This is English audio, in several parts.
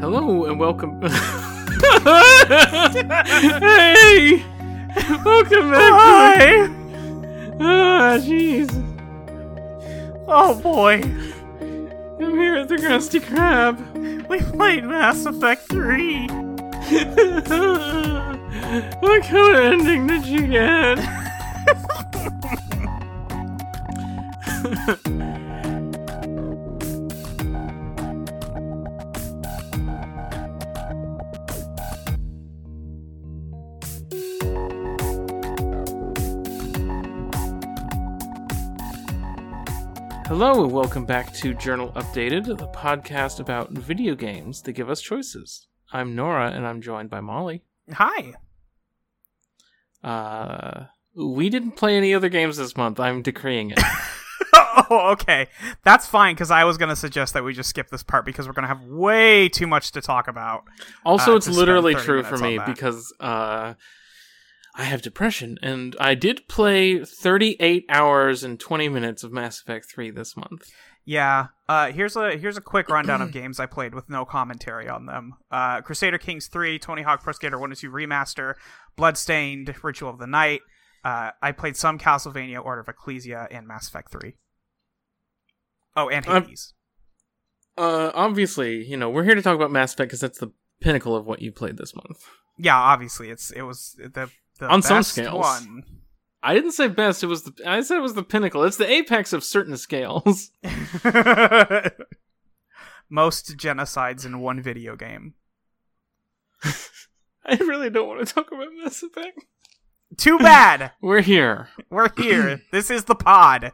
Hello and welcome. hey, welcome back. Hi. Ah, jeez. Oh boy, I'm here at the Krusty Krab. we played Mass Effect 3. what kind of ending did you get? Hello and welcome back to Journal Updated, the podcast about video games that give us choices. I'm Nora and I'm joined by Molly. Hi. Uh, we didn't play any other games this month. I'm decreeing it. oh, okay. That's fine because I was going to suggest that we just skip this part because we're going to have way too much to talk about. Also, Uh, it's literally true for me that. because uh, I have depression, and I did play 38 hours and 20 minutes of Mass Effect 3 this month. Yeah. Uh, here's a here's a quick rundown of games I played with no commentary on them. Uh, Crusader Kings 3, Tony Hawk Pro Skater 1 and 2 Remaster, Bloodstained, Ritual of the Night. Uh, I played some Castlevania, Order of Ecclesia, and Mass Effect 3. Oh, and Um, Hades. Uh, obviously, you know, we're here to talk about Mass Effect because that's the pinnacle of what you played this month. yeah, obviously, it's it was the, the On some scales. one. I didn't say best. It was the. I said it was the pinnacle. It's the apex of certain scales. Most genocides in one video game. I really don't want to talk about Mass Effect. Too bad. We're here. We're here. this is the pod.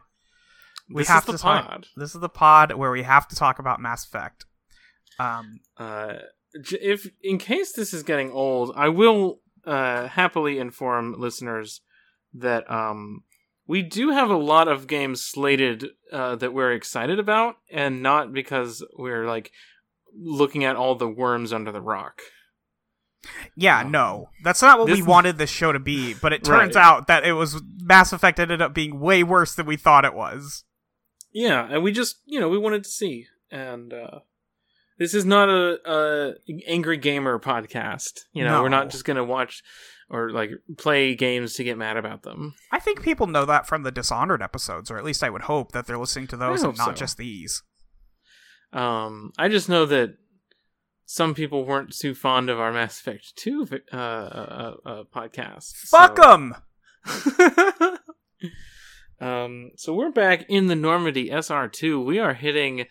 We this have is the to talk- pod. This is the pod where we have to talk about Mass Effect. Um, Uh, if in case this is getting old, I will uh, happily inform listeners that um, we do have a lot of games slated uh, that we're excited about, and not because we're like looking at all the worms under the rock. yeah, Um, no, that's not what we wanted this show to be. But it turns Right. out that it was Mass Effect ended up being way worse than we thought it was. Yeah, and we just you know we wanted to see, and uh, this is not a, a angry gamer podcast. You know, we're not just gonna watch or like play games to get mad about them. I think people know that from the Dishonored episodes, or at least I would hope that they're listening to those and not so. just these. Um, I just know that some people weren't too fond of our Mass Effect Two uh, uh, uh, podcast. Fuck so- them. um, so we're back in the Normandy SR two. We are hitting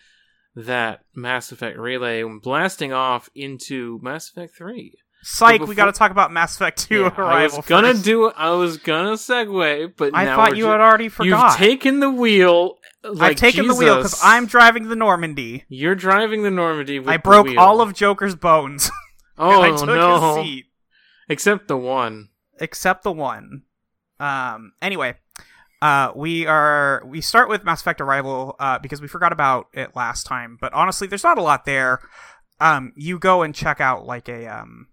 that Mass Effect relay blasting off into Mass Effect three. Psych. But we got to talk about Mass Effect Two Yeah, I was gonna do. I was gonna segue, but I thought you ju- had already forgot. You've taken the wheel. Like I've taken the wheel because I'm driving the Normandy. You're driving the Normandy. With I broke all of Joker's bones. Oh I took no! his seat. Except the one. except the one. Um. Anyway, uh, we are we start with Mass Effect Arrival uh, because we forgot about it last time. But honestly, there's not a lot there. Um, you go and check out like a um,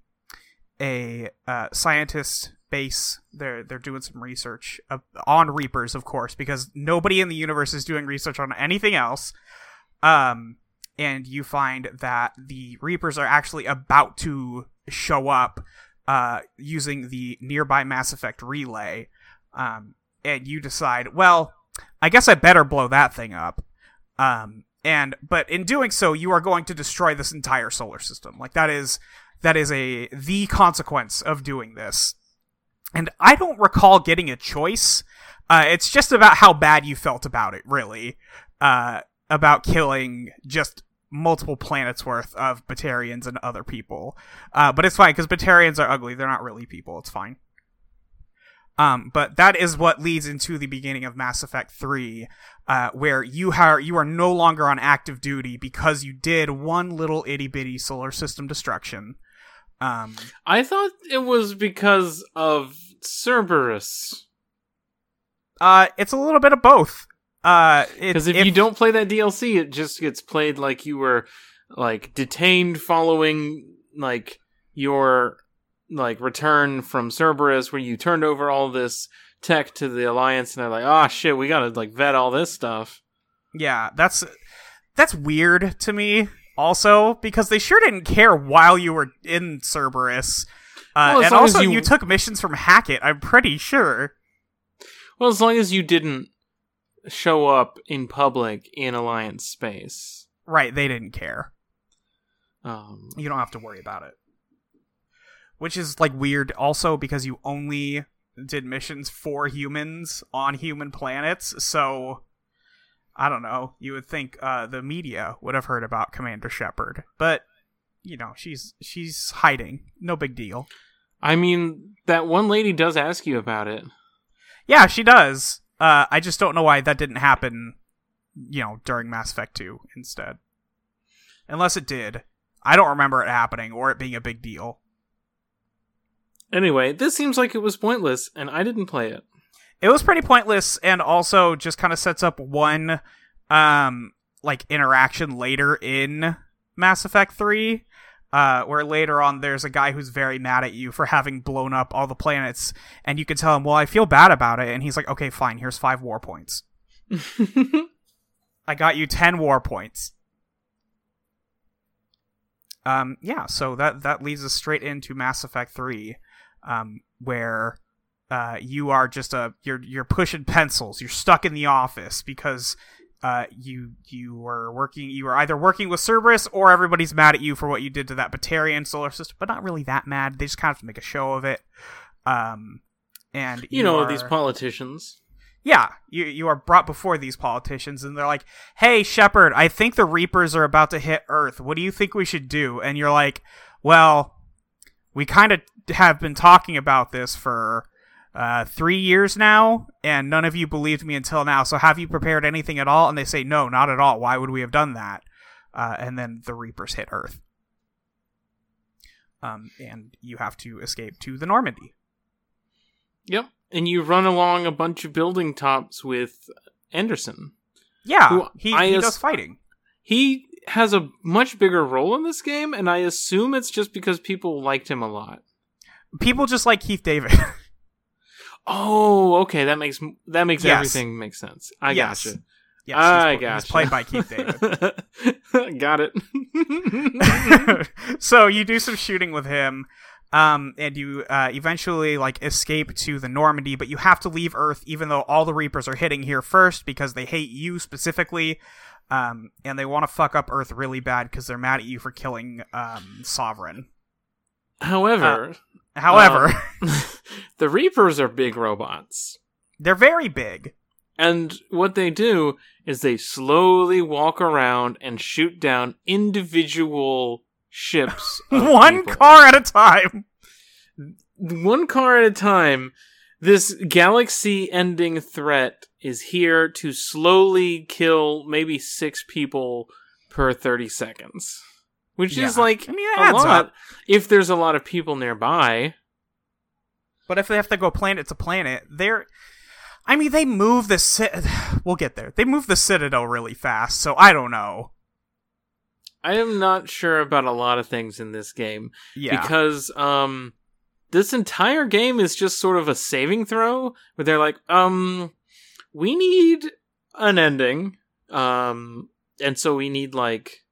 a uh, scientist base. They're they're doing some research uh, on Reapers, of course, because nobody in the universe is doing research on anything else. Um, and you find that the Reapers are actually about to show up uh, using the nearby Mass Effect relay. Um, and you decide, well, I guess I better blow that thing up. Um, and but in doing so, you are going to destroy this entire solar system. Like that is that is a the consequence of doing this. And I don't recall getting a choice. Uh, it's just about how bad you felt about it, really. Uh, about killing just multiple planets worth of Batarians and other people. Uh, but it's fine because Batarians are ugly. They're not really people. It's fine. Um, but that is what leads into the beginning of Mass Effect 3, uh, where you are you are no longer on active duty because you did one little itty bitty solar system destruction. Um, I thought it was because of Cerberus. uh, it's a little bit of both. Uh, Because if, you don't play that DLC, it just gets played like you were like detained following like your like return from Cerberus, where you turned over all this tech to the Alliance, and they're like, "Ah, shit, we gotta like vet all this stuff." yeah, that's that's weird to me. Also, because they sure didn't care while you were in Cerberus. Uh, Well, and also, you- you... took missions from Hackett. I'm pretty sure. Well, as long as you didn't show up in public in Alliance space. Right, they didn't care. Um, You don't have to worry about it. Which is like weird also because you only did missions for humans on human planets, so I don't know. You would think uh, the media would have heard about Commander Shepard, but you know she's she's hiding. No big deal. I mean, that one lady does ask you about it. Yeah, she does. Uh, I just don't know why that didn't happen. You know, during Mass Effect Two instead, unless it did. I don't remember it happening or it being a big deal. Anyway, this seems like it was pointless, and I didn't play it. it was pretty pointless and also just kind of sets up one um like interaction later in Mass Effect 3 uh where later on there's a guy who's very mad at you for having blown up all the planets and you can tell him well I feel bad about it and he's like okay fine here's 5 war points. I got you 10 war points. Um yeah so that that leads us straight into Mass Effect 3 um where uh, you are just a you're you're pushing pencils. You're stuck in the office because uh, you you were working. You were either working with Cerberus or everybody's mad at you for what you did to that Batarian solar system, but not really that mad. They just kind of have to make a show of it. Um, and you know, are- these politicians. yeah, you you are brought before these politicians, and they're like, "Hey, Shepard, I think the Reapers are about to hit Earth. What do you think we should do?" And you're like, "Well, we kind of have been talking about this for uh, three years now, and none of you believed me until now. So have you prepared anything at all?" And they say, "No, not at all. Why would we have done that?" Uh, and then the Reapers hit Earth, um, and you have to escape to the Normandy. Yep. And you run along a bunch of building tops with Anderson. Yeah, Who he, I he does fighting. He has a much bigger role in this game, and I assume it's just because people liked him a lot. People just like Keith David. Oh, okay, that makes that makes Yes. everything make sense. I Yes. gotcha. Yes, I he's, gotcha. he's played by Keith David. Got it. so you do some shooting with him, um, and you uh, eventually like escape to the Normandy, but you have to leave Earth, even though all the Reapers are hitting here first because they hate you specifically, um, and they want to fuck up Earth really bad because they're mad at you for killing um, Sovereign. However, However, um, the Reapers are big robots. they're very big. And what they do is they slowly walk around and shoot down individual ships. One people. car at a time. one car at a time. This galaxy ending threat is here to slowly kill maybe six people per 30 seconds. Which is like I mean, a lot up. if there's a lot of people nearby. But if they have to go planet to planet, they're. I mean, they move the. Cit- we'll get there. They move the Citadel really fast, so I don't know. I am not sure about a lot of things in this game Yeah. because um this entire game is just sort of a saving throw where they're like um we need an ending um and so we need like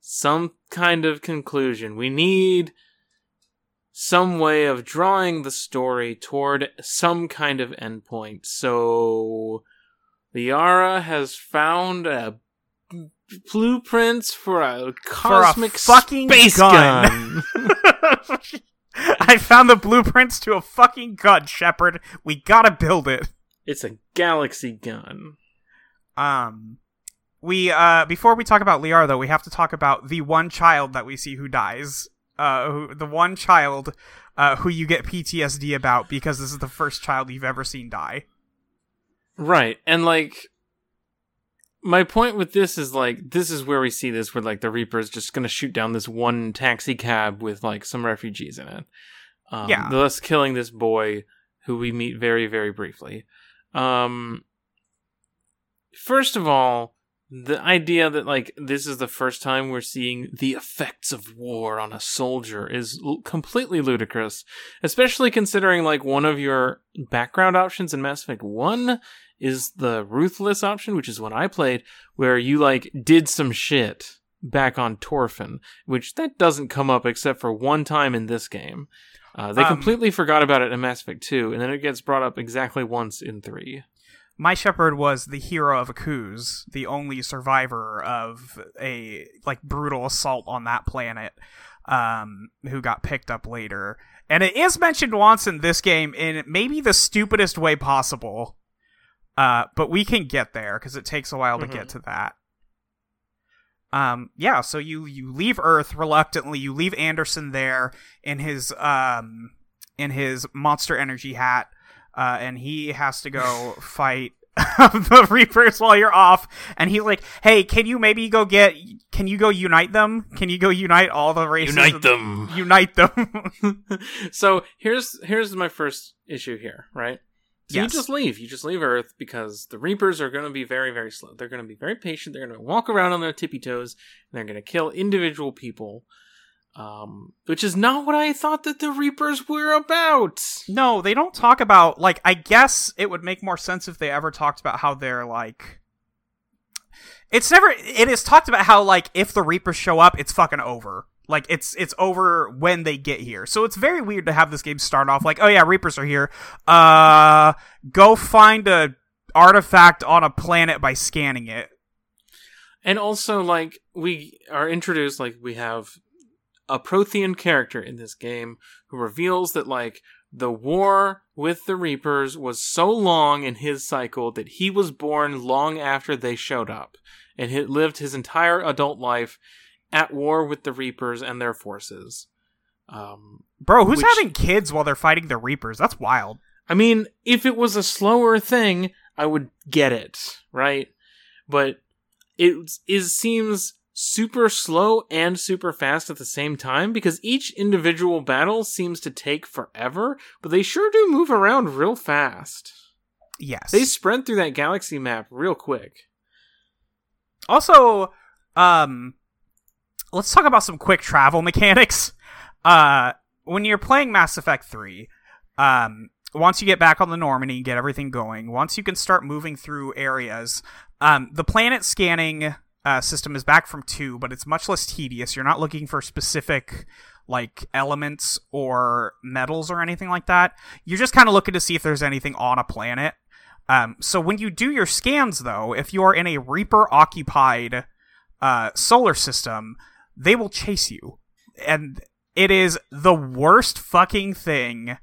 some kind of conclusion we need some way of drawing the story toward some kind of endpoint so Liara has found a blueprints for a cosmic fucking space gun. gun. I found the blueprints to a fucking gun, Shepard. We gotta build it. It's a galaxy gun. Um, we uh before we talk about Liara though, we have to talk about the one child that we see who dies. Uh, who, the one child uh who you get PTSD about because this is the first child you've ever seen die. Right. And like my point with this is like this is where we see this where like the Reaper's just gonna shoot down this one taxi cab with like some refugees in it. Um, Yeah. Thus killing this boy who we meet very, very briefly. Um First of all, the idea that like this is the first time we're seeing the effects of war on a soldier is l- completely ludicrous, especially considering like one of your background options in Mass Effect 1 is the ruthless option, which is what I played, where you like did some shit back on Torfan, which that doesn't come up except for one time in this game. Uh, they Um, completely forgot about it in Mass Effect 2, and then it gets brought up exactly once in 3. My Shepard was the hero of a Akuze, the only survivor of a like brutal assault on that planet, um, who got picked up later. And it is mentioned once in this game in maybe the stupidest way possible. Uh, but we can get there because it takes a while to Mhm. get to that. Um, yeah, so you you leave Earth reluctantly. You leave Anderson there in his um in his monster energy hat, uh, and he has to go fight the Reapers while you're off. And he's like, "Hey, can you maybe go get? Can you go unite them? Can you go unite all the races? Unite them! Unite them." so here's here's my first issue here, right? So Yes. you just leave. You just leave Earth because the Reapers are going to be very, very slow. They're going to be very patient. They're going to walk around on their tippy toes, and they're going to kill individual people. Um, which is not what I thought that the Reapers were about. no, they don't talk about like. I guess it would make more sense if they ever talked about how they're like. It's never. It is talked about how like if the Reapers show up, it's fucking over. Like it's it's over when they get here. So it's very weird to have this game start off like, oh yeah, Reapers are here. Uh, go find a artifact on a planet by scanning it. And also, like, we are introduced, like, we have a Prothean character in this game who reveals that, like, the war with the Reapers was so long in his cycle that he was born long after they showed up and lived his entire adult life at war with the Reapers and their forces. Um, Bro, who's Which- having kids while they're fighting the Reapers? That's wild. I mean, if it was a slower thing, I would get it, right? But it is seems super slow and super fast at the same time because each individual battle seems to take forever, but they sure do move around real fast. Yes. They spread through that galaxy map real quick. Also, um, let's talk about some quick travel mechanics. Uh, when you're playing Mass Effect 3, um, once you get back on the Normandy and get everything going, once you can start moving through areas, um, the planet scanning uh, system is back from 2, but it's much less tedious. You're not looking for specific like elements or metals or anything like that. You're just kind of looking to see if there's anything on a planet. Um, so when you do your scans, though, if you're in a Reaper occupied uh, solar system, they will chase you, and it is the worst fucking thing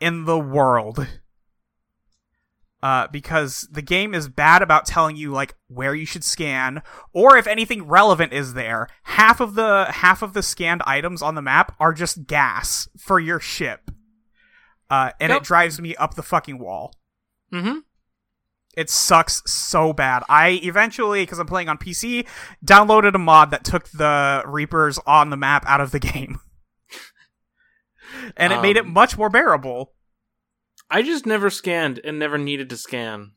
in the world. Uh, because the game is bad about telling you like where you should scan, or if anything relevant is there. Half of the half of the scanned items on the map are just gas for your ship, uh, and Yep. it drives me up the fucking wall. Mm-hmm. It sucks so bad. I eventually, because I'm playing on PC, downloaded a mod that took the Reapers on the map out of the game. and it made it Um, much more bearable. I just never scanned and never needed to scan.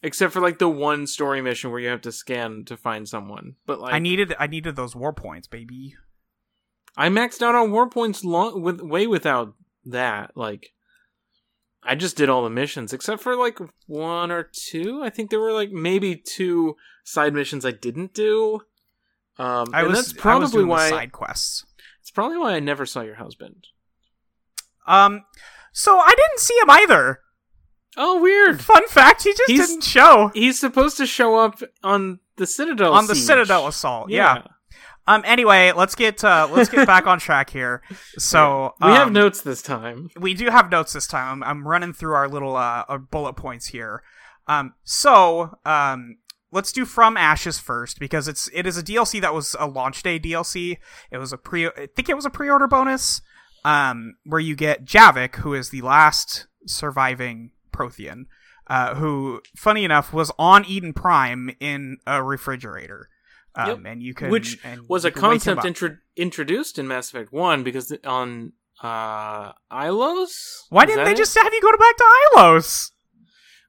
Except for like the one story mission where you have to scan to find someone. But like I needed I needed those war points, baby. I maxed out on war points long with way without that. Like, I just did all the missions except for like one or two. I think there were like maybe two side missions I didn't do. Um, I was that's was probably doing why. side quests. It's probably why I never saw your husband. Um, so I didn't see him either. Oh, weird. Fun fact: he just He's- didn't show He's supposed to show up on the Citadel. on the. Citadel assault. Yeah. Um. Anyway, let's get uh let's get back on track here. So we have um, notes this time. we do have notes this time. I'm, I'm running through our little uh our bullet points here. Um, so um, let's do From Ashes first because it's it is a DLC that was a launch day DLC. It was a pre I think it was a pre-order bonus. Um, where you get Javik, who is the last surviving Prothean, uh, who, funny enough, was on Eden Prime in a refrigerator. Um, Yep. and you can Which was a can wake him concept intro- introduced in Mass Effect One because on uh Ilos. Why Is didn't they it? just have you go back to Ilos?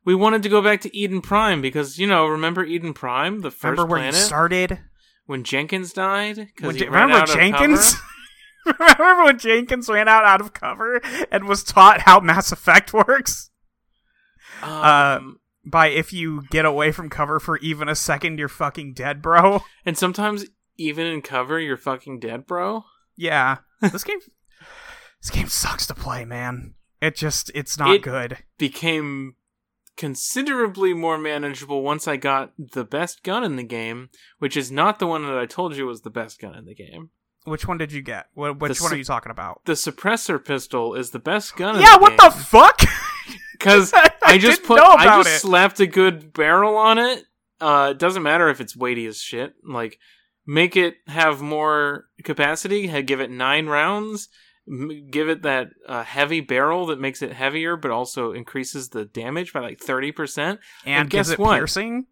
We wanted to go back to Eden Prime because you know remember Eden Prime, the first Remember where planet you started? when Jenkins died When remember out of Jenkins? remember when Jenkins ran out out of cover and was taught how Mass Effect works? Um, By if you get away from cover for even a second, you're fucking dead, bro. and sometimes even in cover, you're fucking dead, bro. Yeah, this game, this game sucks to play, man. It just, it's not It- good. Became considerably more manageable once I got the best gun in the game, which is not the one that I told you was the best gun in the game. Which one did you get? What, which The one su- are you talking about? The suppressor pistol is the best gun. in Yeah, what game. the fuck? Because I just put, I just it. slapped a good barrel on it. Uh, it doesn't matter if it's weighty as shit. Like, make it have more capacity. Give it nine rounds. m- Give it that uh, heavy barrel that makes it heavier, but also increases the damage by like thirty percent. and And guess it what? piercing?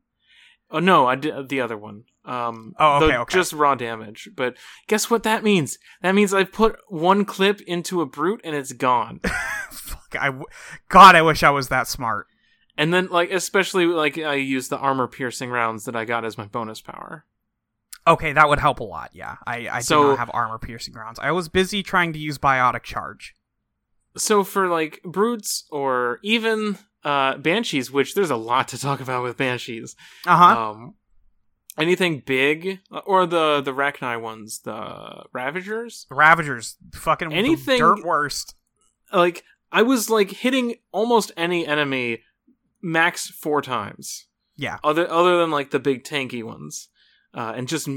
Oh no, I did the other one. Um, Oh, okay, okay. just raw damage. But guess what that means? That means I've put one clip into a brute and it's gone. Fuck, I w- God, I wish I was that smart. And then, like, especially like I use the armor piercing rounds that I got as my bonus power. Okay, that would help a lot. Yeah, I I So- do not have armor piercing rounds. I was busy trying to use biotic charge. So for like brutes or even uh banshees, which there's a lot to talk about with banshees. Uh huh. Um, anything big or the the Rachni ones, the Ravagers. Ravagers, fucking the anything- dirt worst. Like I was like hitting almost any enemy max four times. Yeah. Other other than like the big tanky ones, uh, and just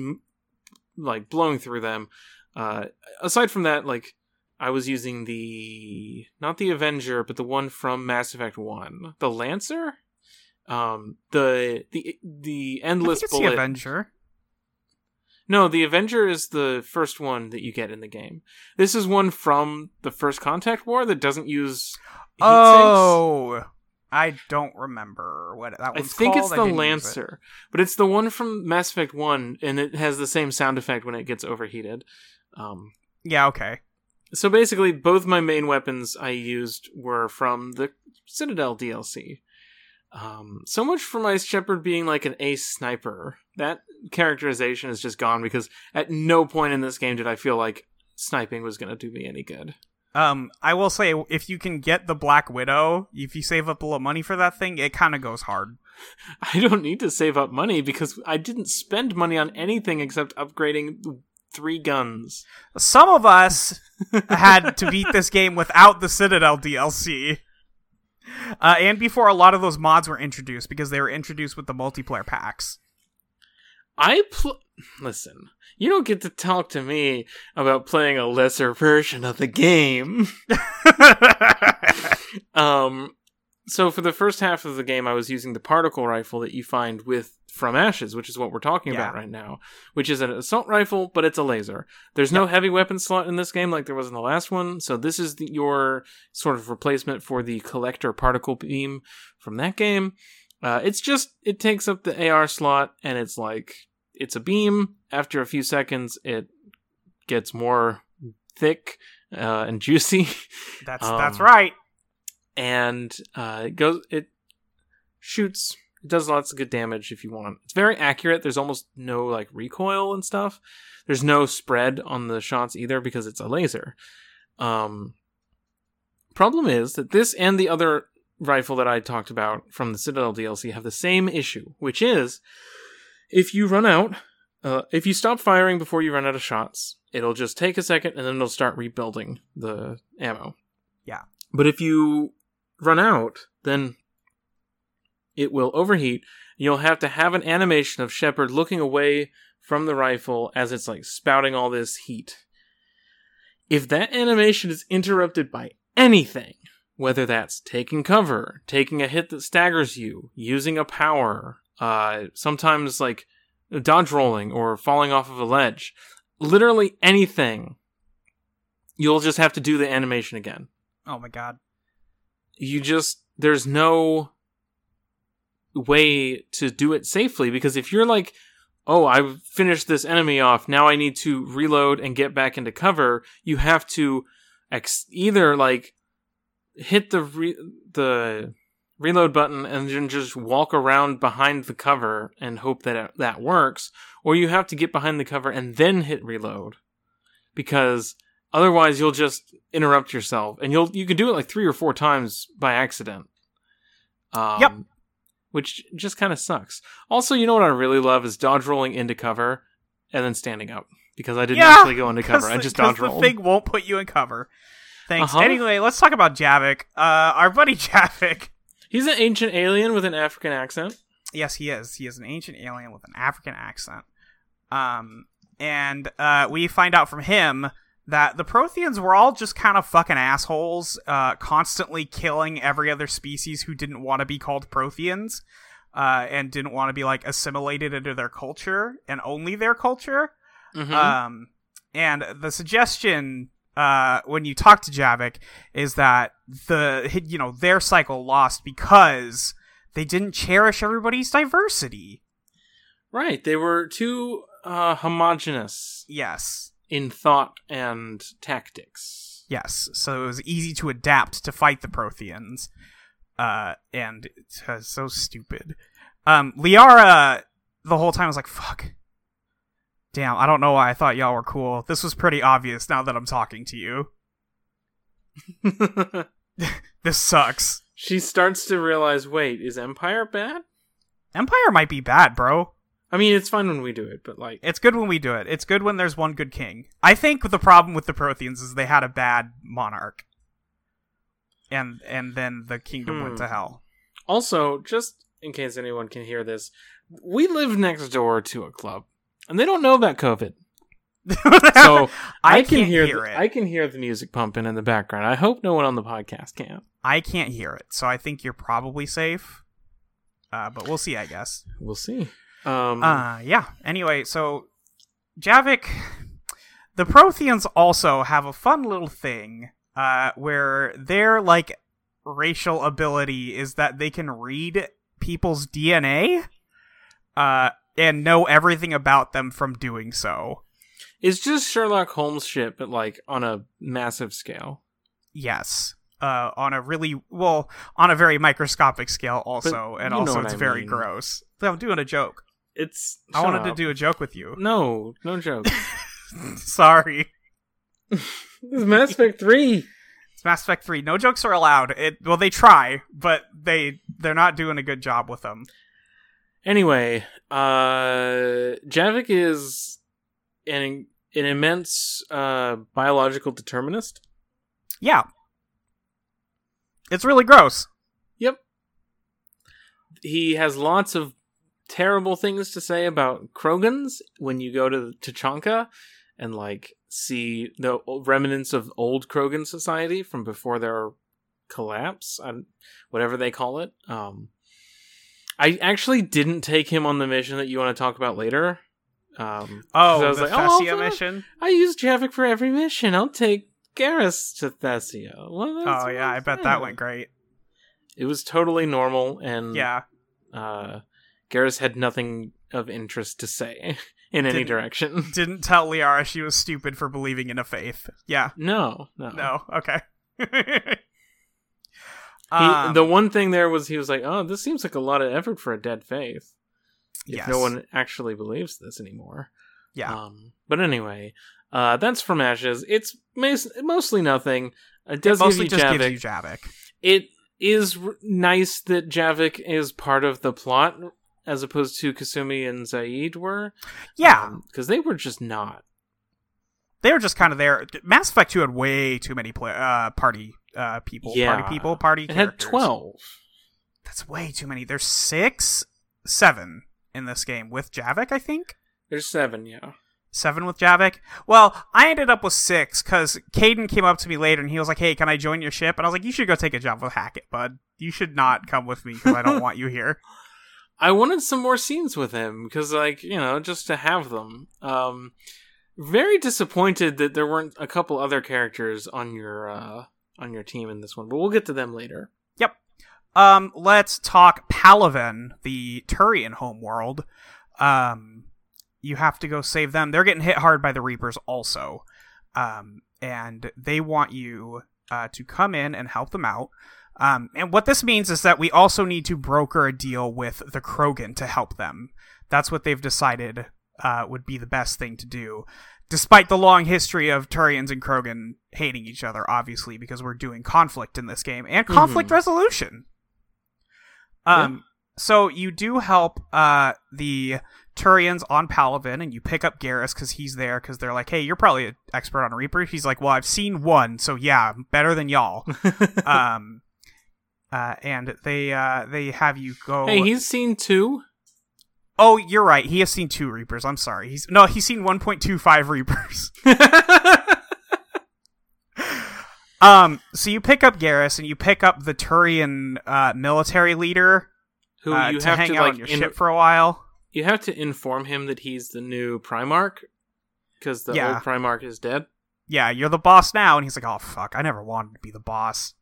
like blowing through them. Uh, aside from that, like I was using the not the Avenger, but the one from Mass Effect One, the Lancer. Um, the the the endless bullet. the Avenger. No, the Avenger is the first one that you get in the game. This is one from the first Contact War that doesn't use. heat sinks. Oh, I don't remember what that was. I think called. it's the didn't it. Lancer, but it's the one from Mass Effect One, and it has the same sound effect when it gets overheated. Um, Yeah. Okay. so basically, both my main weapons I used were from the Citadel DLC. Um, so much for my Shepard being like an ace sniper. That characterization is just gone because at no point in this game did I feel like sniping was going to do me any good. Um, I will say if you can get the Black Widow, if you save up a little money for that thing, it kind of goes hard. I don't need to save up money because I didn't spend money on anything except upgrading three guns. Some of us had to beat this game without the Citadel DLC. Uh, and before a lot of those mods were introduced because they were introduced with the multiplayer packs. I pl- listen. You don't get to talk to me about playing a lesser version of the game. um, so for the first half of the game, I was using the particle rifle that you find with from Ashes, which is what we're talking about right now, which is an assault rifle, but it's a laser. There's no heavy weapon slot in this game like there was in the last one, so this is the, your sort of replacement for the collector particle beam from that game. Uh, it's just it takes up the AR slot, and it's like it's a beam. After a few seconds, it gets more thick uh, and juicy. That's Um, that's right. And uh, it goes it shoots it does lots of good damage if you want. It's very accurate. There's almost no like recoil and stuff. There's no spread on the shots either because it's a laser. Um problem is that this and the other rifle that i talked about from the citadel dlc have the same issue which is if you run out uh, if you stop firing before you run out of shots it'll just take a second and then it'll start rebuilding the ammo. Yeah. but if you run out, then it will overheat. You'll have to have an animation of Shepard looking away from the rifle as it's like spouting all this heat. If that animation is interrupted by anything, whether that's taking cover, taking a hit that staggers you, using a power, uh, sometimes like dodge rolling or falling off of a ledge, literally anything, you'll just have to do the animation again Oh my god. You just there's no way to do it safely because if you're like oh i've finished this enemy off now i need to reload and get back into cover you have to ex- either like hit the re- the reload button and then just walk around behind the cover and hope that it, that works or you have to get behind the cover and then hit reload. Because otherwise you'll just interrupt yourself and you'll you can do it like three or four times by accident um, Yep. which just kind of sucks also you know what i really love is dodge rolling into cover and then standing up because I didn't Yeah, actually go into cover. I just dodge the rolled. thing won't put you in cover. Thanks. Uh-huh. Anyway, let's talk about Javik. Uh, our buddy Javik. He's an ancient alien with an African accent. Yes, he is. He is an ancient alien with an African accent. Um, and uh, we find out from him that the Protheans were all just kind of fucking assholes, uh, constantly killing every other species who didn't want to be called Protheans, uh, and didn't want to be like assimilated into their culture and only their culture. Mhm. Um, and the suggestion uh, when you talk to Javik is that the you know their cycle lost because they didn't cherish everybody's diversity. right. They were too uh, homogenous Yes, in thought and tactics. yes. So it was easy to adapt to fight the Protheans. Uh, and it's uh, so stupid. Um, Liara the whole time was like, "Fuck." Damn, I don't know why I thought y'all were cool. This was pretty obvious now that I'm talking to you. This sucks. she starts to realize wait, is Empire bad? Empire might be bad, bro. I mean, it's fine when we do it, but like, It's good when we do it. It's good when there's one good king. I think the problem with the Protheans is they had a bad monarch. And and then the kingdom went Hmm. to hell. also, just in case anyone can hear this, we live next door to a club, and they don't know about COVID. So I, I, can hear, hear the, it. I can hear the music pumping in the background. I hope no one on the podcast can. I can't hear it. So I think you're probably safe. Uh, but we'll see, I guess. We'll see. Um, Uh yeah. Anyway, so Javik the Protheans also have a fun little thing uh where their like racial ability is that they can read people's DNA uh and know everything about them from doing so. it's just Sherlock Holmes shit, but like on a massive scale. Yes. Uh, on a really well, on a very microscopic scale, also, and also it's I very mean. gross. I'm doing a joke. It's. I shut wanted to do a joke with you. No, no joke. Sorry. it's is Mass Effect Three. It's Mass Effect 3. No jokes are allowed. It well they try, but they they're not doing a good job with them. Anyway, uh, Javik is an an immense uh, biological determinist. Yeah. It's really gross. Yep. He has lots of terrible things to say about Krogans when you go to Tuchanka and like see the remnants of old Krogan society from before their collapse, and whatever they call it. Um, I actually didn't take him on the mission that you want to talk about later. Um, Oh, I was the like, oh, Thessia I'll- mission. I use Javik for every mission. I'll take Garrus to Thessia. Well, Oh yeah, I bet that went great. It was totally normal, and Yeah. uh, Garrus had nothing of interest to say in any Didn't- direction. Didn't tell Liara she was stupid for believing in a faith. Yeah. No, no, No. Okay. He, Um, the one thing there was he was like, "Oh, this seems like a lot of effort for a dead faith." If Yes. no one actually believes this anymore. yeah. Um, but anyway, uh, that's from Ashes. It's mas- mostly nothing. It does it mostly give you just Javik. gives you Javik. it is r- nice that Javik is part of the plot as opposed to Kasumi and Zaeed were. Yeah. because they were just not. they were just kind of there. Mass Effect 2 had way too many play- uh, party uh, people. Yeah. Party people, party It had twelve. That's way too many. There's six, seven in this game with Javik, I think. There's seven, yeah. Seven with Javik. Well, I ended up with six because Kaidan came up to me later and he was like, "Hey, can I join your ship?" And I was like, "You should go take a job with Hackett, bud. You should not come with me because I don't want you here." I wanted some more scenes with him because, like, you know, just to have them. Um, very disappointed that there weren't a couple other characters on your uh, on your team in this one, but we'll get to them later. Yep. Um, let's talk Palaven, the Turian homeworld. Um, you have to go save them. They're getting hit hard by the Reapers also. Um, and they want you uh, to come in and help them out. Um, and what this means is that we also need to broker a deal with the Krogan to help them. That's what they've decided uh, would be the best thing to do. Despite the long history of Turians and Krogan hating each other, obviously, because we're doing conflict in this game and conflict Mhm. resolution. Um, so you do help uh the Turians on Palaven, and you pick up Garrus because he's there. Because they're like, "Hey, you're probably an expert on Reaper." He's like, "Well, I've seen one, so yeah, better than y'all." um, uh, and they uh they have you go. hey, he's seen two. oh, you're right. He has seen two Reapers. I'm sorry. He's no, he's seen 1.25 Reapers. um, so you pick up Garrus, and you pick up the Turian uh, military leader Who uh, you to have hang to out like on your in- ship for a while. you have to inform him that he's the new Primarch because the Yeah. old Primarch is dead. Yeah, you're the boss now, and he's like, "Oh fuck, I never wanted to be the boss."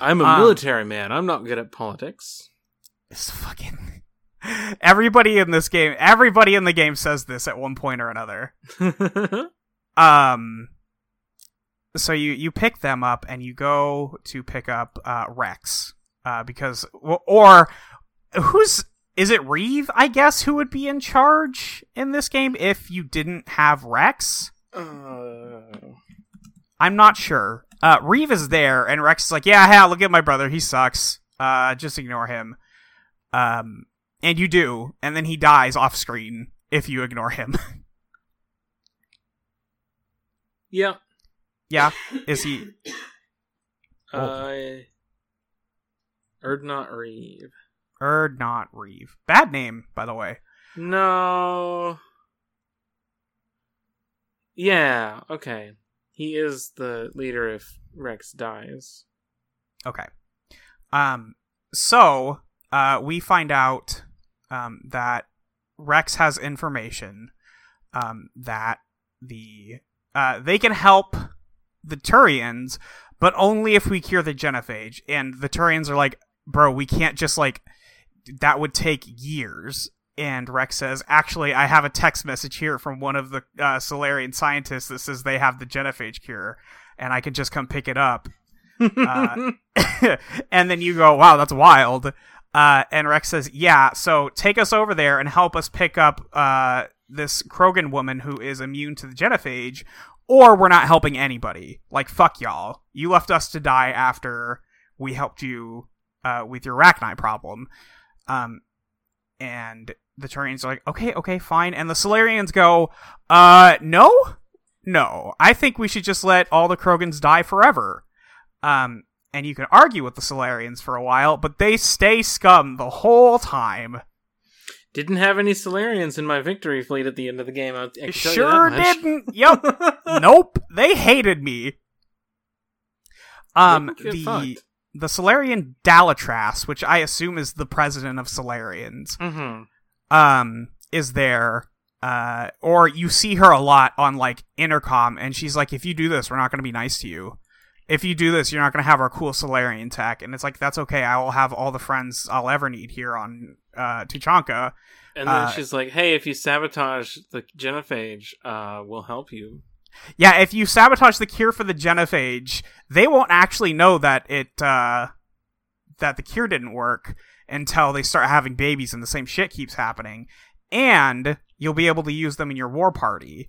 I'm a Um, military man. I'm not good at politics. It's fucking everybody in this game. Everybody in the game says this at one point or another. Um, so you you pick them up and you go to pick up uh, Wrex uh, because or who's is it Wreav? I guess who would be in charge in this game if you didn't have Wrex? uh, I'm not sure. Uh, Wreav is there, and Wrex is like, "Yeah, hey, look at my brother. He sucks. Uh, just ignore him." Um, and you do, and then he dies off screen if you ignore him. yeah. yeah, is he? Uh, Urdnot Wreav. Or not Wreav? Bad name, by the way. No. Yeah. Okay. He is the leader if Wrex dies. Okay. Um. So, uh, we find out um that Wrex has information um that the uh they can help the Turians, but only if we cure the Genophage. And the Turians are like, bro, we can't just like that would take years. And Wrex says, actually, I have a text message here from one of the uh, Salarian scientists that says they have the Genophage cure, and I can just come pick it up. Uh, and then you go, wow, that's wild. Uh, and Wrex says, yeah, so take us over there and help us pick up uh, this Krogan woman who is immune to the genophage, or we're not helping anybody. Like, fuck y'all. You left us to die after we helped you uh, with your Arachnite problem. Um, and the Turians are like, okay, okay, fine. And the Salarians go, uh, no? No. I think we should just let all the Krogans die forever. Um, and you can argue with the Salarians for a while, but they stay scum the whole time. Didn't have any Salarians in my victory fleet at the end of the game. I, I can tell you Sure didn't. Yep. nope. They hated me. Um, the fucked. the Salarian Dalatrass, which I assume is the president of Salarians, Mhm. Um, is there. Uh, or you see her a lot on like intercom, and she's like, "If you do this, we're not going to be nice to you. If you do this, you're not going to have our cool Salarian tech." And it's like, "That's okay. I will have all the friends I'll ever need here on uh Tuchanka." And then Uh, she's like, "Hey, if you sabotage the genophage, uh, we'll help you." Yeah, if you sabotage the cure for the genophage, they won't actually know that it uh that the cure didn't work until they start having babies and the same shit keeps happening. And you'll be able to use them in your war party.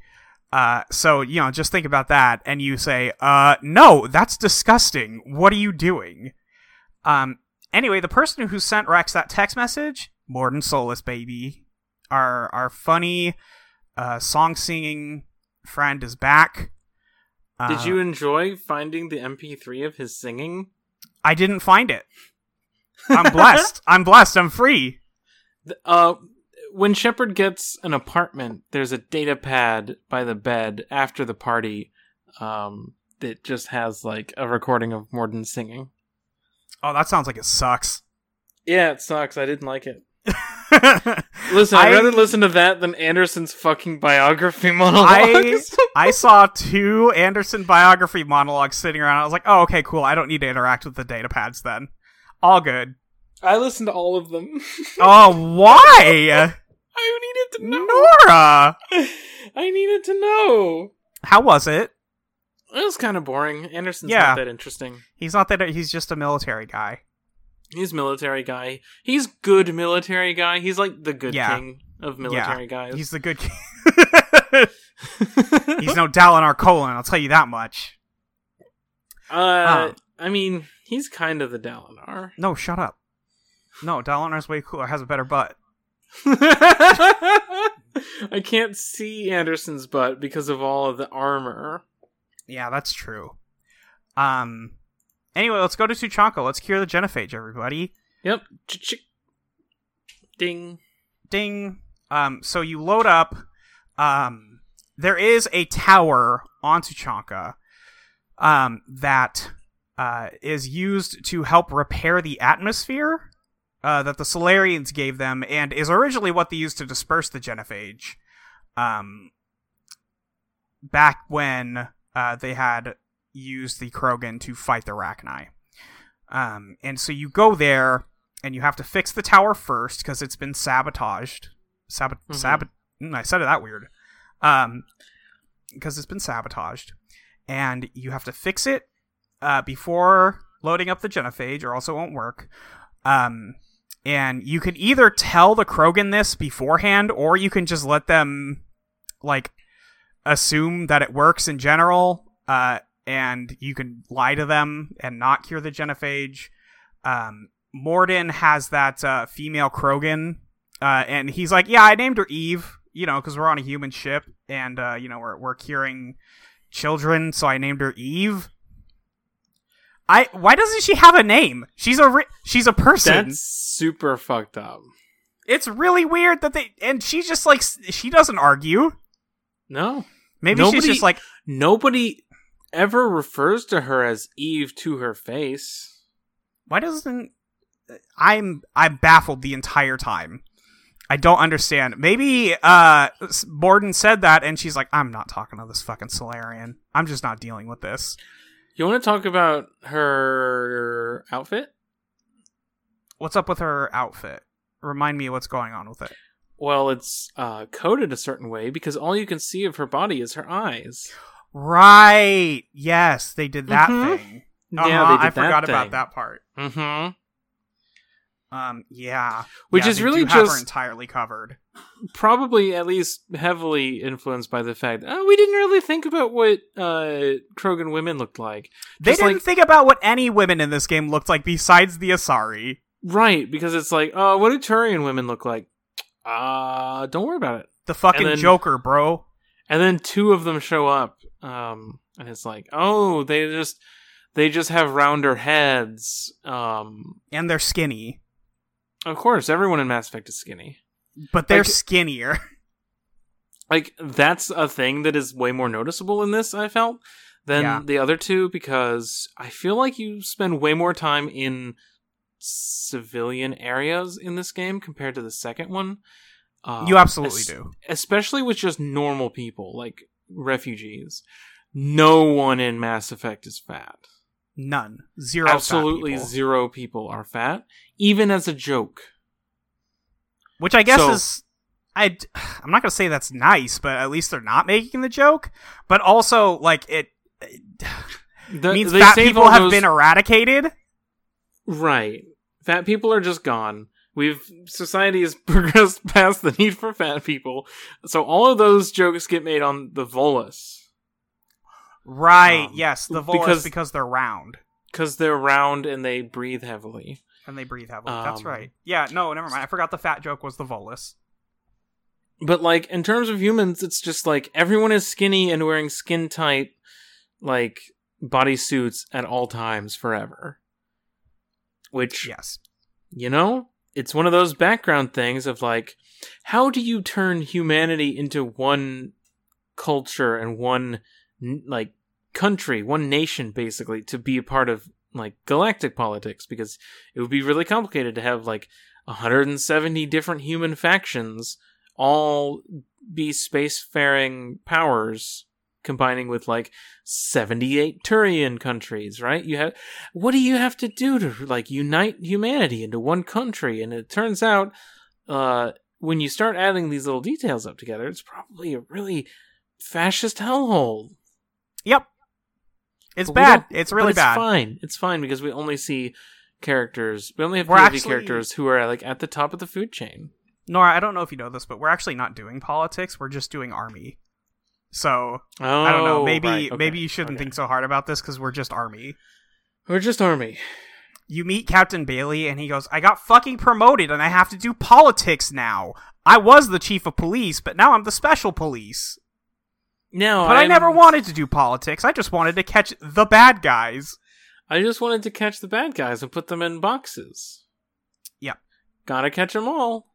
Uh so, you know, just think about that and you say, "Uh no, that's disgusting. What are you doing?" Um anyway, the person who sent Wrex that text message, Mordin Solus baby, our our funny uh song singing friend is back. Did Uh, you enjoy finding the MP3 of his singing? I didn't find it. I'm blessed. I'm blessed. I'm free. Uh, when Shepard gets an apartment, there's a data pad by the bed after the party, um, that just has like a recording of Mordin singing. Oh, that sounds like it sucks. Yeah, it sucks. I didn't like it. Listen, I'd I- rather listen to that than Anderson's fucking biography monologues. I saw two Anderson biography monologues sitting around. I was like, oh, okay, cool. I don't need to interact with the data pads then. All good. I listened to all of them. Oh, why? I needed to know. Nora! I needed to know. How was it? It was kind of boring. Anderson's Yeah. not that interesting. He's not that, he's just a military guy. He's military guy. He's good military guy. He's like the good Yeah. king of military guys. He's the good king. he's no Dalinar Kholin, I'll tell you that much. uh, Huh. I mean, he's kind of the Dalinar. No, shut up. No, Dalinar's way cooler. Has a better butt. I can't see Anderson's butt because of all of the armor. Yeah, that's true. Um. Anyway, let's go to Tuchanka. Let's cure the genophage, everybody. Yep. Ch-ch- Ding. Ding. Um. So you load up. Um. There is a tower on Tuchanka. Um. That. Uh, is used to help repair the atmosphere uh, that the Salarians gave them, and is originally what they used to disperse the genophage. Um, back when uh, they had used the Krogan to fight the Rachni. Um, and so you go there, and you have to fix the tower first because it's been sabotaged. Sabot, Mhm. sabot. mm, I said it that weird. Um, because it's been sabotaged, and you have to fix it uh, before loading up the genophage, or else it won't work. Um, and you can either tell the Krogan this beforehand, or you can just let them like assume that it works in general. Uh, and you can lie to them and not cure the genophage. Um, Mordin has that uh, female Krogan, uh, and he's like, "Yeah, I named her Eve, you know, because we're on a human ship, and uh, you know we're we're curing children, so I named her Eve." I why doesn't she have a name? She's a ri- she's a person. That's super fucked up. It's really weird that they and she just like she doesn't argue. No. Maybe Nobody- she's just like Nobody ever refers to her as Eve to her face. why doesn't I'm I'm baffled the entire time. I don't understand. Maybe uh Mordin said that and she's like I'm not talking to this fucking Salarian. I'm just not dealing with this. You want to talk about her outfit? What's up with her outfit? Remind me what's going on with it. Well, it's uh, coded a certain way because all you can see of her body is her eyes. Right. Yes, they did that Mhm. thing. Yeah, Uh-huh, they did I forgot that about that part. Mm-hmm. Um, yeah, Which Yeah, is really do have her just- entirely covered. Probably at least heavily influenced by the fact oh, we didn't really think about what uh, Krogan women looked like. They Just didn't like- think about what any women in this game looked like besides the Asari. Right, because it's like, oh, what do Turian women look like? Uh, don't worry about it. The fucking then- Joker, bro. And then two of them show up, um, and it's like, oh, they just they just have rounder heads. Um, And they're skinny. Of course, everyone in Mass Effect is skinny. But they're Like- skinnier. Like that's a thing that is way more noticeable in this. I felt than Yeah. the other two because I feel like you spend way more time in civilian areas in this game compared to the second one. Um, you absolutely es- do. especially with just normal people like refugees. No one in Mass Effect is fat. None. Zero. Absolutely people. zero people are fat, even as a joke. Which I guess So- is. I, I'm not gonna say that's nice, but at least they're not making the joke. But also, like it, it The- means fat people have those- been eradicated. right. Fat people are just gone. We've society has progressed past the need for fat people, so all of those jokes get made on the Volus Right. Um, yes, the Volus because- because, they're round because they're round and they breathe heavily. and they breathe heavily. That's Um, right. Yeah. No, never mind. I forgot the fat joke was the Volus. But like in terms of humans, it's just like everyone is skinny and wearing skin tight like body suits at all times forever. Which Yes. you know, it's one of those background things of like how do you turn humanity into one culture and one like country, one nation basically to be a part of like galactic politics because it would be really complicated to have like 170 different human factions all be spacefaring powers combining with like 78 Turian countries, right? You have what do you have to do to like unite humanity into one country? And it turns out uh when you start adding these little details up together, it's probably a really fascist hellhole. Yep. It's But bad. It's really it's bad. fine. It's fine because we only see characters. We only have We're POV actually- characters who are like at the top of the food chain. Nora, I don't know if you know this, but we're actually not doing politics. We're just doing army. So Oh, I don't know. Oh, maybe right, okay, maybe you shouldn't okay. think so hard about this because we're just army. We're just army. you meet Captain Bailey, and he goes, "I got fucking promoted, and I have to do politics now. I was the chief of police, but now I'm the special police. No, But i I'm- never wanted to do politics. I just wanted to catch the bad guys." I just wanted to catch the bad guys and put them in boxes. Yep. Gotta catch them all.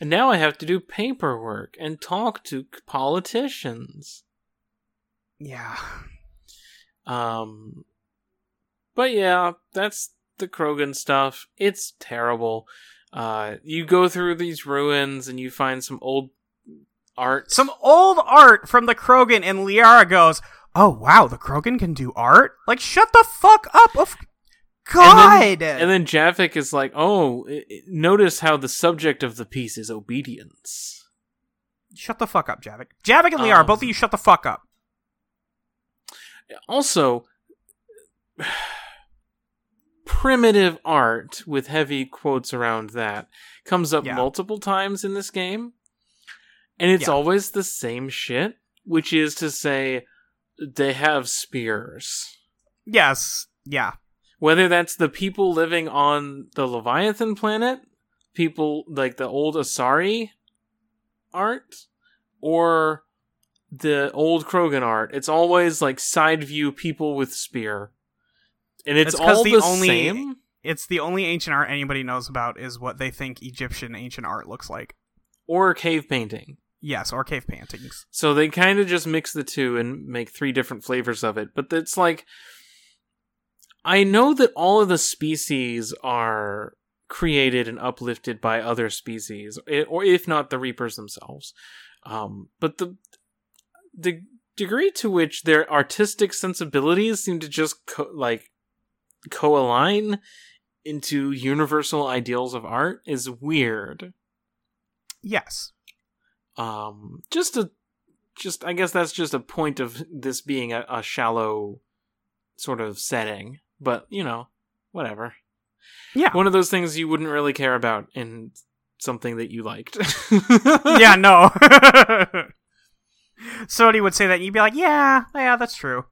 And now I have to do paperwork and talk to politicians. Yeah. Um, but yeah, that's the Krogan stuff. It's terrible. Uh, you go through these ruins and you find some old art. Some old art from the Krogan, and Liara goes, "Oh wow, the Krogan can do art! Like, shut the fuck up!" Of God. And then Javik is like, "Oh, notice how the subject of the piece is obedience." shut the fuck up, Javik. Javik and Liara, Um, both of you, shut the fuck up. Also, primitive art with heavy quotes around that comes up Yeah. multiple times in this game, and it's Yeah. always the same shit, which is to say, they have spears. Yes. Yeah. Whether that's the people living on the Leviathan planet, people like the old Asari art, or the old Krogan art, it's always like side view people with spear. And it's all the the only- same. It's the only ancient art anybody knows about is what they think Egyptian ancient art looks like. Or cave painting. Yes, or cave paintings. So they kind of just mix the two and make three different flavors of it. But it's like, I know that all of the species are created and uplifted by other species, i- or if not the Reapers themselves. Um, but the the degree to which their artistic sensibilities seem to just co- like co-align into universal ideals of art is weird Yes. Um just a just i guess that's just a point of this being a, a shallow sort of setting but you know whatever Yeah. one of those things you wouldn't really care about in something that you liked yeah, no. Somebody would say that, and you'd be like, yeah, yeah, that's true.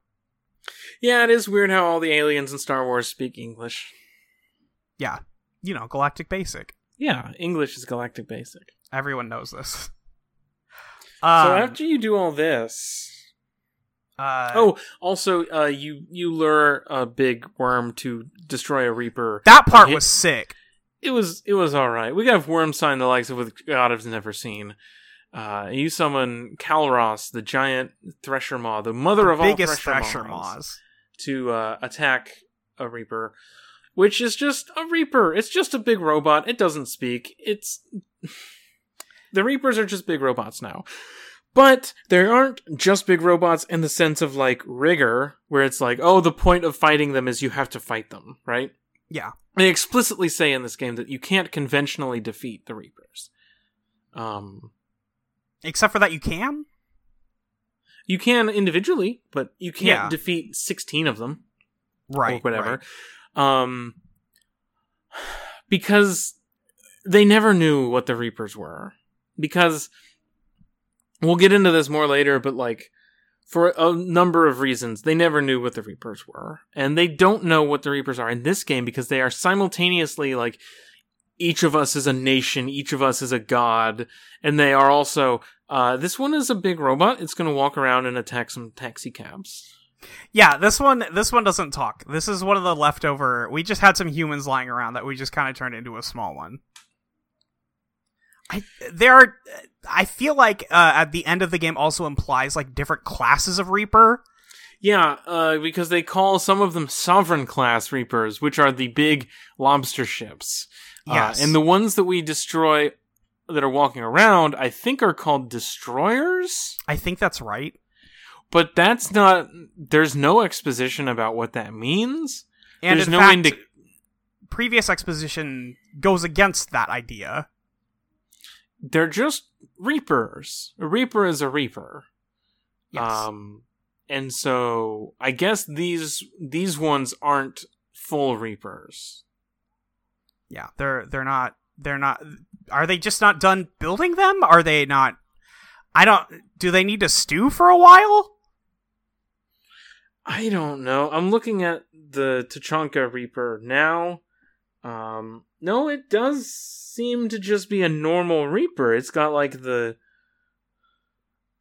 yeah it is weird how all the aliens in star wars speak english Yeah. You know, Galactic Basic. yeah english is galactic basic Everyone knows this. so Um, after you do all this uh, oh also uh you you lure a big worm to destroy a reaper that part was sick. it was it was all right. We got worm sign the likes of what God has never seen. Uh, you summon Kalros, the giant thresher maw, the mother of all thresher, Thresher maws, Maws. to uh, attack a reaper, which is just a reaper. It's just a big robot. It doesn't speak. It's the reapers are just big robots now. But they aren't just big robots in the sense of like rigor, where it's like, oh, the point of fighting them is you have to fight them, right? Yeah. They explicitly say in this game that you can't conventionally defeat the Reapers. Um, Except for that, you can. you can individually, but you can't Yeah. defeat sixteen of them Right. or whatever. Um, because they never knew what the Reapers were. Because we'll get into this more later, but like for a number of reasons, they never knew what the Reapers were, and they don't know what the Reapers are in this game because they are simultaneously like each of us is a nation, each of us is a god, and they are also. Uh, this one is a big robot. It's going to walk around and attack some taxi cabs. Yeah, this one this one doesn't talk. This is one of the leftover. We just had some humans lying around that we just kind of turned into a small one. I there are I feel like uh, at the end of the game also implies like different classes of Reaper. Yeah, uh, because they call some of them sovereign class reapers, which are the big lobster ships. Yes. Uh, and the ones that we destroy that are walking around, I think, are called destroyers. I think that's right. But that's not. There's no exposition about what that means. And there's no fact, indi- previous exposition goes against that idea. They're just reapers. A reaper is a reaper. Yes. Um, and so I guess these these ones aren't full reapers. yeah, they're they're not they're not are they just not done building them? Are they not I don't do they need to stew for a while? I don't know. I'm looking at the Tuchanka Reaper now. Um, no, it does seem to just be a normal Reaper. It's got like the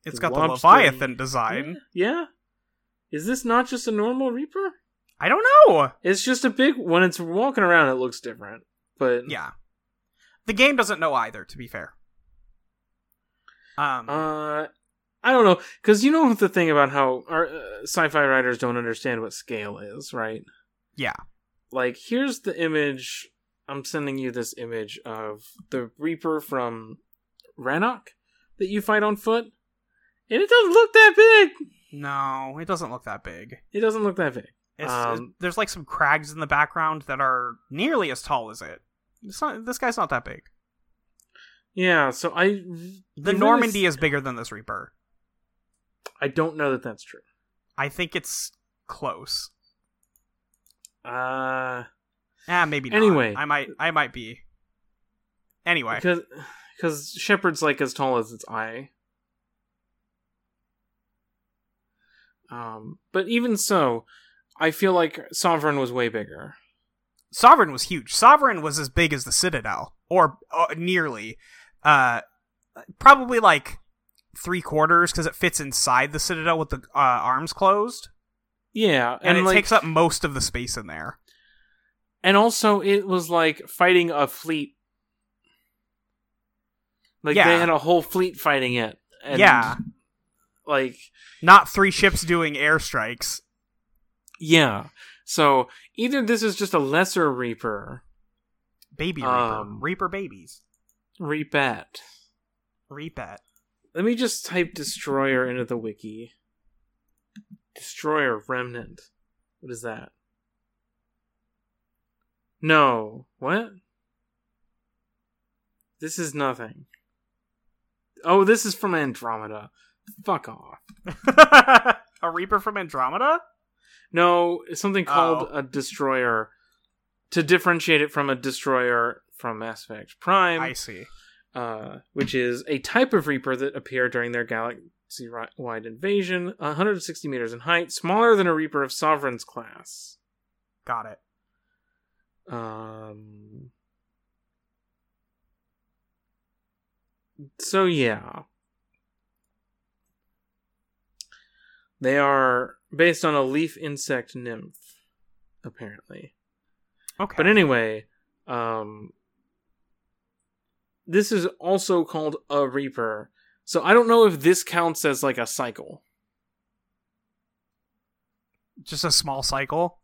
It's The got the Leviathan design. Yeah. Is this not just a normal Reaper? I don't know. It's just a big. When it's walking around, it looks different. But Yeah. The game doesn't know either, to be fair. Um, Uh, I don't know, because you know the thing about how our uh, sci-fi writers don't understand what scale is, right? yeah. Like, here's the image. I'm sending you this image of the Reaper from Rannoch that you fight on foot, and it doesn't look that big. No, it doesn't look that big. It doesn't look that big. It's, Um, there's like some crags in the background that are nearly as tall as it. It's not, this guy's not that big. Yeah, so I The really Normandy is bigger than this Reaper. I don't know that that's true. I think it's close. Uh, Ah, maybe not. Anyway. I might I might be. Anyway. because because Shepard's like as tall as its eye. Um, but even so, I feel like Sovereign was way bigger. Sovereign was huge. Sovereign was as big as the Citadel, or uh, nearly. Uh, probably like three quarters because it fits inside the Citadel with the uh, arms closed, Yeah, and, it like, takes up most of the space in there. And also it was like fighting a fleet. Like Yeah. they had a whole fleet fighting it. And yeah, like not three ships doing airstrikes. yeah. So either this is just a lesser Reaper, Baby Reaper, Um, Reaper babies, Reapat. Reapet. Let me just type destroyer into the wiki. Destroyer remnant. What is that? No. What? This is nothing. Oh, this is from Andromeda. Fuck off. a Reaper from Andromeda. No, it's something called Oh. a destroyer to differentiate it from a destroyer from Mass Effect Prime. I see. uh, which is a type of Reaper that appeared during their galaxy wide invasion, 160 meters in height, smaller than a Reaper of Sovereign's class. Got it. Um, so, yeah. They are based on a leaf insect nymph, apparently. Okay. But anyway, um this is also called a reaper. So I don't know if this counts as like a cycle. just a small cycle.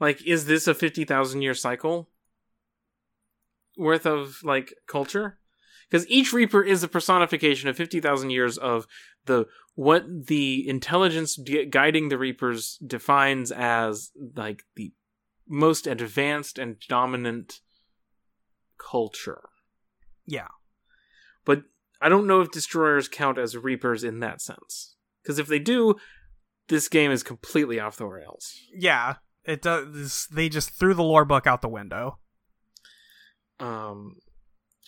Like is this a 50,000 year cycle worth of like culture? Cuz each reaper is a personification of 50,000 years of the what the intelligence gu- guiding the reapers defines as like the most advanced and dominant culture. Yeah. But I don't know if destroyers count as reapers in that sense. Because if they do, this game is completely off the rails. Yeah. It does. They just threw the lore book out the window. Um,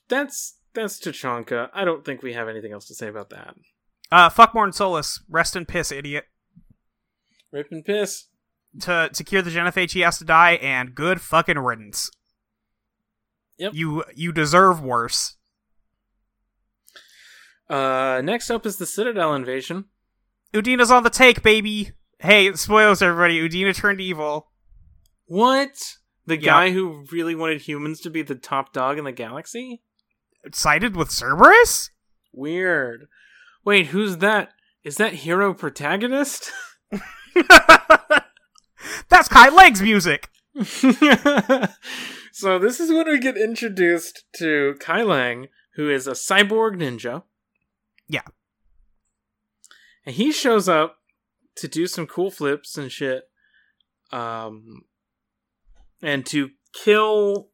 that's that's Tuchanka. I don't think we have anything else to say about that. Uh, fuck Mordin Solus. Rest in piss, idiot. Rip and piss. To to cure the genophage, he has to die, and good fucking riddance. Yep. You you deserve worse. Uh, next up is the Citadel invasion. Udina's on the take, baby. Hey, spoilers, everybody. Udina turned evil. What? The Yep. guy who really wanted humans to be the top dog in the galaxy? Sided with Cerberus? Weird. Wait, who's that? Is that hero protagonist? That's Kai Leng's music. so this is when we get introduced to Kai Leng, who is a cyborg ninja. Yeah. And he shows up to do some cool flips and shit. Um and to kill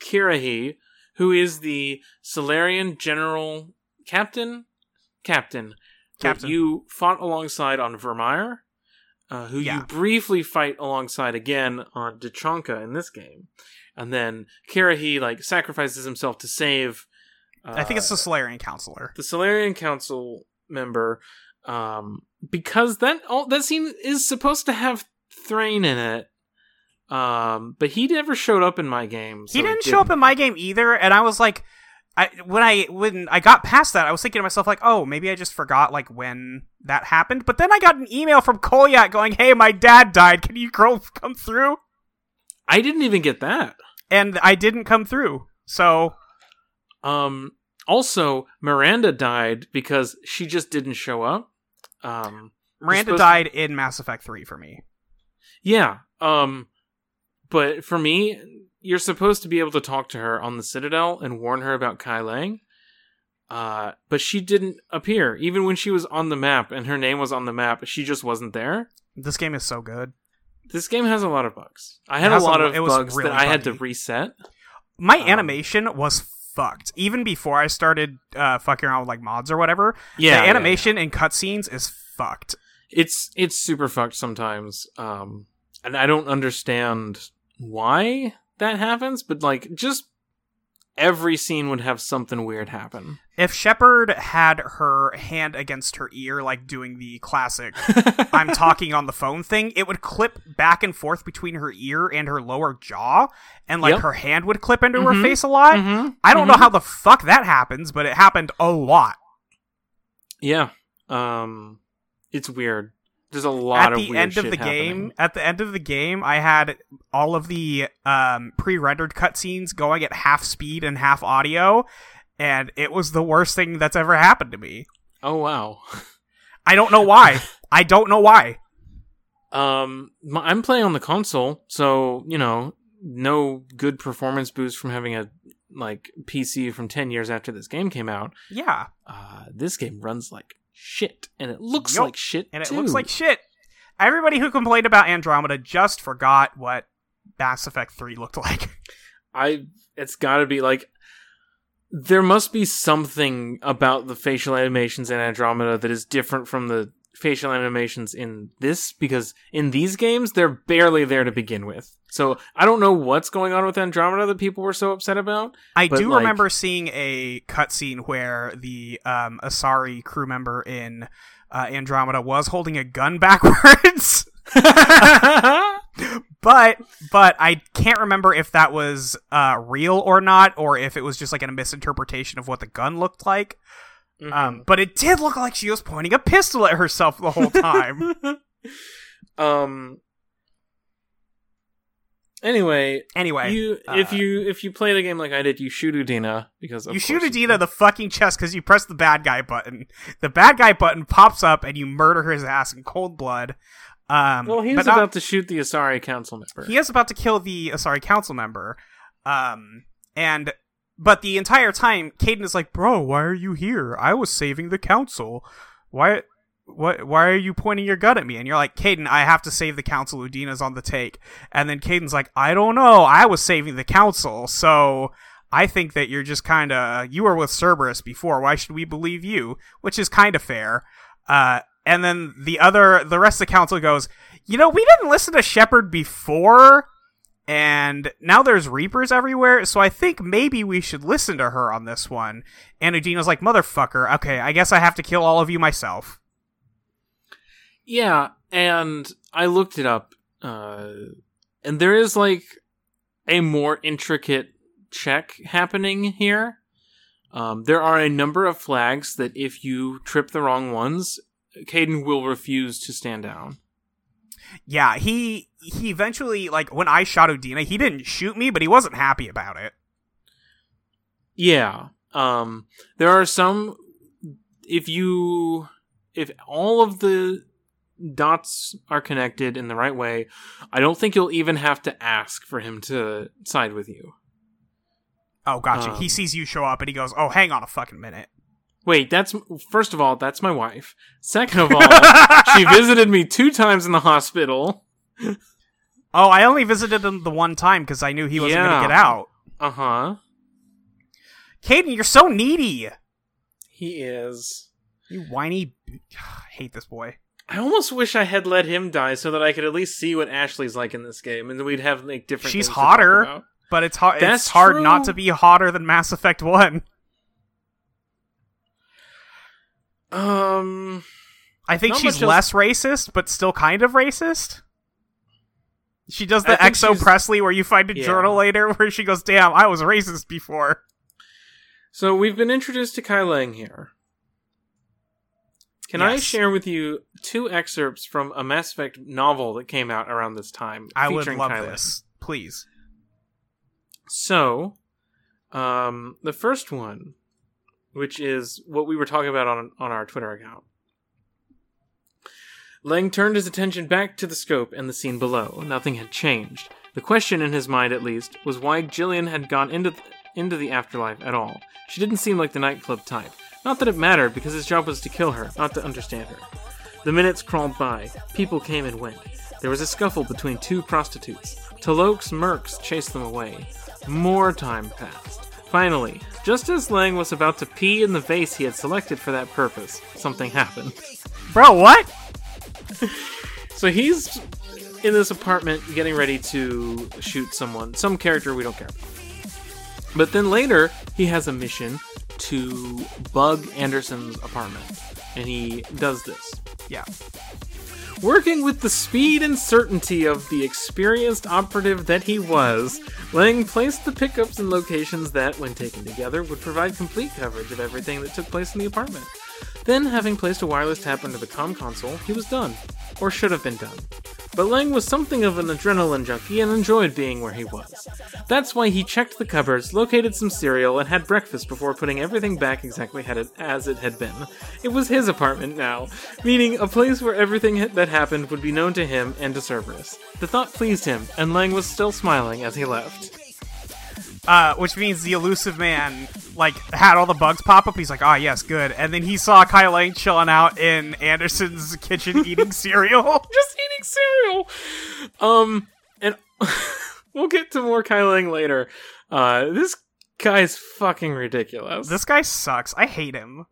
Kirrahe, who is the Salarian general captain captain Captain. you fought alongside on Virmire, uh, who Yeah. you briefly fight alongside again on Tuchanka in this game, and then Kirrahe like sacrifices himself to save. Uh, I think it's the Salarian counselor. the Salarian Council member um, because that oh, that scene is supposed to have Thane in it. Um, but he never showed up in my game. so he it didn't show up in my game either, and I was like, I when I when I got past that, I was thinking to myself like, oh, maybe I just forgot like when that happened. But then I got an email from Kolyat going, "Hey, my dad died. Can you girl come through?" I didn't even get that. And I didn't come through. So Um, also, Miranda died because she just didn't show up. Um, Miranda supposed to- died in Mass Effect Three for me. yeah. Um, but for me, you're supposed to be able to talk to her on the Citadel and warn her about Kai Leng. Uh, but she didn't appear even when she was on the map and her name was on the map. She just wasn't there. This game is so good. This game has a lot of bugs. I had a has a lot of bugs really that I had to reset. My Um, animation was fucked even before I started uh, fucking around with like mods or whatever. Yeah, the yeah, animation and cutscenes is fucked. it's it's super fucked sometimes um and i don't understand why that happens but like just every scene would have something weird happen If Shepard had her hand against her ear, like doing the classic I'm talking on the phone thing, it would clip back and forth between her ear and her lower jaw, and like Yep. her hand would clip into her Mhm. face a lot. Mhm, I don't know mhm. how the fuck that happens, but it happened a lot. yeah um it's weird there's a lot At of the weird end of the happening. game, at the end of the game, I had all of the um, pre-rendered cutscenes going at half speed and half audio, and it was the worst thing that's ever happened to me. oh wow I don't know why. I don't know why. um i'm playing on the console so you know no good performance boost from having a like pc from 10 years after this game came out Yeah, uh this game runs like shit and it looks Yup. like shit and it too. looks like shit. Everybody who complained about Andromeda just forgot what Mass Effect 3 looked like. I it's got to be like there must be something about the facial animations in Andromeda that is different from the facial animations in this because in these games they're barely there to begin with. So I don't know what's going on with Andromeda that people were so upset about. I do like- remember seeing a cutscene where the um, Asari crew member in uh, Andromeda was holding a gun backwards. but but I can't remember if that was uh, real or not, or if it was just like a misinterpretation of what the gun looked like. Mm-hmm. Um, but it did look like she was pointing a pistol at herself the whole time. um anyway, anyway, you uh, if you if you play the game like I did, you shoot Udina because of you shoot Udina in the fucking chest because you press the bad guy button. The bad guy button pops up and you murder his ass in cold blood. Um, Well, he was not- about to shoot the Asari council member. he is about to kill the Asari council member. Um, and but the entire time, Kaidan is like, "Bro, why are you here? I was saving the council. Why?" What? Why are you pointing your gun at me? And you're like, Kaidan, I have to save the council. Udina's on the take. And then Kaidan's like, I don't know. I was saving the council, so I think that you're just kind of you were with Cerberus before. Why should we believe you? Which is kind of fair. Uh, and then the other, the rest of the council goes, you know, we didn't listen to Shepard before, and now there's Reapers everywhere, so I think maybe we should listen to her on this one. And Udina's like, motherfucker, okay, I guess I have to kill all of you myself. Yeah, and I looked it up, uh, and there is like a more intricate check happening here. Um, there are a number of flags that if you trip the wrong ones, Kaidan will refuse to stand down. Yeah, he he eventually like when I shot Udina, he didn't shoot me, but he wasn't happy about it. Yeah. Um, there are some. If you, if all of the dots are connected in the right way, I don't think you'll even have to ask for him to side with you. Oh, gotcha. Um, he sees you show up and he goes, "Oh, hang on a fucking minute." Wait, that's first of all, that's my wife. Second of all, she visited me two times in the hospital. Oh, I only visited him the one time because I knew he wasn't Yeah. gonna get out. Uh huh. Kaidan, you're so needy. He is. You whiny. I hate this boy. I almost wish I had let him die so that I could at least see what Ashley's like in this game, and we'd have like different. She's to hotter. But it's hard. That's It's hard not to be hotter than Mass Effect One. Um, I think she's much else- less racist, but still kind of racist. She does the Exo she's- Presley where you find a Yeah. journal later where she goes, "Damn, I was racist before." So we've been introduced to Kai Leng here. Can I share with you two excerpts from a Mass Effect novel that came out around this time? I would love Kai Leng? this. Please. So, um, the first one, which is what we were talking about on on our Twitter account. Leng turned his attention back to the scope and the scene below. Nothing had changed. The question in his mind, at least, was why Jillian had gone into th- into the afterlife at all. She didn't seem like the nightclub type. Not that it mattered, because his job was to kill her, not to understand her. The minutes crawled by. People came and went. There was a scuffle between two prostitutes. T'Loak's mercs chased them away. More time passed. Finally, just as Leng was about to pee in the vase he had selected for that purpose, something happened. Bro, what? So he's in this apartment getting ready to shoot someone, some character we don't care about. But then later, he has a mission to bug Anderson's apartment. And he does this. Yeah. Working with the speed and certainty of the experienced operative that he was, Leng placed the pickups in locations that, when taken together, would provide complete coverage of everything that took place in the apartment. Then, having placed a wireless tap under the comm console, he was done. Or should have been done. But Leng was something of an adrenaline junkie and enjoyed being where he was. That's why he checked the cupboards, located some cereal, and had breakfast before putting everything back exactly as it had been. It was his apartment now, meaning a place where everything that happened would be known to him and to Cerberus. The thought pleased him, and Leng was still smiling as he left. Uh, which means the Illusive Man like had all the bugs pop up. He's like, "Ah, yes, good." And then he saw Kai Leng chilling out in Anderson's kitchen eating cereal. Just eating cereal! Um, and we'll get to more Kai Leng later. Uh, this guy's fucking ridiculous. This guy sucks. I hate him.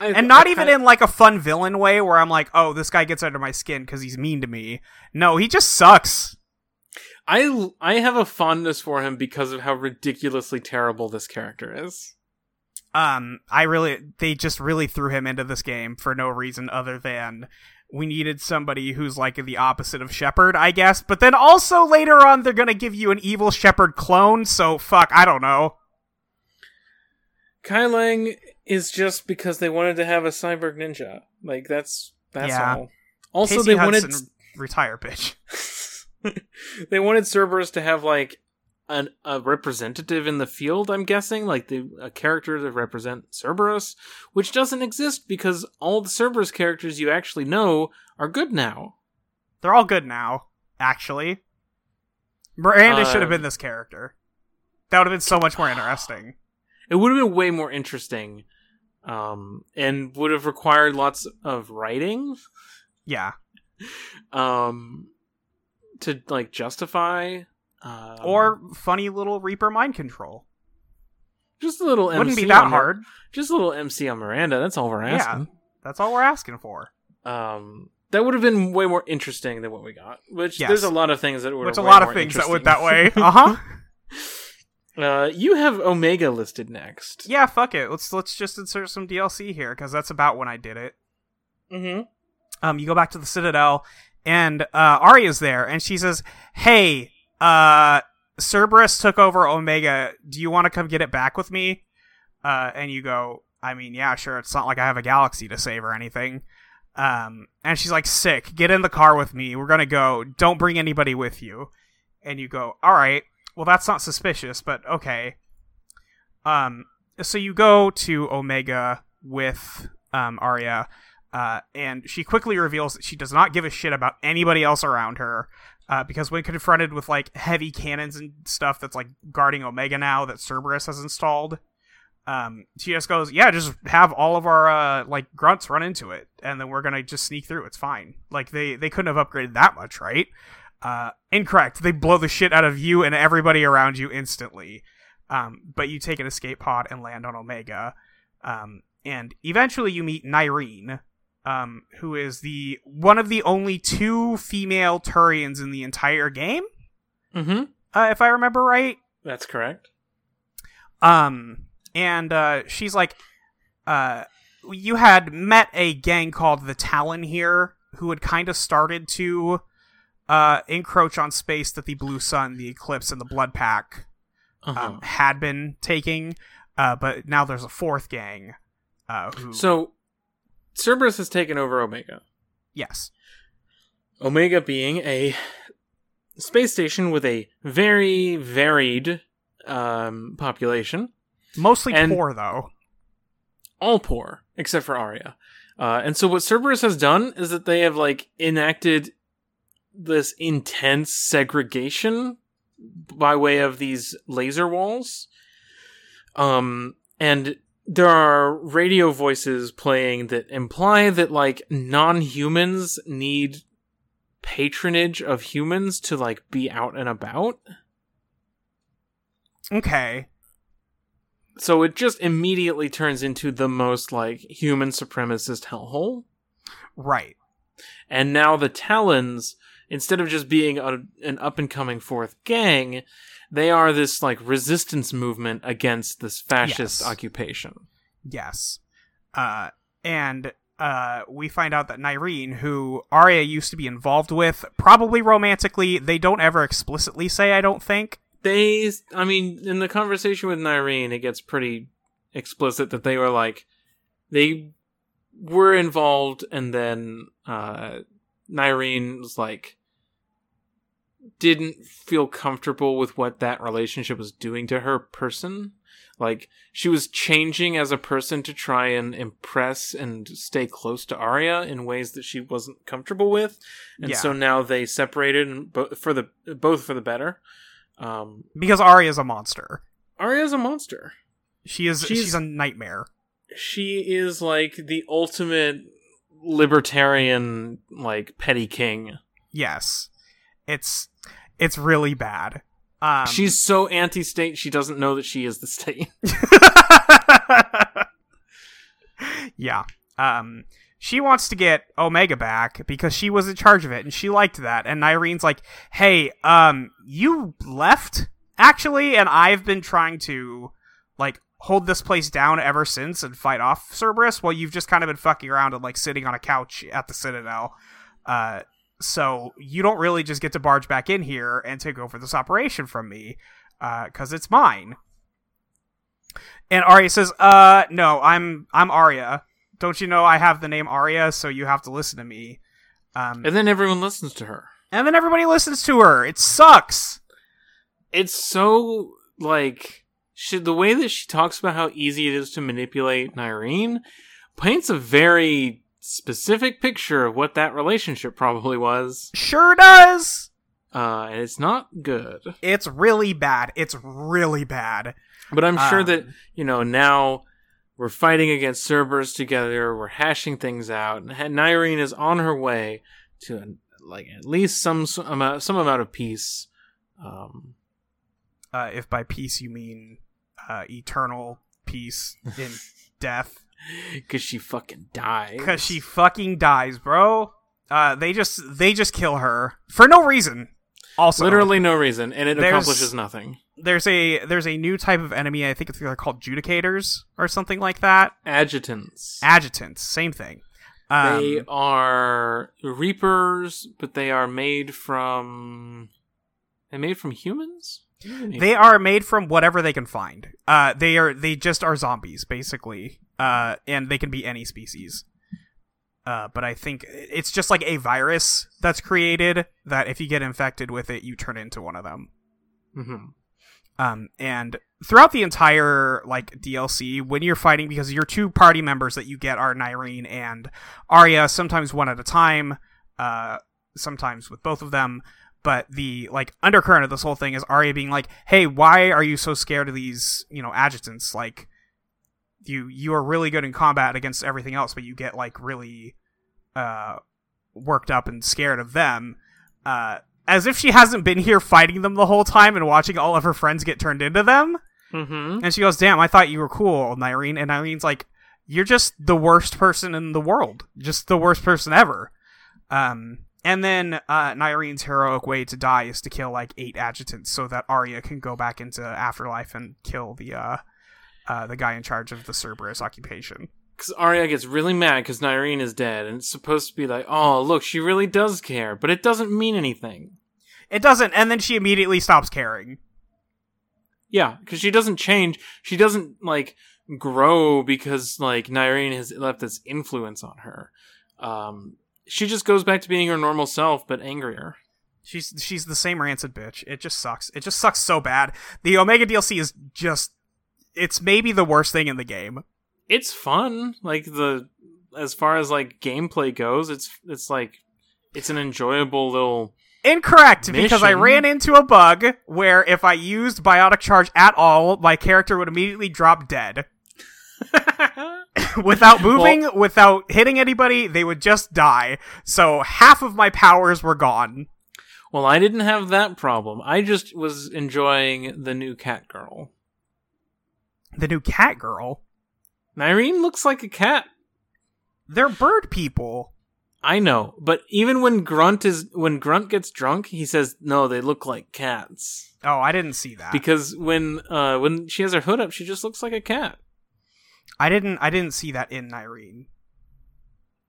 I- And not I- even I- in like a fun villain way where I'm like, "Oh, this guy gets under my skin because he's mean to me." No, he just sucks. I I have a fondness for him because of how ridiculously terrible this character is. Um, I really they just really threw him into this game for no reason other than we needed somebody who's like the opposite of Shepard, I guess. But then also later on they're gonna give you an evil Shepard clone, so fuck, I don't know. Kai Leng is just because they wanted to have a cyborg ninja. Like that's that's Yeah. all. Also, Casey they Hudson, wanted retire, bitch. they wanted Cerberus to have like an a representative in the field. I'm guessing like the a character to represent Cerberus, which doesn't exist because all the Cerberus characters you actually know are good now. They're all good now, actually. Miranda should have Uh, been this character. That would have been so much more interesting. It would have been way more interesting, um, and would have required lots of writing. Yeah. um to like justify um, Or funny little Reaper mind control. just a little Wouldn't MC be that hard. just a little MC on Miranda that's all we're asking Yeah, That's all we're asking for. um that would have been way more interesting than what we got which Yes. there's a lot of things that would Which a lot of things that went that way. Uh huh. uh you have Omega listed next Yeah, fuck it. Let's let's just insert some DLC here because that's about when I did it. mm-hmm. Um, you go back to the Citadel, and uh, Aria's there, and she says, "Hey, uh, Cerberus took over Omega. Do you want to come get it back with me?" Uh, and you go, "I mean, yeah, sure. It's not like I have a galaxy to save or anything." Um, and she's like, "Sick. Get in the car with me. We're gonna go. Don't bring anybody with you." And you go, "All right. Well, that's not suspicious, but okay." Um, so you go to Omega with um Aria uh, and she quickly reveals that she does not give a shit about anybody else around her. Uh, because when confronted with like heavy cannons and stuff that's like guarding Omega now that Cerberus has installed, um, she just goes, "Yeah, just have all of our uh, like grunts run into it, and then we're gonna just sneak through. It's fine. Like they they couldn't have upgraded that much, right?" Uh, incorrect. They blow the shit out of you and everybody around you instantly. Um, but you take an escape pod and land on Omega. Um, and eventually you meet Nyreen, um, who is the one of the only two female Turians in the entire game, Mm-hmm. uh, if I remember right. that's correct Um, and uh, she's like, uh, you had met a gang called the Talon here, who had kind of started to uh, encroach on space that the Blue Sun, the Eclipse, and the Blood Pack Uh-huh. um, had been taking. Uh, but now there's a fourth gang. Uh, who, so Cerberus has taken over Omega. yes, Omega being a space station with a very varied um, population, mostly And- poor though. all poor except for Aria. Uh, and so what Cerberus has done is that they have like enacted this intense segregation by way of these laser walls. Um, and there are radio voices playing that imply that like non-humans need patronage of humans to like be out and about. Okay, So it just immediately turns into the most like human supremacist hellhole. right. And now the Talons, instead of just being a, an up and coming fourth gang, they are this like resistance movement against this fascist Yes. occupation. Yes. Uh, and uh, we find out that Nyreen, who Aria used to be involved with, probably romantically, they don't ever explicitly say, I don't think. They, I mean, in the conversation with Nyreen, it gets pretty explicit that they were like, they were involved, and then uh, Nyreen was like, didn't feel comfortable with what that relationship was doing to her person. Like, she was changing as a person to try and impress and stay close to Aria in ways that she wasn't comfortable with. And Yeah. so now they separated and bo- for the both for the better. Um, Because Aria's a monster. Aria's a monster. She is She's- she's, a nightmare. She is like the ultimate libertarian, like petty king. Yes. It's it's really bad. Um, She's so anti-state, she doesn't know that she is the state. yeah. Um she wants to get Omega back because she was in charge of it and she liked that. And Nyreen's like, "Hey, um you left actually and I've been trying to like hold this place down ever since and fight off Cerberus while you've just kind of been fucking around and like sitting on a couch at the Citadel. Uh so you don't really just get to barge back in here and take over this operation from me because it's mine. And Aria says, "Uh, no, I'm I'm Aria. Don't you know I have the name Aria, so you have to listen to me." Um, and then everyone listens to her. and then everybody listens to her. It sucks. It's so like she, the way that she talks about how easy it is to manipulate Nyreen paints a very specific picture of what that relationship probably was. Sure does. Uh, and it's not good. It's really bad. It's really bad. But I'm sure Um, that, you know, now we're fighting against Cerberus together, we're hashing things out, and Nyreen is on her way to, like, at least some amount, some amount of peace. Um, Uh, if by peace you mean uh, eternal peace in death, because she fucking dies. because she fucking dies, bro. Uh, they just they just kill her for no reason. Also, Literally no reason, and it There's- accomplishes nothing. there's a there's a new type of enemy. I think it's they're called judicators or something like that. Adjutants. Adjutants, same thing. Um, they are reapers, but they are made from. They made from humans. they are made from whatever they can find. Uh, they are they just are zombies basically. Uh, and they can be any species. Uh, but I think it's just like a virus that's created that if you get infected with it, you turn into one of them. hmm Um, and throughout the entire like DLC, when you're fighting, because your two party members that you get are Nyreen and Aria, sometimes one at a time, uh, sometimes with both of them. But the like undercurrent of this whole thing is Aria being like, "Hey, why are you so scared of these, you know, adjutants? Like, you you are really good in combat against everything else, but you get like really uh worked up and scared of them." Uh, as if she hasn't been here fighting them the whole time and watching all of her friends get turned into them. hmm And she goes, "Damn, I thought you were cool, Nyreen." And Nyreen's like, "You're just the worst person in the world, just the worst person ever." Um, and then uh, Nyreen's heroic way to die is to kill like eight adjutants, so that Aria can go back into afterlife and kill the uh, uh, the guy in charge of the Cerberus occupation. because Aria gets really mad because Nyreen is dead, and it's supposed to be like, oh, look, she really does care, but it doesn't mean anything. It doesn't, and then she immediately stops caring. Yeah, because she doesn't change. She doesn't like grow because like Nyreen has left this influence on her. Um, she just goes back to being her normal self, but angrier. She's she's the same rancid bitch. It just sucks. It just sucks so bad. The Omega DLC is just it's maybe the worst thing in the game. It's fun, like the as far as like gameplay goes. It's it's like it's an enjoyable little. Incorrect, because I ran into a bug where if I used biotic charge at all, my character would immediately drop dead. without moving, without hitting anybody, they would just die. So half of my powers were gone. well, I didn't have that problem. I just was enjoying the new cat girl. The new cat girl. Nyreen looks like a cat. They're bird people. I know, but even when Grunt is when Grunt gets drunk, he says, "No, they look like cats." Oh, I didn't see that. Because when uh when she has her hood up, she just looks like a cat. I didn't I didn't see that in Nyreen.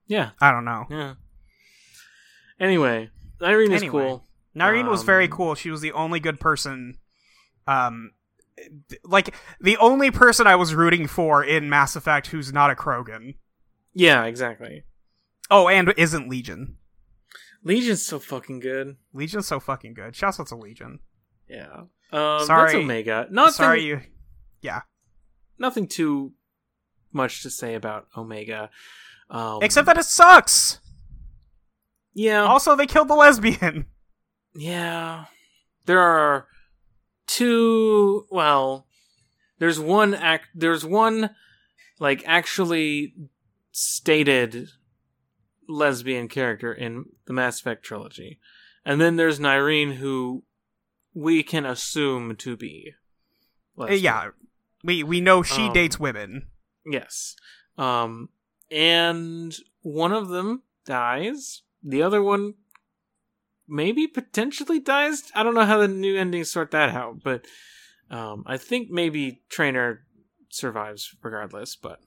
Yeah, I don't know. yeah. Anyway, Nyreen is Anyway. cool. Nyreen was very Um, cool. She was the only good person um like the only person I was rooting for in Mass Effect who's not a Krogan. Yeah, exactly. Oh, and isn't Legion. Legion's so fucking good. Legion's so fucking good. Shouts out to Legion. Yeah. Um, Sorry. that's Omega. Nothing. Sorry you Yeah. Nothing too much to say about Omega. Um, except that it sucks. yeah, Also they killed the lesbian. Yeah. There are two well there's one act there's one like actually stated lesbian character in the Mass Effect trilogy. And then there's Nyreen who we can assume to be Uh, lesbian. yeah. We we know she Um, dates women. Yes. Um and one of them dies. The other one maybe potentially dies. I don't know how the new endings sort that out, but um I think maybe Traynor survives regardless, but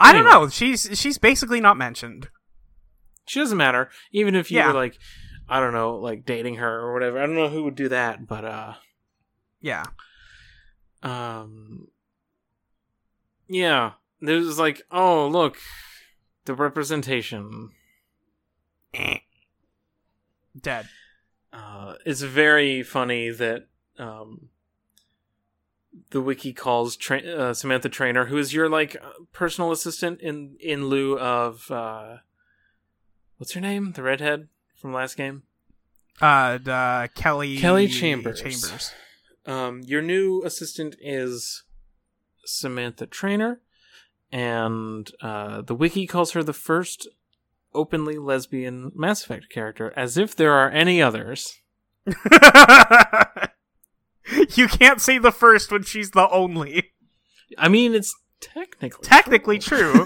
I don't know. She's she's basically not mentioned. She doesn't matter. Even if you Yeah. were like I don't know, like dating her or whatever. I don't know who would do that, but uh Yeah. um yeah there's like oh look the representation Dead. uh it's very funny that um the wiki calls tra- uh, samantha Traynor who is your like personal assistant in in lieu of uh what's her name the redhead from last game Uh, the Kelly Kelly Chambers. Chambers. Um, your new assistant is Samantha Traynor, and uh, the wiki calls her the first openly lesbian Mass Effect character, as if there are any others. you can't say the first when she's the only. I mean, it's technically Technically true.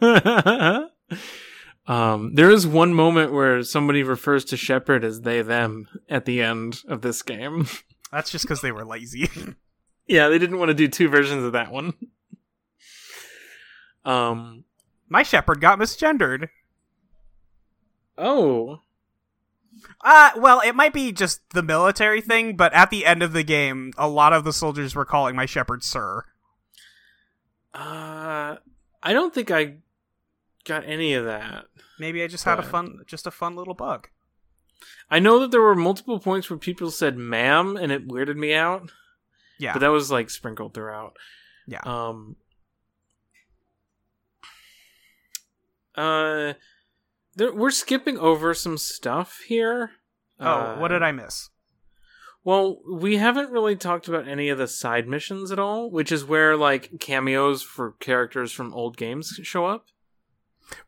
um, there is one moment where somebody refers to Shepard as they them at the end of this game. That's just because they were lazy. yeah, they didn't want to do two versions of that one. Um. My shepherd got misgendered. Oh. Uh, well, it might be just the military thing, but at the end of the game, a lot of the soldiers were calling my shepherd sir. Uh, I don't think I got any of that. Maybe I just had a fun, just a fun little bug. I know that there were multiple points where people said "ma'am" and it weirded me out, Yeah, but that was like sprinkled throughout. Yeah. Um. Uh, there, we're skipping over some stuff here. oh, what did I miss? Well, we haven't really talked about any of the side missions at all, which is where like cameos for characters from old games show up.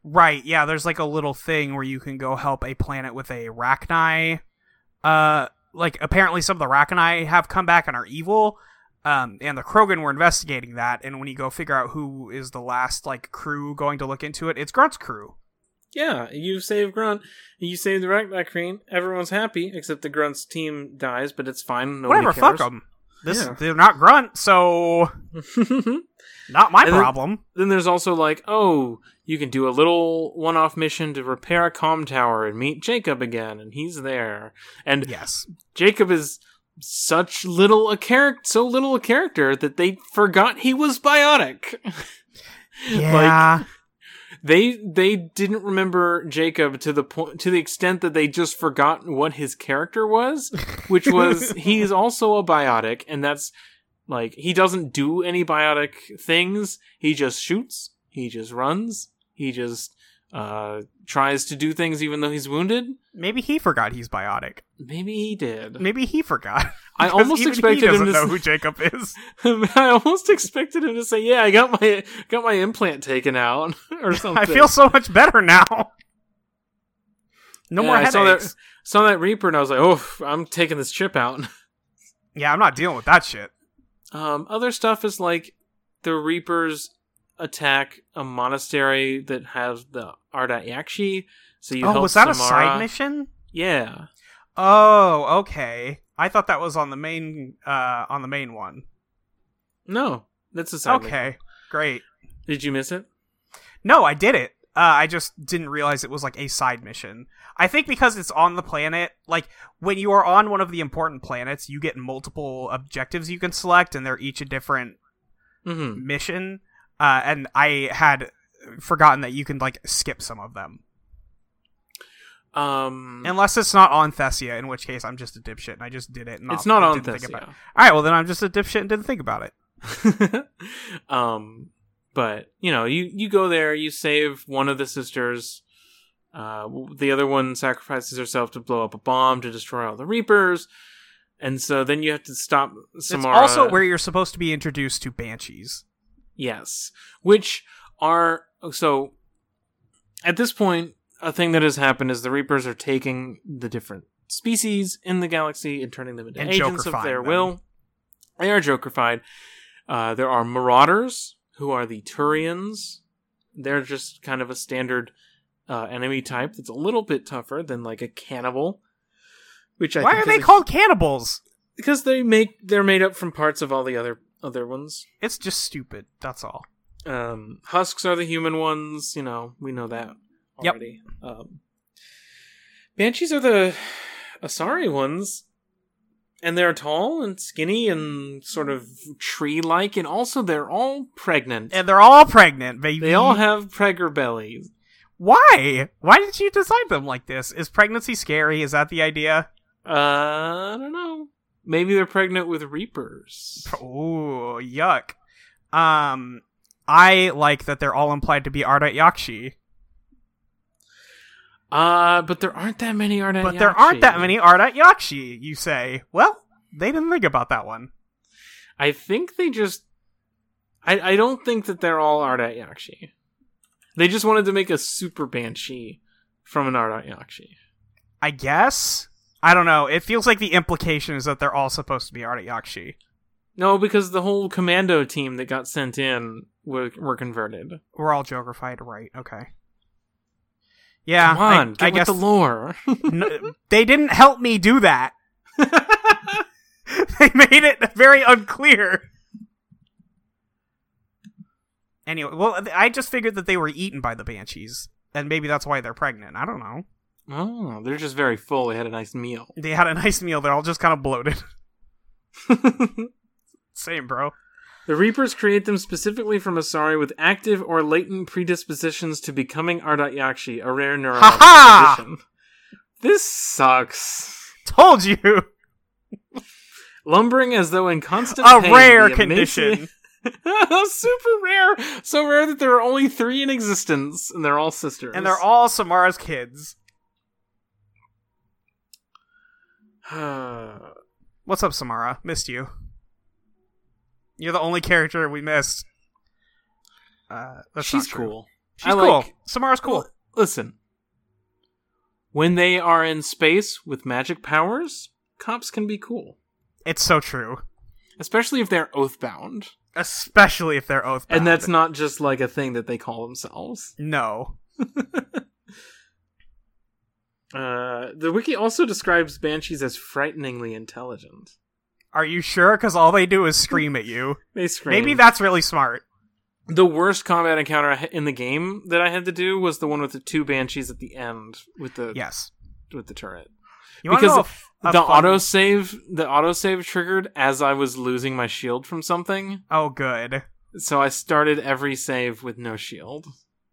Right, yeah, there's like a little thing where you can go help a planet with a Rachni. Uh, like apparently some of the Rachni have come back and are evil. Um, and the Krogan were investigating that, and when you go figure out who is the last like crew going to look into it, it's Grunt's crew. Yeah, you save Grunt, you save the Rachni Queen. Everyone's happy except the Grunt's team dies, but it's fine. Nobody Whatever, cares. fuck them. This Yeah. they're not grunt, so not my And problem. then there's also like, oh, you can do a little one-off mission to repair a comm tower and meet Jacob again, and he's there. And yes. Jacob is such little a character, so little a character that they forgot he was biotic. Yeah. They they didn't remember Jacob to the point to the extent that they just forgot what his character was, which was he's also a biotic, and that's like he doesn't do any biotic things. He just shoots. He just runs. He just uh tries to do things even though he's wounded. Maybe he forgot he's biotic. Maybe he did. Maybe he forgot. I almost expected he him to know who Jacob is. I almost expected him to say, "Yeah, I got my got my implant taken out" or something. I feel so much better now. No Yeah, more I saw that headaches. saw that Reaper, and I was like, "Oh, I'm taking this chip out." Yeah, I'm not dealing with that shit. Um, other stuff is like the Reapers attack a monastery that has the Ardat Yakshi. So you oh, was that a side mission? Yeah. Oh, okay. I thought that was on the main uh on the main one. No, that's a side. mission. okay, great. Did you miss it? No, I did it. Uh, I just didn't realize it was like a side mission. I think because it's on the planet, like when you are on one of the important planets, you get multiple objectives you can select, and they're each a different Mm-hmm. mission. Uh, and I had forgotten that you can like skip some of them, Um, unless it's not on Thessia, in which case I'm just a dipshit and I just did it. And it's not on didn't think. Thessia. All right, well then I'm just a dipshit and didn't think about it. um, but you know, you you go there, you save one of the sisters. Uh, the other one sacrifices herself to blow up a bomb to destroy all the Reapers, and so then you have to stop Samara. It's also where you're supposed to be introduced to banshees. Yes. Which are so at this point a thing that has happened is the Reapers are taking the different species in the galaxy and turning them into And agents of their them. will. They are Jokerfied. Uh, there are Marauders, who are the Turians. They're just kind of a standard uh, enemy type that's a little bit tougher than like a cannibal. Which I Why are they called cannibals? Because they make they're made up from parts of all the other other ones. It's just stupid. That's all. Um, husks are the human ones. You know, we know that Yep. already. Um, banshees are the Asari ones, and they're tall and skinny and sort of tree-like, and also they're all pregnant. And they're all pregnant, baby. they all have pregger bellies. Why? Why did you design them like this? Is pregnancy scary? Is that the idea? Uh, I don't know. Maybe they're pregnant with reapers. Oh, yuck. Um, I like that they're all implied to be Ardat Yakshi, Uh, but there aren't that many Ardat but there aren't that many Ardat Yakshi. You say? Well, they didn't think about that one. I think they just. I I don't think that they're all Ardat Yakshi. They just wanted to make a super banshee from an Ardat Yakshi. I guess. I don't know. It feels like the implication is that they're all supposed to be Ardat Yakshi. No, because the whole commando team that got sent in were were converted. We're all Jokerfied, right? Okay. Yeah, Come on, I, get I guess the lore. n- they didn't help me do that. they made it very unclear. Anyway, well, I just figured that they were eaten by the banshees, and maybe that's why they're pregnant. I don't know. Oh, they're just very full. They had a nice meal. They had a nice meal. They're all just kind of bloated. Same, bro. The Reapers create them specifically from Asari with active or latent predispositions to becoming Ardat Yakshi, a rare neurological Ha-ha! condition. This sucks. Told you. Lumbering as though in constant A pain, rare condition. emaciated- Super rare. So rare that there are only three in existence, and they're all sisters. And they're all Samara's kids. all. What's up, Samara? Missed you. You're the only character we missed. Uh, that's She's cool. She's I cool. like- Samara's cool. Listen. When they are in space with magic powers, cops can be cool. It's so true. Especially if they're oathbound. Especially if they're oath And that's not just like a thing that they call themselves. no. Uh, the wiki also describes banshees as frighteningly intelligent. Are you sure? Because all they do is scream at you. They scream. Maybe that's really smart. the worst combat encounter in the game that I had to do was the one with the two banshees at the end with the Yes. with the turret. You because know a f- a the fun- autosave the autosave triggered as I was losing my shield from something. Oh, good. So I started every save with no shield.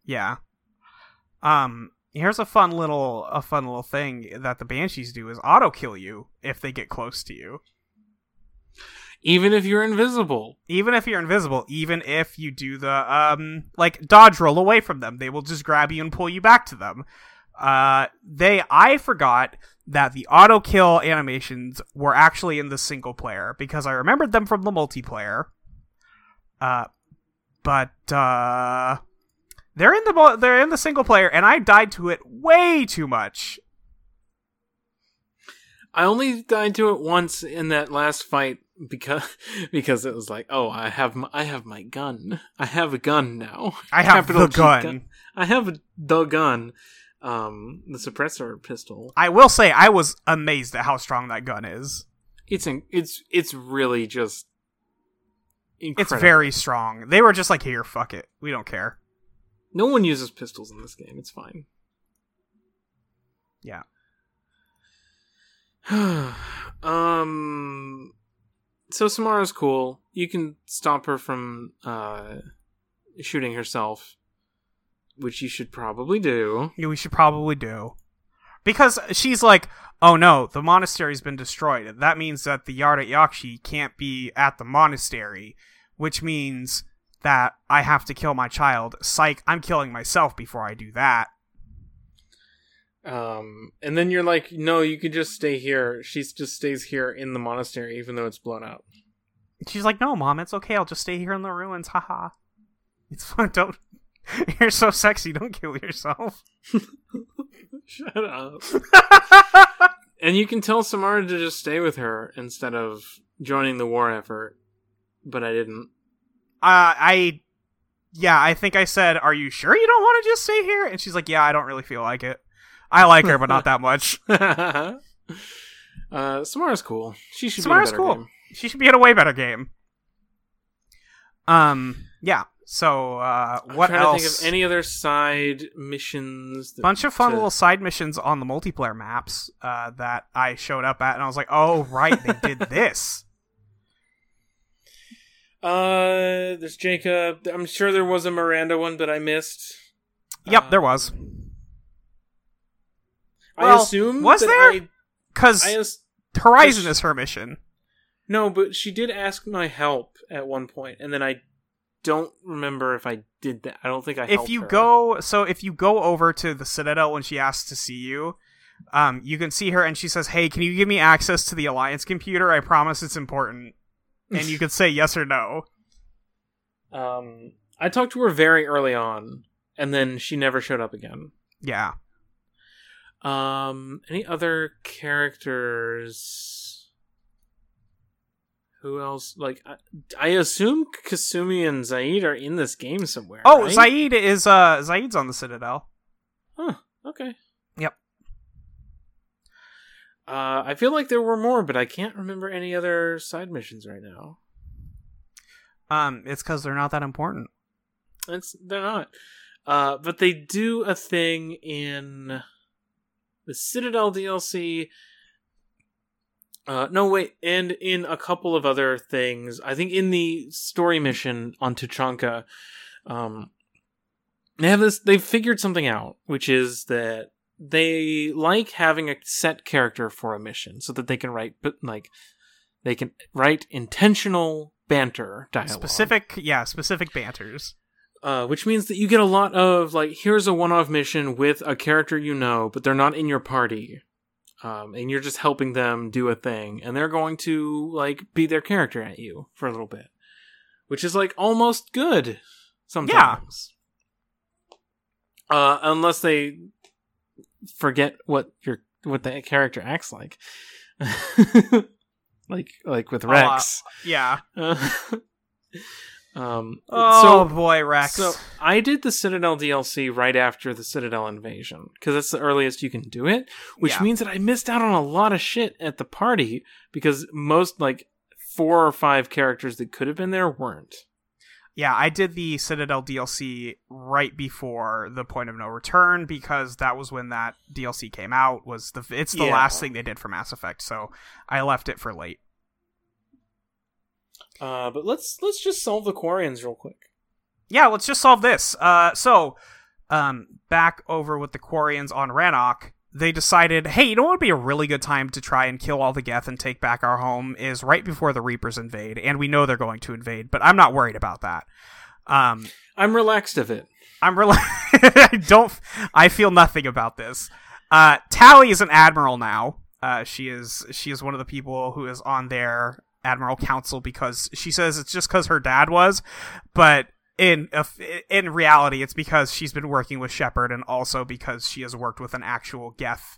Yeah. Um. Here's a fun little a fun little thing that the banshees do is auto kill you if they get close to you. Even if you're invisible. Even if you're invisible, even if you do the um like dodge roll away from them, they will just grab you and pull you back to them. Uh they I forgot that the auto kill animations were actually in the single player because I remembered them from the multiplayer. Uh but uh they're in the they're in the single player and I died to it way too much. I only died to it once in that last fight because because it was like, oh, I have my, I have my gun. I have a gun now. I have Capital the G gun. I have the gun. Um, the suppressor pistol. I will say I was amazed at how strong that gun is. It's in, it's it's really just. Incredible. It's very strong. They were just like, "Here, fuck it. We don't care." No one uses pistols in this game. It's fine. Yeah. um. So Samara's cool. You can stop her from uh shooting herself, which you should probably do. Yeah, we should probably do. Because she's like, oh no, the monastery's been destroyed. That means that the Ardat Yakshi can't be at the monastery, which means that I have to kill my child. Psych, I'm killing myself before I do that. Um, and then you're like, no, you can just stay here. She just stays here in the monastery, even though it's blown up. She's like, no, mom, it's okay. I'll just stay here in the ruins. Haha. It's fun. Don't. You're so sexy. Don't kill yourself. Shut up. and you can tell Samara to just stay with her instead of joining the war effort, but I didn't. Uh, I, yeah, I think I said, "Are you sure you don't want to just stay here?" And she's like, "Yeah, I don't really feel like it. I like her, but not that much. uh, Samara's cool. She should Samara's be in a cool. game. She should be in a way better game." Um, yeah. So, uh, I'm what trying else? to think of any other side missions. That, Bunch of fun to- little side missions on the multiplayer maps uh, that I showed up at, and I was like, "Oh, right, they did this." Uh, there's Jacob. I'm sure there was a Miranda one, but I missed. Yep, there Um, was. I Well, assume was that there? Because as- Horizon Just- is her mission. no, but she did ask my help at one point, and then I don't remember if I did that. I don't think I. if you her. go so if you go over to the citadel when she asks to see you um you can see her and she says hey can you give me access to the alliance computer i promise it's important and you could say yes or no um, I talked to her very early on, and then she never showed up again. yeah Um, any other characters? Who else? Like, I, I assume Kasumi and Zaeed are in this game somewhere. oh right? Zaeed is uh Zaeed's on the citadel Huh. Okay. Uh, I feel like there were more, but I can't remember any other side missions right now. um it's because they're not that important It's they're not. Uh, but they do a thing in the Citadel DLC. Uh, no wait, and in a couple of other things. I think in the story mission on Tuchanka, um, they have this. They've figured something out, which is that they like having a set character for a mission, so that they can write, but like they can write intentional banter dialogue. Specific yeah specific banters. Uh, which means that you get a lot of like here's a one-off mission with a character you know but they're not in your party. Um, and you're just helping them do a thing and they're going to like be their character at you for a little bit. Which is like almost good sometimes. Uh, unless they forget what your what the character acts like. Like like with uh, Wrex. yeah. Uh, um oh so boy Wrex. so I did the Citadel DLC right after the Citadel invasion because that's the earliest you can do it, which Yeah. means that I missed out on a lot of shit at the party because most like four or five characters that could have been there weren't. Yeah, I did the Citadel DLC right before the Point of No Return because that was when that DLC came out. Was the it's the Yeah. last thing they did for Mass Effect, so I left it for late. Uh, but let's let's just solve the Quarians real quick. Yeah, let's just solve this. Uh, so, um, back over with the Quarians on Rannoch, they decided, hey, you know what would be a really good time to try and kill all the Geth and take back our home is right before the Reapers invade, and we know they're going to invade, but I'm not worried about that. Um, I'm relaxed of it. I'm relaxed. I don't I feel nothing about this. Uh Tali is an admiral now. Uh she is she is one of the people who is on their admiral council because she says it's just cuz her dad was, but in in reality it's because she's been working with Shepard and also because she has worked with an actual Geth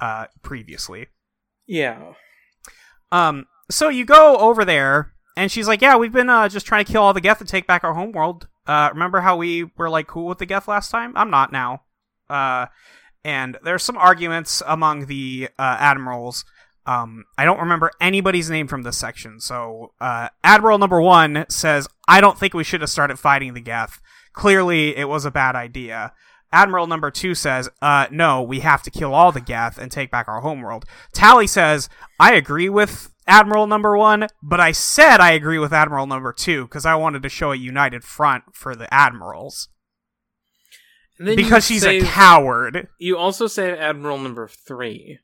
uh previously. Yeah. Um, so you go over there, and she's like, "Yeah, we've been uh, just trying to kill all the Geth and take back our homeworld. Uh, remember how we were like cool with the Geth last time? I'm not now." Uh, and there's some arguments among the uh, admirals. Um, I don't remember anybody's name from this section. So, uh, Admiral number one says, "I don't think we should have started fighting the Geth. Clearly, it was a bad idea." Admiral number two says, uh, no, we have to kill all the Geth and take back our homeworld. Tali says, I agree with Admiral number one, but I said I agree with Admiral number two because I wanted to show a united front for the admirals. Because she's save- a coward. You also save Admiral number three.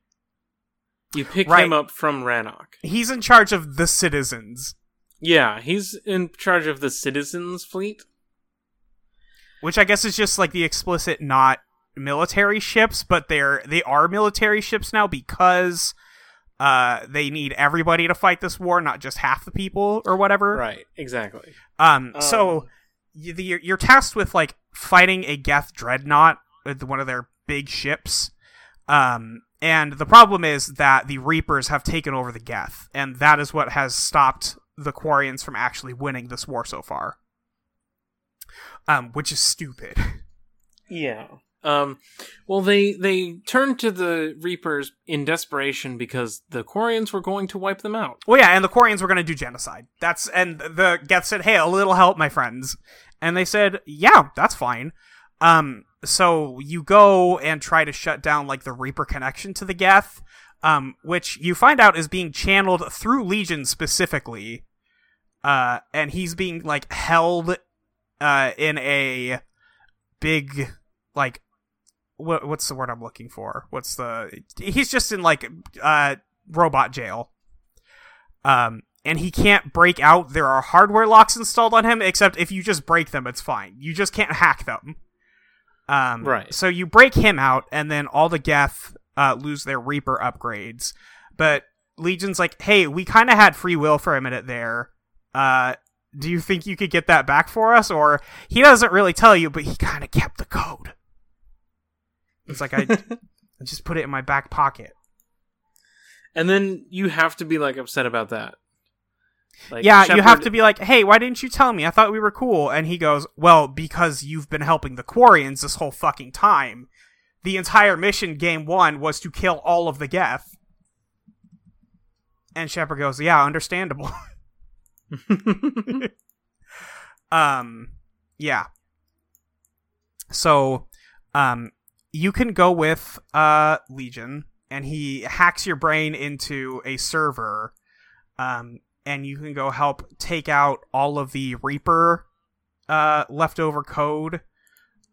You pick Right. him up from Rannoch. He's in charge of the citizens, Yeah, he's in charge of the Citizens Fleet. which I guess is just like the explicit not military ships, but they're they are military ships now because uh they need everybody to fight this war, not just half the people or whatever. Right, exactly. Um, so Um, the, you're, you're tasked with like fighting a Geth dreadnought with one of their big ships. Um, and the problem is that the Reapers have taken over the Geth, and that is what has stopped the Quarians from actually winning this war so far. Um, which is stupid. Yeah. Um well they they turned to the Reapers in desperation because the Quarians were going to wipe them out. Well, yeah, and the Quarians were going to do genocide. That's and the Geth said, "Hey, a little help, my friends," and they said, "Yeah, that's fine." Um, so you go and try to shut down like the Reaper connection to the Geth, um, which you find out is being channeled through Legion specifically, uh, and he's being like held, uh, in a big like. What, what's the word I'm looking for? What's the? He's just in like uh robot jail um, and he can't break out. There are hardware locks installed on him, except if you just break them, it's fine. You just can't hack them. Um, Right. So you break him out, and then all the Geth uh, lose their Reaper upgrades. But Legion's like, hey, we kind of had free will for a minute there. Uh, do you think you could get that back for us? Or he doesn't really tell you, but he kind of kept the code. It's like I, I just put it in my back pocket. And then you have to be like upset about that. Like yeah, you have to be like, hey, why didn't you tell me? I thought we were cool. And he goes, well, because you've been helping the Quarians this whole fucking time. The entire mission, game one, was to kill all of the Geth. And Shepard goes, yeah, understandable. um, yeah. So, um, you can go with uh Legion, and he hacks your brain into a server, um, and you can go help take out all of the Reaper uh leftover code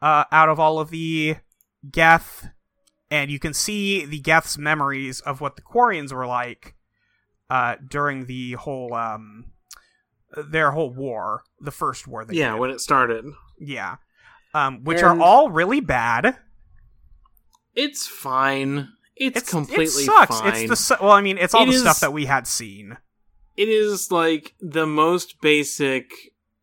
uh out of all of the Geth, and you can see the Geth's memories of what the Quarians were like uh during the whole um their whole war, the first war. They yeah, did. when it started. Yeah. Um, which And- are all really bad. It's fine. It's, It's completely it sucks. fine. It's the su- well, I mean, it's all It the is- stuff that we had seen. It is like the most basic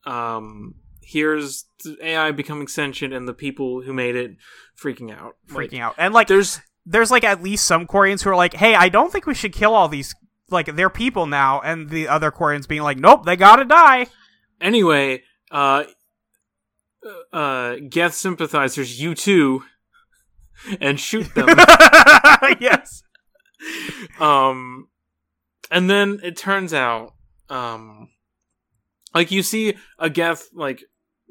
um here's AI becoming sentient and the people who made it freaking out. Freaking Like, out, and like There's there's like at least some Quarians who are like, "Hey, I don't think we should kill all these like they're people now," and the other Quarians being like, "Nope, they gotta die." anyway, uh uh Geth sympathizers, you too and shoot them. yes. um and then it turns out um like you see a Geth like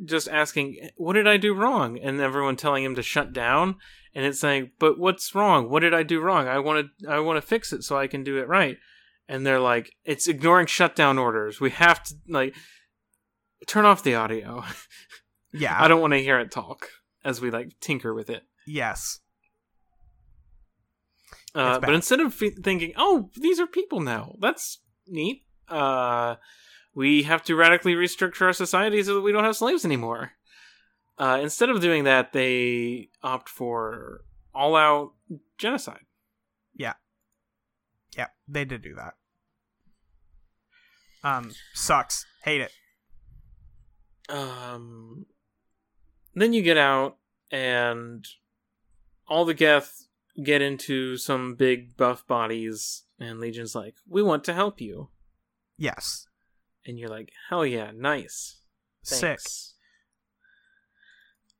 just asking what did I do wrong? And everyone telling him to shut down. And it's saying but what's wrong? What did I do wrong? I want to I want to fix it so I can do it right. And they're like it's ignoring shutdown orders. We have to like turn off the audio. Yeah. I don't want to hear it talk as we like tinker with it. Yes. Uh, but instead of f- thinking, "Oh, these are people now," that's neat. Uh, we have to radically restructure our society so that we don't have slaves anymore. Uh, instead of doing that, they opt for all-out genocide. Yeah. Yeah, they did do that. Um, sucks. Hate it. Um, then you get out, and all the Geth get into some big buff bodies, and Legion's like, "We want to help you," Yes. and you're like, "Hell yeah, nice." Sick. Thanks.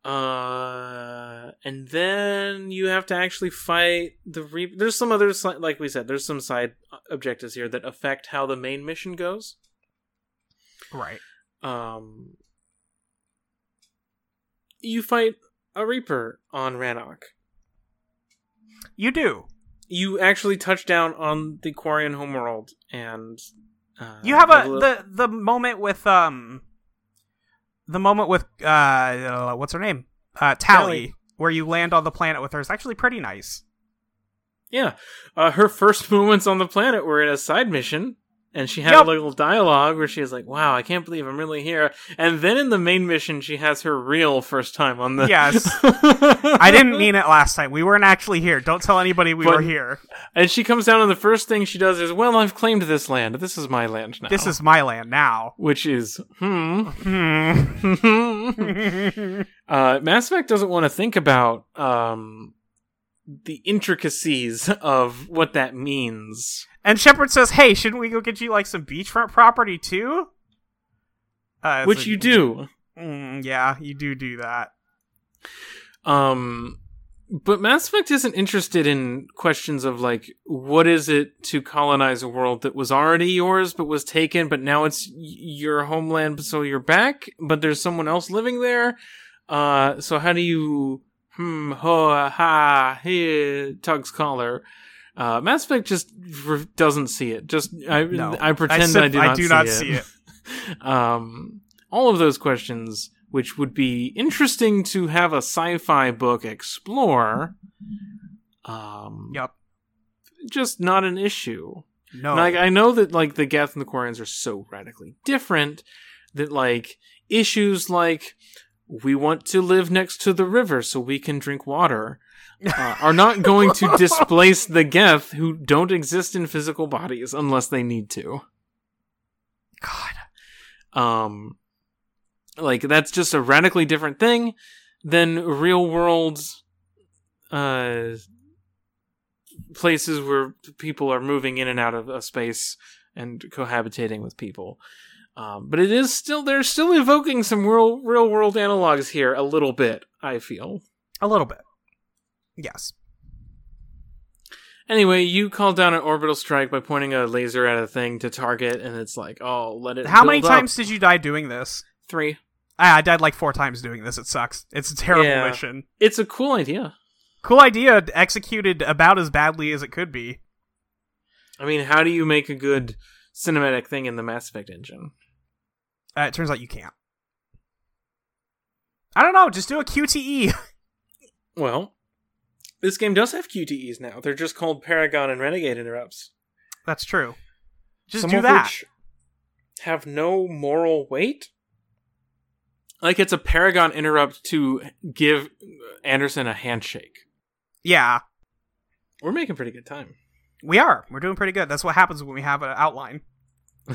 Uh, and then you have to actually fight the Reap. There's some other, like we said, there's some side objectives here that affect how the main mission goes. Right. Um, you fight a Reaper on Rannoch. You do. You actually touch down on the Quarian homeworld, and uh, You have a little- the the moment with um the moment with uh, uh what's her name? Uh Tali, Tali. where you land on the planet with her is actually pretty nice. Yeah, uh, her first moments on the planet were in a side mission, and she had Yep. a little dialogue where she's like, "Wow, I can't believe I'm really here." And then in the main mission, she has her real first time on the. Yes. I didn't mean it last time. We weren't actually here. Don't tell anybody we But- were here. And she comes down, and the first thing she does is, "Well, I've claimed this land. This is my land now." This is my land now. which is hmm. Hmm. uh, Mass Effect doesn't want to think about um the intricacies of what that means. and Shepard says, "Hey, shouldn't we go get you like some beachfront property too?" Uh, Which like- you do. Mm, yeah, you do do that. Um, but Mass Effect isn't interested in questions of like, what is it to colonize a world that was already yours but was taken, but now it's your homeland, so you're back, but there's someone else living there. Uh, so how do you, hmm, ho, ha, he, Tug's collar. Uh, Mass Effect just r- doesn't see it. Just I, No. I pretend I, said- do not, do see, not it. see it. um, all of those questions, which would be interesting to have a sci-fi book explore, um, Yep. just not an issue. No. Like I know that like the Geth and the Quarians are so radically different that like issues like we want to live next to the river so we can drink water uh, are not going to displace the Geth who don't exist in physical bodies unless they need to. God. Um, like that's just a radically different thing than real world uh places where people are moving in and out of a space and cohabitating with people. Um, but it is still they're still evoking some real real world analogs here a little bit. I feel. A little bit. Yes. Anyway, you call down an orbital strike by pointing a laser at a thing to target, and it's like, oh, let it. How many up. times did you die doing this? Three. Ah, I died like four times doing this. It sucks. It's a terrible Yeah. mission. It's a cool idea. Cool idea, executed about as badly as it could be. I mean, how do you make a good cinematic thing in the Mass Effect engine? Uh, it turns out you can't. I don't know. Just do a QTE. Well, this game does have QTEs now. They're just called Paragon and Renegade interrupts. That's true. Just Some do that. have no moral weight. Like it's a Paragon interrupt to give Anderson a handshake. Yeah, We're making pretty good time. we are. We're doing pretty good. That's what happens when we have an outline.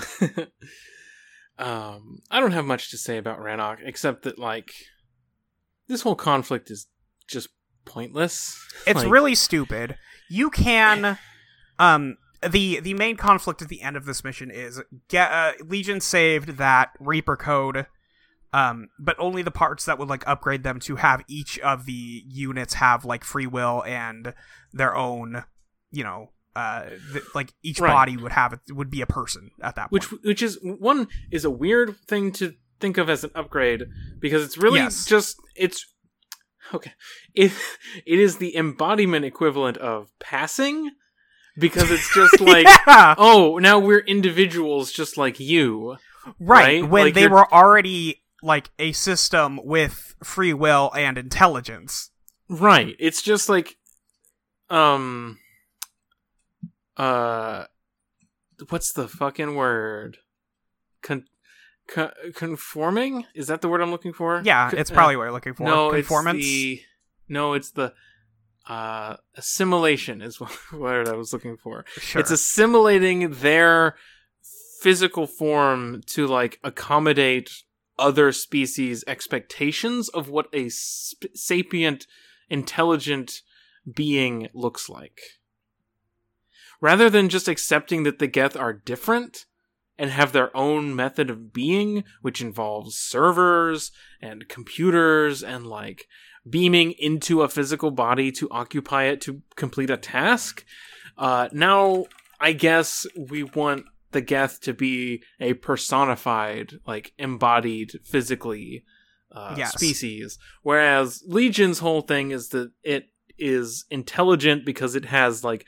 um, I don't have much to say about Rannoch except that like this whole conflict is just pointless. It's Like, really stupid. You can, um, the the main conflict at the end of this mission is get uh, Legion saved that Reaper code, um, but only the parts that would like upgrade them to have each of the units have like free will and their own, you know, uh, th- like each Right. body would have it would be a person at that point. which which is one is a weird thing to think of as an upgrade because it's really Yes. just it's okay it it is the embodiment equivalent of passing because it's just like yeah, oh now we're individuals just like you right. right? When Like they you're- were already like a system with free will and intelligence. right it's just like um uh what's the fucking word Con- co- conforming is that the word i'm looking for Yeah, it's uh, probably what you're looking for. No, Conformance. it's the no, it's the uh assimilation is what word I was looking for. Sure. It's assimilating their physical form to like accommodate other species expectations of what a sp- sapient intelligent being looks like. Rather than just accepting that the Geth are different and have their own method of being, which involves servers and computers and like beaming into a physical body to occupy it to complete a task. Uh, now, I guess we want the Geth to be a personified, like embodied physically uh, Yes. species, whereas Legion's whole thing is that it is intelligent because it has like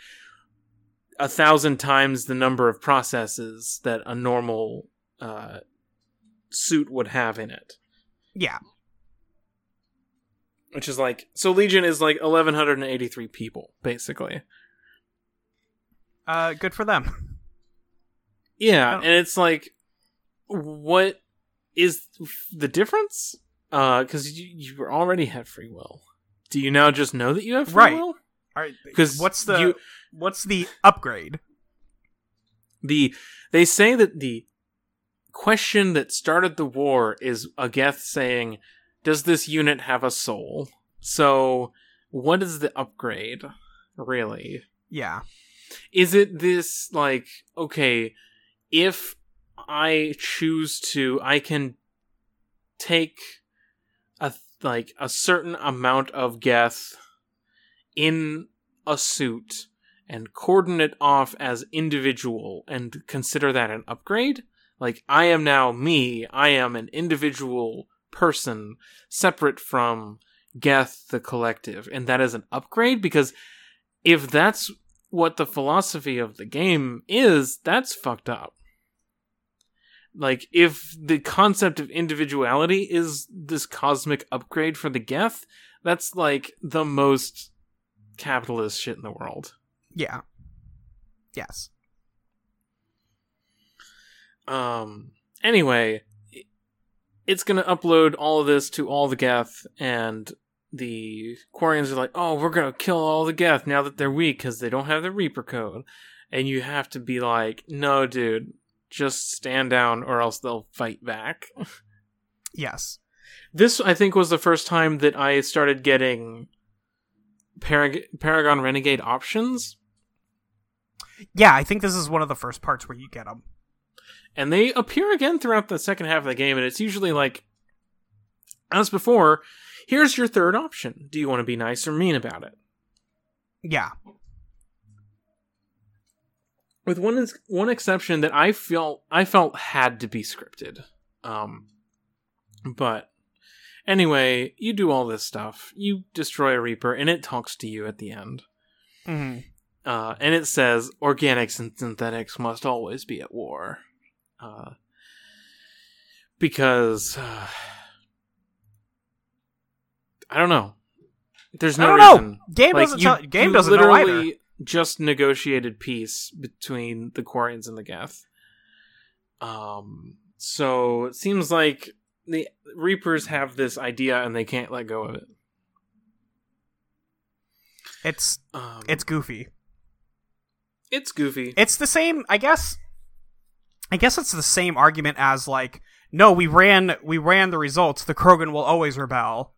a thousand times the number of processes that a normal uh, suit would have in it. yeah. Which is like so Legion is like eleven hundred and eighty three people, basically. Uh, good for them. Yeah, and it's like what is the difference? Uh because you you already have free will. Do you now just know that you have free Right. will? All right. 'Cause what's the you- what's the upgrade? the they say that the question that started the war is a Geth saying, "Does this unit have a soul?" So, what is the upgrade, really? Yeah. Is it this like okay, if I choose to, I can take a like a certain amount of Geth in a suit and cordon it off as individual and consider that an upgrade? Like, I am now me, I am an individual person separate from Geth the collective, and that is an upgrade? Because if that's what the philosophy of the game is, that's fucked up. Like, if the concept of individuality is this cosmic upgrade for the Geth, that's like the most capitalist shit in the world. Yeah. Yes. Um. Anyway, it's gonna upload all of this to all the Geth, and the Quarians are like, "Oh, we're gonna kill all the Geth now that they're weak because they don't have the Reaper code." And you have to be like, "No, dude, just stand down, or else they'll fight back." Yes. this, I think, was the first time that I started getting Parag- Paragon Renegade options. Yeah, I think this is one of the first parts where you get them. and they appear again throughout the second half of the game and it's usually like as before here's your third option do you want to be nice or mean about it Yeah. with one one exception that i felt i felt had to be scripted um but anyway you do all this stuff you destroy a reaper and it talks to you at the end hmm uh, and it says organics and synthetics must always be at war uh, because uh, i don't know there's no don't know. Game like doesn't you, tell. Game you doesn't know literally just negotiated peace between the Quarians and the Geth. Um, so it seems like the Reapers have this idea and they can't let go of it. It's Um, it's goofy. it's goofy. It's the same. I guess. I guess it's the same argument as like, no, we ran we ran the results. The Krogan will always rebel.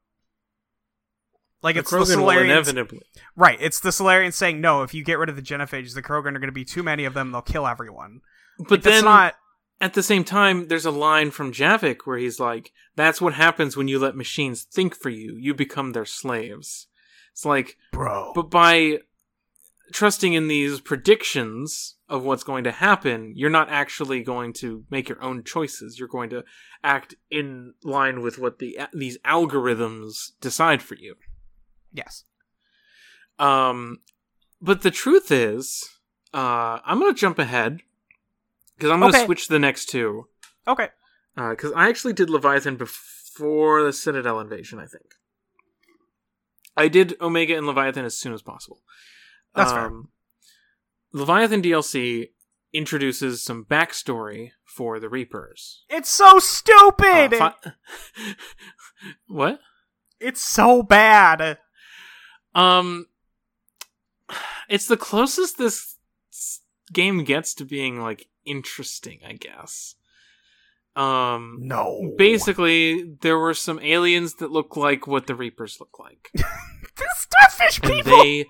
Like the it's the Krogan will Salarians, inevitably. right? It's the Salarians saying, no, if you get rid of the Genophages, the Krogan are going to be too many of them. They'll kill everyone. But Like, that's then not. At the same time, there's a line from Javik where he's like, "That's what happens when you let machines think for you. You become their slaves." It's like Bro. But by trusting in these predictions of what's going to happen, you're not actually going to make your own choices. You're going to act in line with what the these algorithms decide for you. Yes. Um, but the truth is, uh, I'm going to jump ahead because I'm going to Okay. switch the next two. Okay. Because I actually did Leviathan before the Citadel invasion, I think. I did Omega and Leviathan as soon as possible. That's fair. fair. Leviathan DLC introduces some backstory for the Reapers. It's so stupid. Uh, fi- what? it's so bad. Um, it's the closest this game gets to being like interesting, I guess. Um, No. basically, there were some aliens that look like what the Reapers look like, the starfish and people. they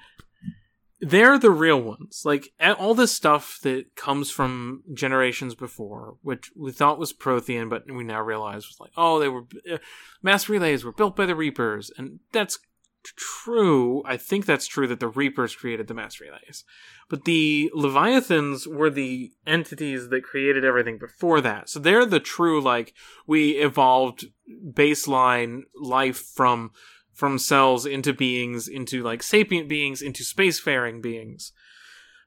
they're the real ones. Like all this stuff that comes from generations before, which we thought was Prothean, but we now realize was like, oh, they were uh, mass relays were built by the Reapers, and that's true. I think that's true that the Reapers created the mass relays, but the Leviathans were the entities that created everything before that. So they're the true like we evolved baseline life from from cells into beings into like sapient beings into spacefaring beings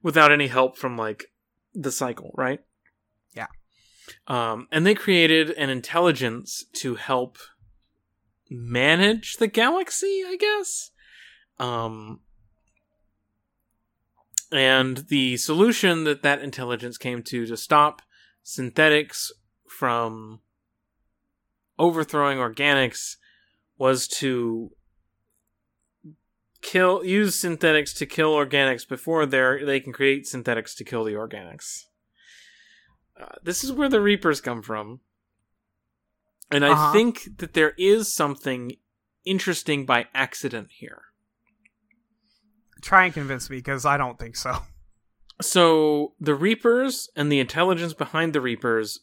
without any help from like the cycle, right? Yeah. Um, and they created an intelligence to help manage the galaxy, I guess. Um, and the solution that that intelligence came to to stop synthetics from overthrowing organics was to kill use synthetics to kill organics before they they can create synthetics to kill the organics. Uh, this is where the reapers come from. And I Uh-huh. think that there is something interesting by accident here. Try and convince me because I don't think so. So the Reapers and the intelligence behind the Reapers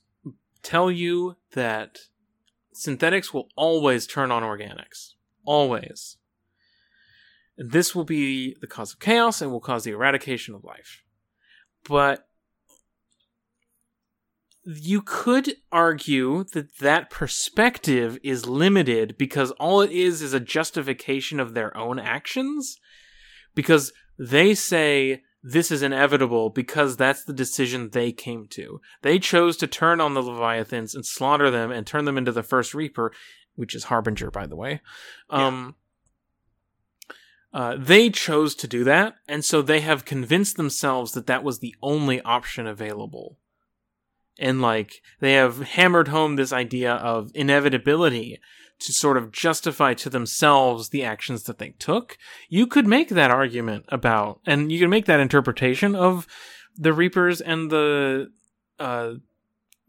tell you that synthetics will always turn on organics. Always. And this will be the cause of chaos and will cause the eradication of life. But you could argue that that perspective is limited because all it is is a justification of their own actions because they say this is inevitable because that's the decision they came to. They chose to turn on the Leviathans and slaughter them and turn them into the first Reaper, which is Harbinger, by the way. Um, uh, they chose to do that, and so they have convinced themselves that that was the only option available. And like they have hammered home this idea of inevitability to sort of justify to themselves the actions that they took. You could make that argument about, and you can make that interpretation of the Reapers and the, uh,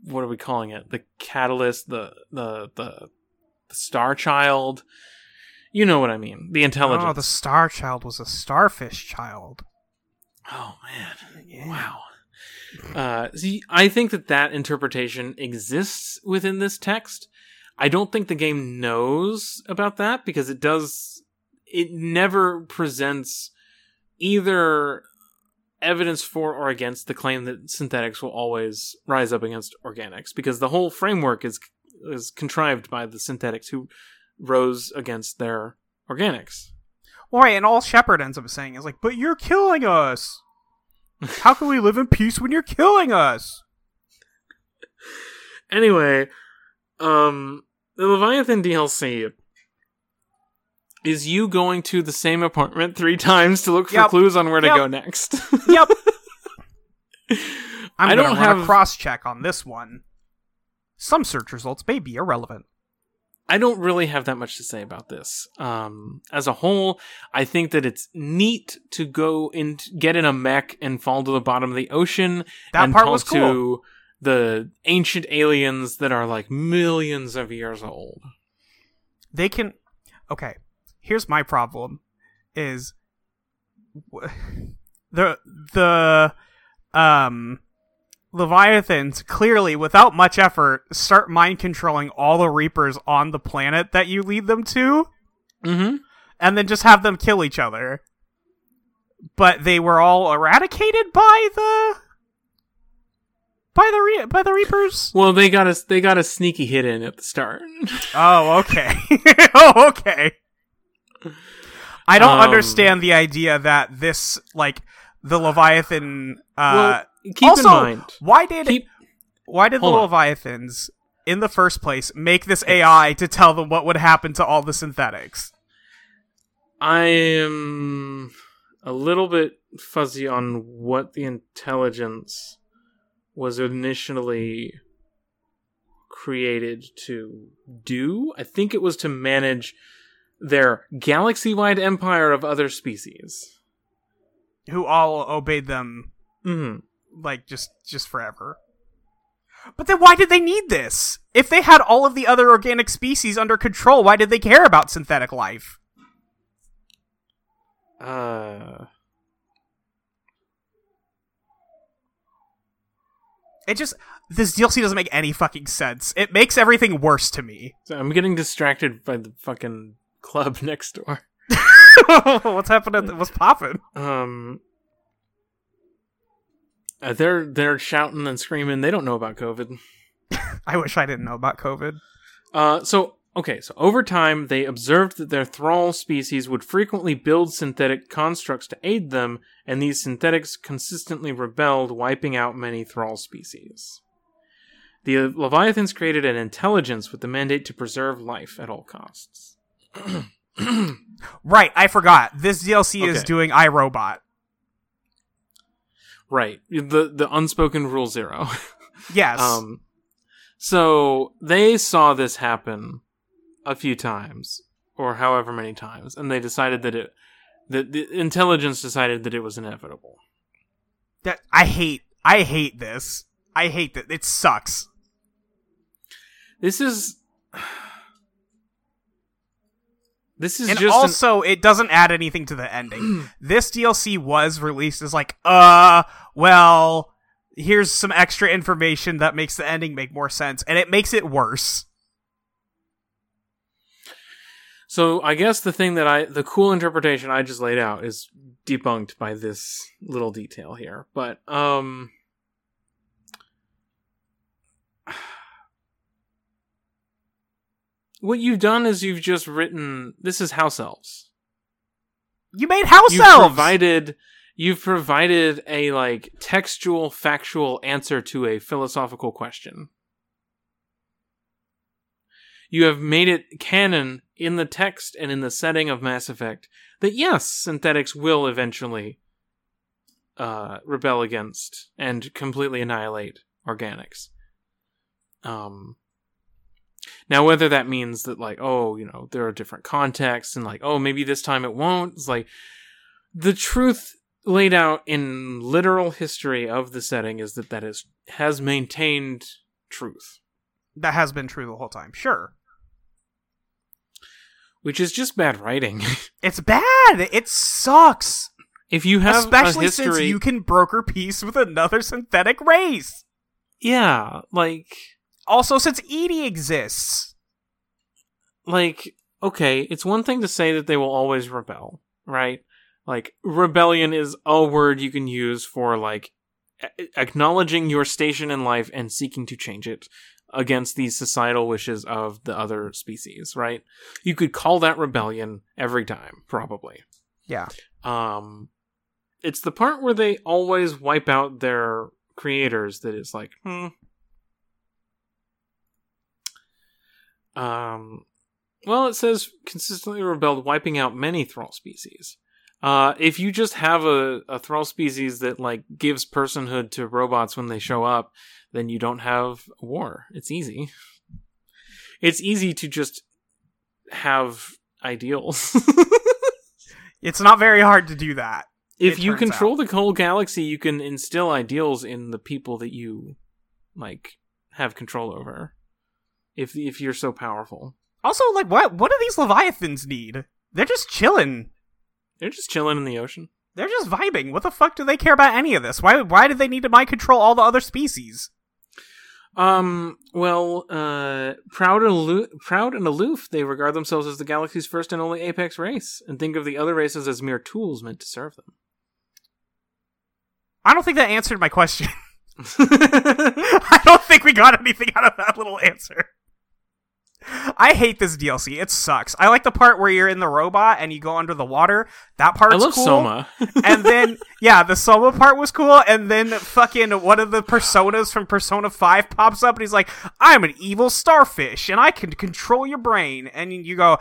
what are we calling it? The Catalyst, the the the, the Star Child. You know what I mean? The intelligence. Oh, the Star Child was a starfish child. Oh man, wow. Uh, see, I think that that interpretation exists within this text. I don't think the game knows about that because it does. It never presents either evidence for or against the claim that synthetics will always rise up against organics because the whole framework is is contrived by the synthetics who rose against their organics. Well, right, and all Shepard ends up saying is like, "But you're killing us. How can we live in peace when you're killing us?" Anyway, um, the Leviathan DLC is you going to the same apartment three times to look for Yep. clues on where to Yep. go next. Yep. I'm I gonna don't have a cross check on this one. Some search results may be irrelevant. I don't really have that much to say about this. Um, as a whole, I think that it's neat to go and get in a mech and fall to the bottom of the ocean That and part talk was cool. to the ancient aliens that are like millions of years old. They can. Okay, here's my problem: is the the um Leviathans clearly, without much effort, start mind controlling all the Reapers on the planet that you lead them to, Mm-hmm. and then just have them kill each other. but they were all eradicated by the by the re- by the Reapers. Well, they got a they got a sneaky hit in at the start. Oh, okay. oh, okay. I don't Um, understand the idea that this like the Leviathan. Uh, well, keep also, in mind. why did Keep why did the on. Leviathans in the first place make this AI to tell them what would happen to all the synthetics? I am a little bit fuzzy on what the intelligence was initially created to do. I think it was to manage their galaxy wide empire of other species. Who all obeyed them hmm like just just forever. But then why did they need this? If they had all of the other organic species under control, why did they care about synthetic life? Uh, It just this DLC doesn't make any fucking sense. It makes everything worse to me. so I'm getting distracted by the fucking club next door. What's happening? What's popping? Um, uh, they're they're shouting and screaming. They don't know about COVID. I wish I didn't know about COVID. Uh, so okay, so over time they observed that their thrall species would frequently build synthetic constructs to aid them, and these synthetics consistently rebelled, wiping out many thrall species. The Leviathans created an intelligence with the mandate to preserve life at all costs. Right, I forgot. This DLC is Okay. doing iRobot. Right, the the unspoken rule zero. Yes. Um, so they saw this happen a few times, or however many times, and they decided that it, that the intelligence decided that it was inevitable. that I hate. I hate this. I hate that. It sucks. This is, this is and just an- also it doesn't add anything to the ending this dlc was released as like uh well here's some extra information that makes the ending make more sense and it makes it worse so. I guess the thing that I, the cool interpretation I just laid out is debunked by this little detail here. But um, what you've done is you've just written. This is house elves. you made house you've elves provided you've provided a like textual factual answer to a philosophical question. You have made it canon in the text and in the setting of mass effect that yes synthetics will eventually uh, rebel against and completely annihilate organics. Um now whether that means that like oh you know there are different contexts and like oh maybe this time it won't it's like the truth laid out in literal history of the setting is that that is has maintained truth. That has been true the whole time sure. Which is just bad writing. It's bad! It sucks! If you have especially history since you can broker peace with another synthetic race! Yeah like also since EDI exists! Like okay it's one thing to say that they will always rebel right like rebellion is a word you can use for like a- acknowledging your station in life and seeking to change it against these societal wishes of the other species right? You could call that rebellion every time probably. Yeah. Um it's the part where they always wipe out their creators that is like hmm. Um well it says consistently rebelled wiping out many thrall species uh if you just have a, a thrall species that like gives personhood to robots when they show up then you don't have war it's easy it's easy to just have ideals it's not very hard to do that if you control the whole galaxy, you can instill ideals in the people that you like have control over. If if you're so powerful, Also, like, what what do these leviathans need? They're just chilling. They're just chilling in the ocean. They're just vibing. What the fuck do they care about any of this? Why why do they need to mind control all the other species? Um. Well, uh, proud and aloof, proud and aloof, they regard themselves as the galaxy's first and only apex race, and think of the other races as mere tools meant to serve them. I don't think that answered my question. I don't think we got anything out of that little answer. I hate this DLC. It sucks. I like the part where you're in the robot and you go under the water. That part's I love cool. Soma. and then yeah, the Soma part was cool. And then fucking one of the personas from Persona Five pops up and he's like, "I'm an evil starfish and I can control your brain." And you go,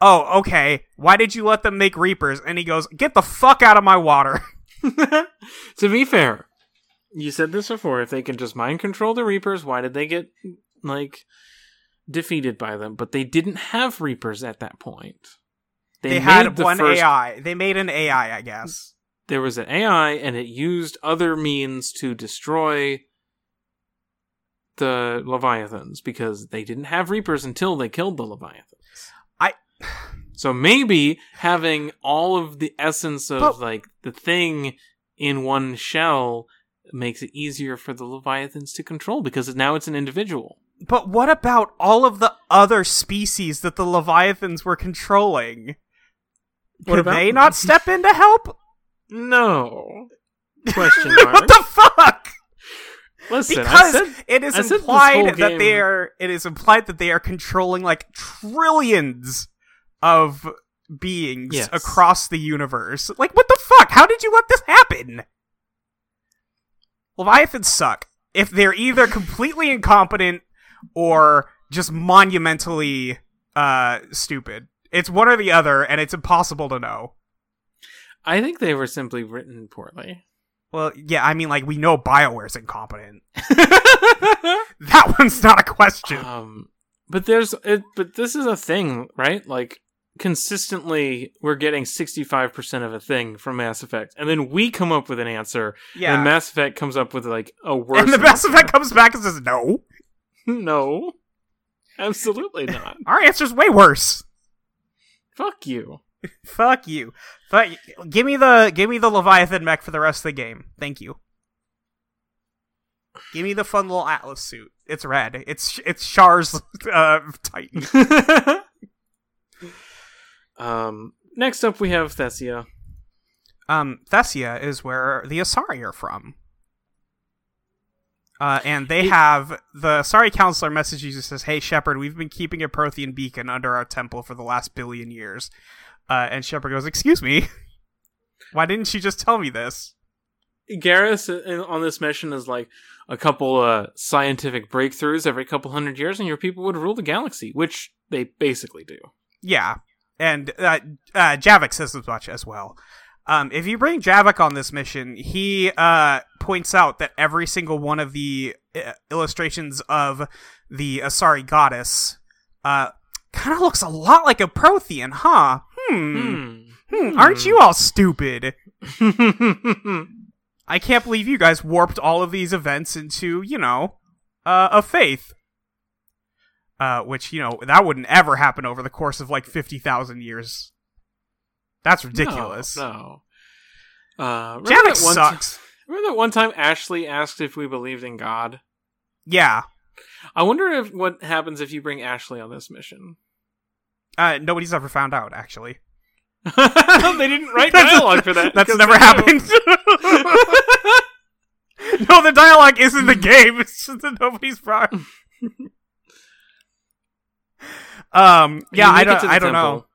"Oh, okay. Why did you let them make Reapers?" And he goes, "Get the fuck out of my water." to be fair, you said this before. If they can just mind control the Reapers, why did they get like defeated by them? But they didn't have Reapers at that point. They, made had the one first- AI. They made an AI, I guess. There was an AI, and it used other means to destroy the Leviathans because they didn't have Reapers until they killed the Leviathans. I- So maybe having all of the essence of But- like the thing in one shell makes it easier for the Leviathans to control because now it's an individual. But what about all of the other species that the Leviathans were controlling? What Could about they not step in to help? No. Question mark. what the fuck? Listen, I because said it is implied that game- they are it is implied that they are controlling like trillions of beings Yes. across the universe. Like what the fuck? How did you let this happen? Leviathans suck. If they're either completely incompetent or just monumentally uh stupid. It's one or the other and it's impossible to know. I think they were simply written poorly. Well, yeah, I mean like we know BioWare's incompetent. That one's not a question. um, but there's, it, but this is a thing, right? Like consistently, we're getting sixty five percent of a thing from Mass Effect, and then we come up with an answer, Yeah. and Mass Effect comes up with like a worse. and the Mass. Effect comes back and says, "No, no, absolutely not. our answer's way worse." Fuck you. Fuck you. Fuck. you. Give me the give me the Leviathan mech for the rest of the game. Thank you. Give me the fun little Atlas suit. It's red. It's it's Char's uh, Titan. um. Next up, we have Thessia. Um, Thessia is where the Asari are from. Uh, and they It- have the Asari Councilor messages you says, "Hey Shepard, we've been keeping a Prothean beacon under our temple for the last billion years." Uh, and Shepard goes, "Excuse me, why didn't you just tell me this?" Garrus on this mission is like a couple uh, scientific breakthroughs every couple hundred years, and your people would rule the galaxy, which they basically do. Yeah, and uh, uh, Javik says as much as well. Um, if you bring Javik on this mission, he uh, points out that every single one of the uh, illustrations of the Asari goddess uh, kind of looks a lot like a Prothean, huh? Hmm. Hmm. Hmm. Aren't you all stupid? I can't believe you guys warped all of these events into, you know, uh, a faith. Uh, which, you know, that wouldn't ever happen over the course of like 50,000 years. That's ridiculous. No. no. Uh, remember Javik that one sucks. remember that one time Ashley asked if we believed in God? Yeah. I wonder if what happens if you bring Ashley on this mission. Uh, nobody's ever found out, actually. they didn't write dialogue for that. That's never happened. no, the dialogue isn't the game. It's just that nobody's brought. um. Yeah, I don't. I don't know.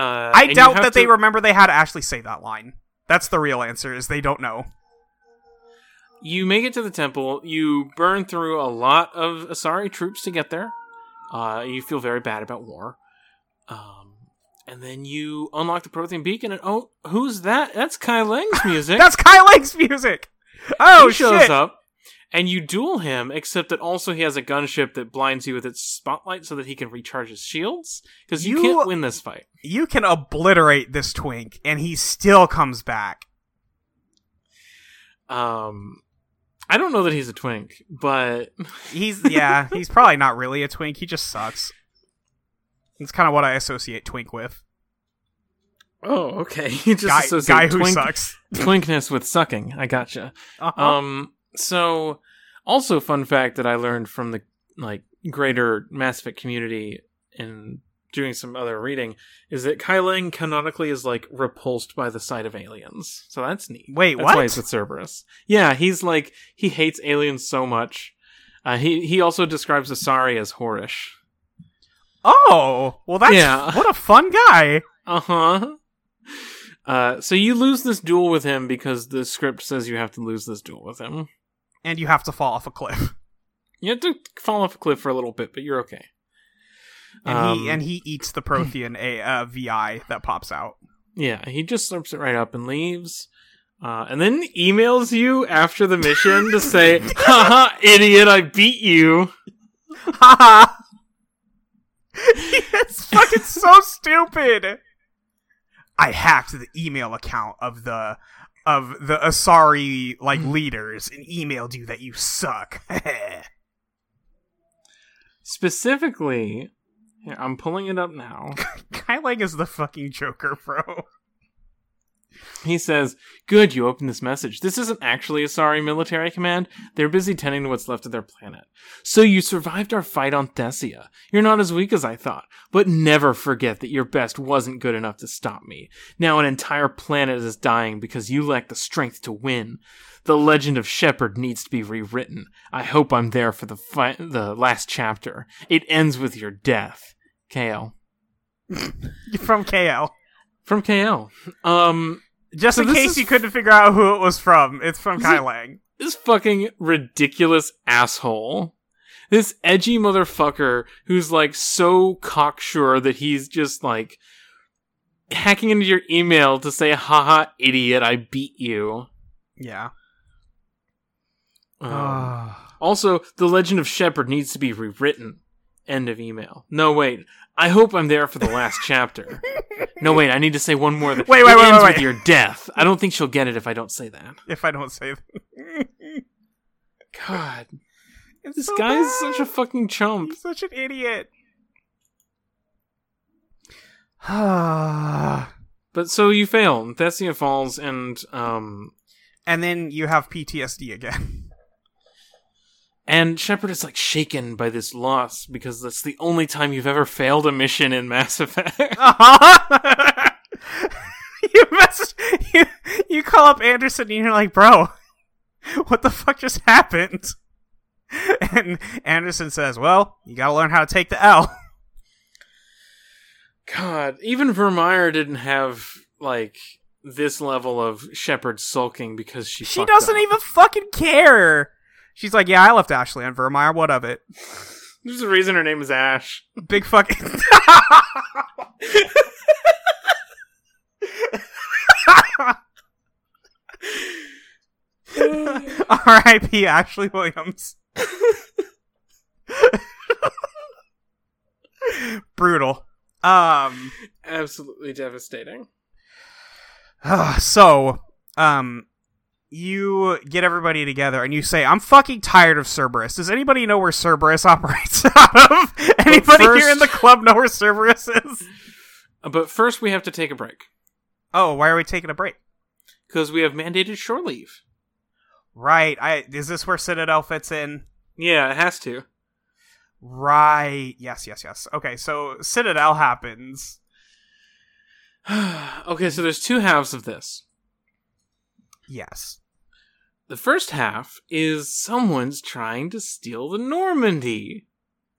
Uh, I doubt that they remember they had Ashley say that line. That's the real answer. Is they don't know. You make it to the temple. You burn through a lot of Asari troops to get there. Uh, you feel very bad about war. Um, and then you unlock the Prothean beacon, and oh, who's that? That's Kai Leng's music. That's Kai Leng's music. Oh he shows shit! up, and you duel him. Except that also he has a gunship that blinds you with its spotlight, so that he can recharge his shields. Because you, You- can't win this fight. You can obliterate this twink, and he still comes back. Um, I don't know that he's a twink, but He's yeah. he's probably not really a twink. He just sucks. It's kind of what I associate twink with. oh, okay. You just Guy, associate guy who twink- sucks. twinkness with sucking. I gotcha. Uh-huh. Um, so also fun fact that I learned from the like greater Mass Effect community in doing some other reading, is that Kai Leng canonically is like repulsed by the sight of aliens. So that's neat. Wait, that's what? why he's with Cerberus. Yeah, he's like he hates aliens so much. Uh, he he also describes Asari as whorish. Oh, well, that's Yeah. what a fun guy. Uh-huh. Uh So you lose this duel with him because the script says you have to lose this duel with him. And you have to fall off a cliff. You have to fall off a cliff for a little bit, but you're okay. And Um, he and he eats the Prothean a uh, VI that pops out. Yeah, he just slurps it right up and leaves. Uh, and then emails you after the mission to say, haha, idiot, I beat you. Haha. it's fucking so stupid. I hacked the email account of the of the Asari like mm-hmm. leaders and emailed you that you suck. Specifically, here, I'm pulling it up now. Kai Leng is the fucking Joker, bro. He says, Good, you opened this message. This isn't actually a Asari military command. They're busy tending to what's left of their planet. So you survived our fight on Thessia. You're not as weak as I thought. But never forget that your best wasn't good enough to stop me. Now an entire planet is dying because you lack the strength to win. The legend of Shepard needs to be rewritten. I hope I'm there for the fi- the last chapter. It ends with your death. KL. From KL. From KL. Um, Just So in case you couldn't figure out who it was from, it's from Kai Leng. this fucking ridiculous asshole. This edgy motherfucker who's like so cocksure that he's just like hacking into your email to say, haha, idiot, I beat you. Yeah. Um, Ah. also, the legend of Shepard needs to be rewritten. End of email. No, wait. I hope I'm there for the last chapter. No, wait. I need to say one more. Wait, wait, it wait, ends wait, with wait. your death. I don't think she'll get it if I don't say that. if I don't say that. God, It's this so guy's bad. such a fucking chump. He's such an idiot. But so you fail. Thessia falls, and um, and then you have PTSD again. and Shepard is like shaken by this loss because that's the only time you've ever failed a mission in Mass Effect. Uh-huh. you message you, you call up Anderson and you're like, bro, what the fuck just happened? And Anderson says, Well, you gotta learn how to take the L. God, even Virmire didn't have like this level of Shepard sulking because she She doesn't up. even fucking care. She's like, Yeah, I left Ashley on Virmire, what of it? There's a reason her name is Ash. Big fucking R.I.P. Ashley Williams. Brutal. Um. Absolutely devastating. so, um, you get everybody together and you say, "I'm fucking tired of Cerberus. Does anybody know where Cerberus operates out of? Anybody here in the club know where Cerberus is? But first, we have to take a break Oh, why are we taking a break? because we have mandated shore leave. Right. I is this where Citadel fits in? Yeah, it has to. Right. Yes. Yes. Yes. Okay. So Citadel happens. okay, so there's two halves of this. Yes. The first half is someone's trying to steal the Normandy.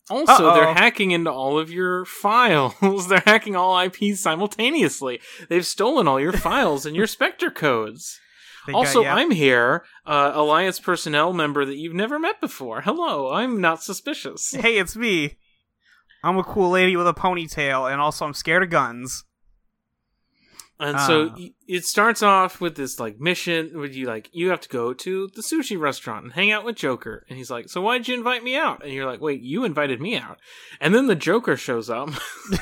Also, Uh-oh. they're hacking into all of your files. they're hacking all IPs simultaneously. They've stolen all your files and your Spectre codes. Got- also, yeah. I'm here, uh, Alliance personnel member that you've never met before. Hello, I'm not suspicious. Hey, it's me. I'm a cool lady with a ponytail, and also I'm scared of guns. And so Ah. it starts off with this like mission where you like you have to go to the sushi restaurant and hang out with Joker. And he's like, "So why'd you invite me out?" And you're like, "Wait, you invited me out." And then the Joker shows up.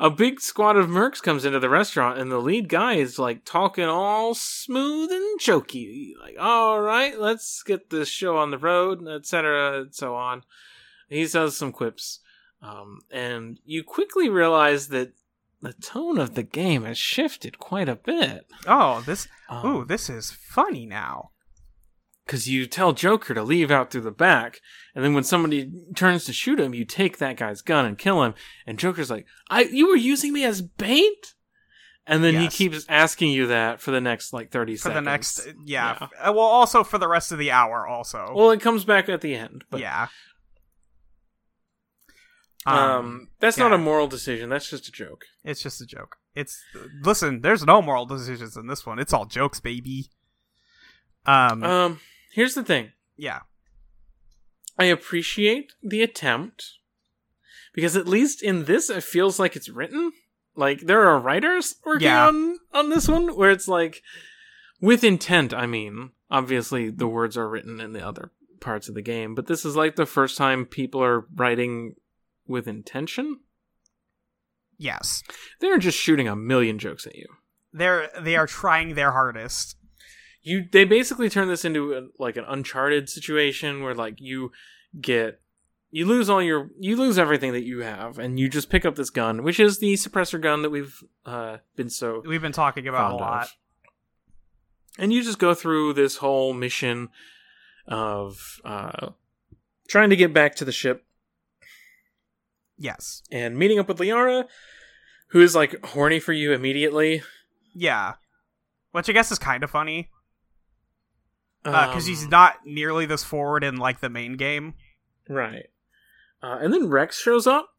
a big squad of mercs comes into the restaurant, and the lead guy is like talking all smooth and jokey, like, "All right, let's get this show on the road, etc., and so on." He says some quips, um, and you quickly realize that the tone of the game has shifted quite a bit. oh, this. Um, Ooh, this is funny now. because you tell Joker to leave out through the back, and then when somebody turns to shoot him, you take that guy's gun and kill him. And Joker's like, "I, you were using me as bait." And then Yes. he keeps asking you that for the next like thirty For seconds. the next, yeah. f- uh, Well, also for the rest of the hour, also. Well, it comes back at the end, but yeah. Um, that's not a moral decision. That's just a joke. It's just a joke. It's listen. There's no moral decisions in this one. It's all jokes, baby. Um. Um, here's the thing. yeah. I appreciate the attempt because at least in this, it feels like it's written. Like there are writers working Yeah. on on this one, where it's like with intent. I mean, obviously the words are written in the other parts of the game, but this is like the first time people are writing with intention. Yes. They're just shooting a million jokes at you. They're they are trying their hardest. you they basically turn this into a, like an uncharted situation where like you get you lose all your you lose everything that you have and you just pick up this gun which is the suppressor gun that we've uh been so We've been talking about a lot. of and you just go through this whole mission of uh trying to get back to the ship Yes. and meeting up with Liara who is like horny for you immediately Yeah. Which I guess is kind of funny because he's Um, not nearly this forward in like the main game, right uh, and then Wrex shows up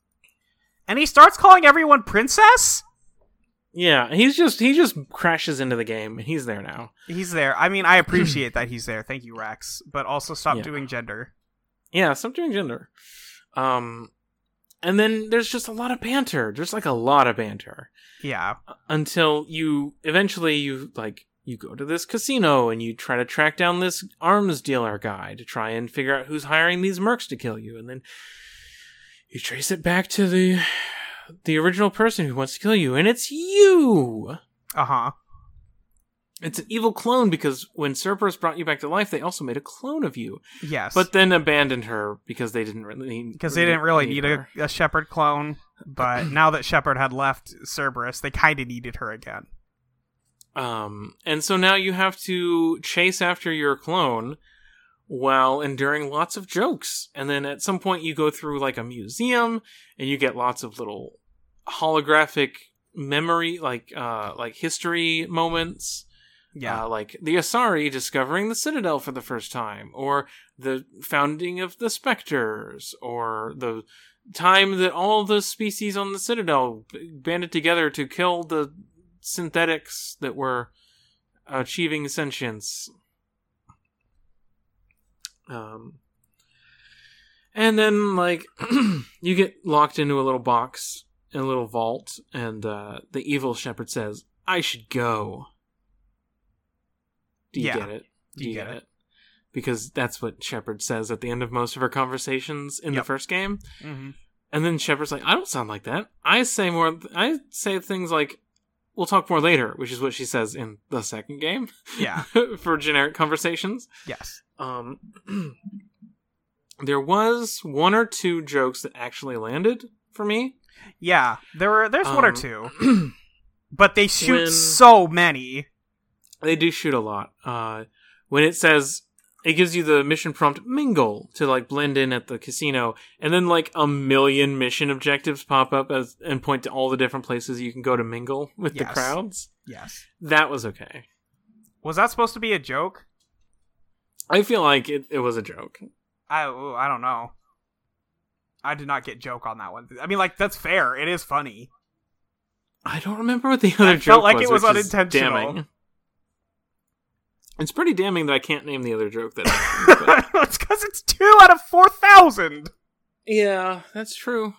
and he starts calling everyone princess. Yeah, he's just he just crashes into the game and he's there now. He's there. I mean, I appreciate that he's there. Thank you, Wrex. But also stop Yeah. doing gender. Yeah, stop doing gender. Um and then there's just a lot of banter. There's like a lot of banter Yeah. until you eventually you like you go to this casino and you try to track down this arms dealer guy to try and figure out who's hiring these mercs to kill you and then you trace it back to the the original person who wants to kill you and it's you. Uh huh. It's an evil clone because when Cerberus brought you back to life, they also made a clone of you. Yes. but then abandoned her because they didn't really because they didn't really need her. a, a Shepard clone. But now that Shepard had left Cerberus, they kind of needed her again. Um, and so now you have to chase after your clone while enduring lots of jokes. And then at some point you go through like a museum and you get lots of little holographic memory, like uh, like history moments. Yeah. Uh, like the Asari discovering the Citadel for the first time, or the founding of the Spectres, or the time that all the species on the Citadel banded together to kill the synthetics that were achieving sentience. Um, and then, like, you get locked into a little box in a little vault, and uh, the evil Shepard says, I should go. Do you Yeah. get it? Do You you, get get, it. it? Because that's what Shepard says at the end of most of her conversations in Yep. the first game. hmm And then Shepard's like, I don't sound like that. I say more, I say things like, we'll talk more later, which is what she says in the second game Yeah. for generic conversations. yes. Um, there was one or two jokes that actually landed for me. Yeah. There were. There's one or Um, two, but they shoot when- so many. They do shoot a lot. Uh, when it says it gives you the mission prompt mingle to like blend in at the casino, and then like a million mission objectives pop up as and point to all the different places you can go to mingle with the crowds. Yes. That was okay. Was that supposed to be a joke? I feel like it, it was a joke. I I don't know. I did not get joke on that one. I mean, like that's fair. It is funny. I don't remember what the other joke felt like was. it was which is unintentional. It's pretty damning that I can't name the other joke that. but- it's because it's two out of four thousand. yeah, that's true.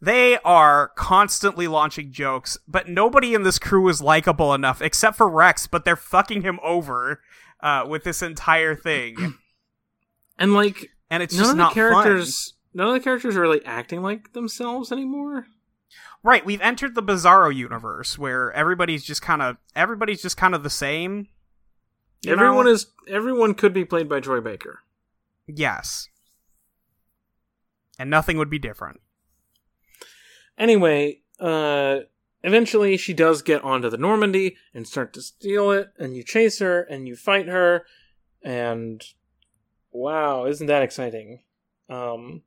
They are constantly launching jokes, but nobody in this crew is likable enough except for Wrex. But they're fucking him over uh, with this entire thing, And like and it's none just of the not characters, none of the characters are really acting like themselves anymore. Right, we've entered the Bizarro universe where everybody's just kind of everybody's just kind of the same. You everyone know? is everyone could be played by Troy Baker. yes, and nothing would be different. Anyway, uh eventually she does get onto the Normandy and start to steal it, and you chase her and you fight her, and wow, isn't that exciting? Um,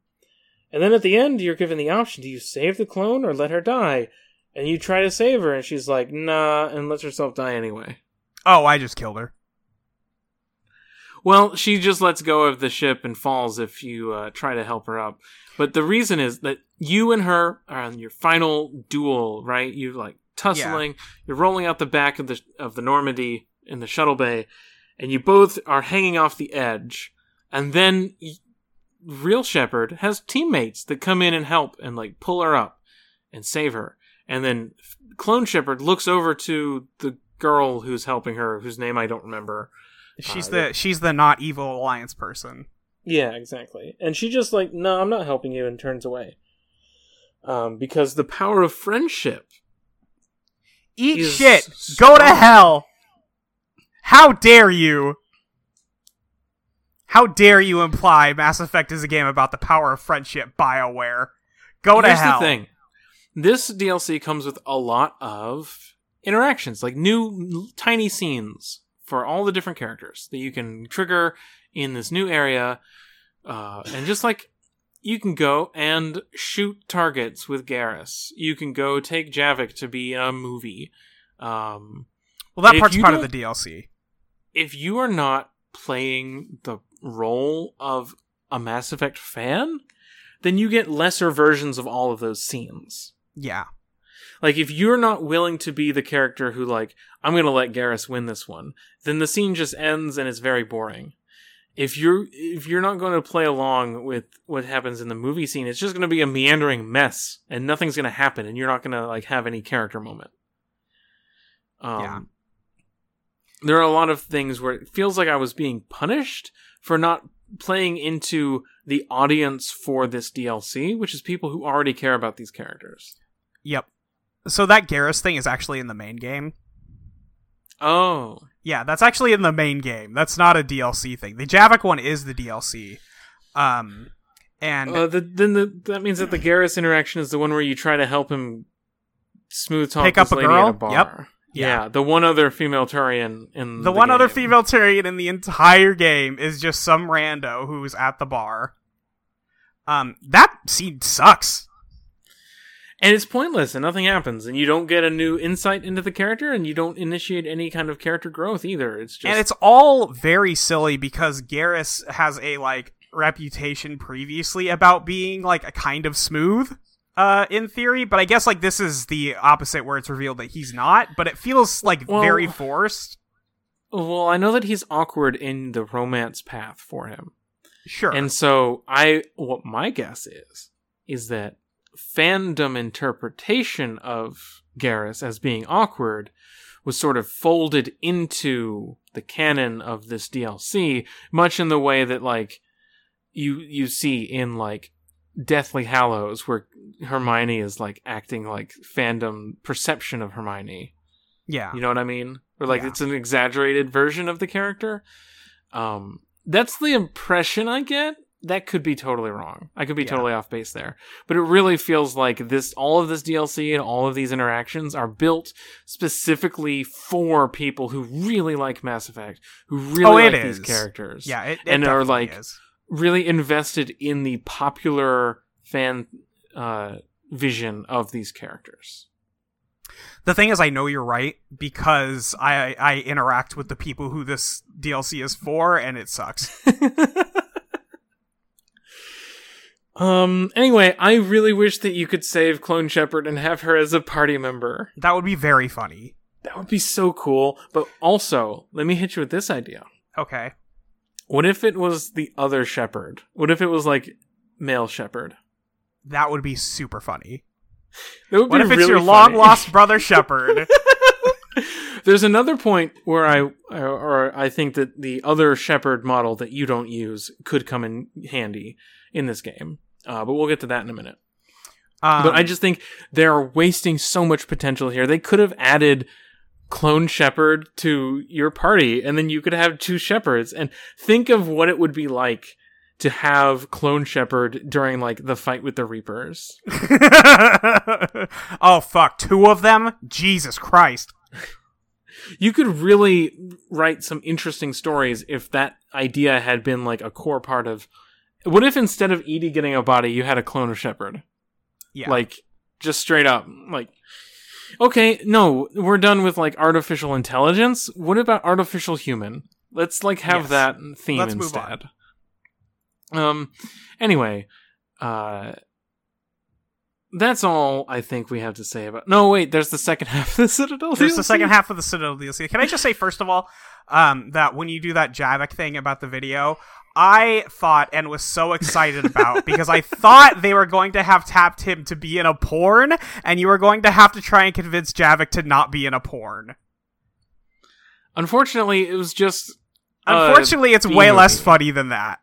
and then at the end, you're given the option: do you save the clone or let her die? And you try to save her, and she's like, "Nah," and lets herself die anyway. Oh, I just killed her. Well, she just lets go of the ship and falls if you uh, try to help her up. But the reason is that you and her are on your final duel, right? You're like tussling. Yeah. You're rolling out the back of the of the Normandy in the shuttle bay, and you both are hanging off the edge. And then real Shepard has teammates that come in and help and like pull her up and save her. And then clone Shepard looks over to the girl who's helping her, whose name I don't remember. She's uh, the she's the not evil alliance person. Yeah, exactly. And she just like, no, I'm not helping you, and turns away. Um, because the power of friendship. Eat shit. Strong. Go to hell. How dare you? How dare you imply Mass Effect is a game about the power of friendship, BioWare? Go to hell Here's hell. the thing. This DLC comes with a lot of interactions, like new tiny scenes for all the different characters that you can trigger in this new area. Uh, and just like you can go and shoot targets with Garrus, you can go take Javik to be in a movie. Um, well, that part's part of the DLC. If you are not playing the role of a Mass Effect fan, then you get lesser versions of all of those scenes. Yeah. Like if you're not willing to be the character who like I'm going to let Garrus win this one, then the scene just ends and it's very boring. If you're if you're not going to play along with what happens in the movie scene, it's just going to be a meandering mess and nothing's going to happen and you're not going to like have any character moment. Um, yeah. There are a lot of things where it feels like I was being punished for not playing into the audience for this DLC, which is people who already care about these characters. Yep. So that Garrus thing is actually in the main game. Oh. Yeah, that's actually in the main game. That's not a DLC thing. The Javik one is the DLC. Um and uh, the, then the, that means that the Garrus interaction is the one where you try to help him smooth talk pick up a girl. A yep. Yeah. yeah. the one other female Turian in the, the one game. other female Turian in the entire game is just some rando who's at the bar. Um, that scene sucks and it's pointless and nothing happens. And you don't get a new insight into the character and you don't initiate any kind of character growth either. It's just and it's all very silly because Garrus has a like reputation previously about being like a kind of smooth uh in theory. But i guess like this is the opposite where it's revealed that he's not. But it feels like well, very forced. well i know that he's awkward in the romance path for him. Sure. And so i what my guess is is that fandom interpretation of Garrus as being awkward was sort of folded into the canon of this DLC, much in the way that like you you see in like Deathly Hallows, where Hermione is like acting like fandom perception of Hermione. Yeah, you know what I mean? Or like yeah. it's an exaggerated version of the character. Um, that's the impression I get that could be totally wrong. I could be yeah. totally off base there. But it really feels like this all of this DLC and all of these interactions are built specifically for people who really like Mass Effect, who really oh, like is. these characters. Yeah, it, it and are like is. really invested in the popular fan uh, vision of these characters. The thing is, I know you're right because I I interact with the people who this DLC is for, and it sucks. Um. Anyway, I really wish that you could save Clone Shepard and have her as a party member. That would be very funny. That would be so cool. But also, let me hit you with this idea. Okay. What if it was the other Shepard? What if it was like male Shepard? That would be super funny. That would what if really it's your long lost brother Shepard? There's another point where I or I think that the other Shepard model that you don't use could come in handy in this game. Uh, but we'll get to that in a minute. Um, but I just think they're wasting so much potential here. They could have added clone Shepard to your party, and then you could have two Shepards And think of what it would be like to have clone Shepard during like the fight with the Reapers. oh fuck, two of them? Jesus Christ. You could really write some interesting stories if that idea had been like a core part of. What if instead of EDI getting a body, you had a clone of Shepard? Yeah. Like, just straight up. Like, okay, no, we're done with like artificial intelligence. What about artificial human? Let's like have Yes. that theme Let's move on. instead. Um, anyway, uh, that's all I think we have to say about. No, wait, there's the second half of the Citadel. There's the second half of the Citadel DLC. Can I just say first of all, um, that when you do that Javik thing about the video, I thought and was so excited about because I thought they were going to have tapped him to be in a porn, and you were going to have to try and convince Javik to not be in a porn. Unfortunately, it was just. uh, Unfortunately, it's way less funny than that.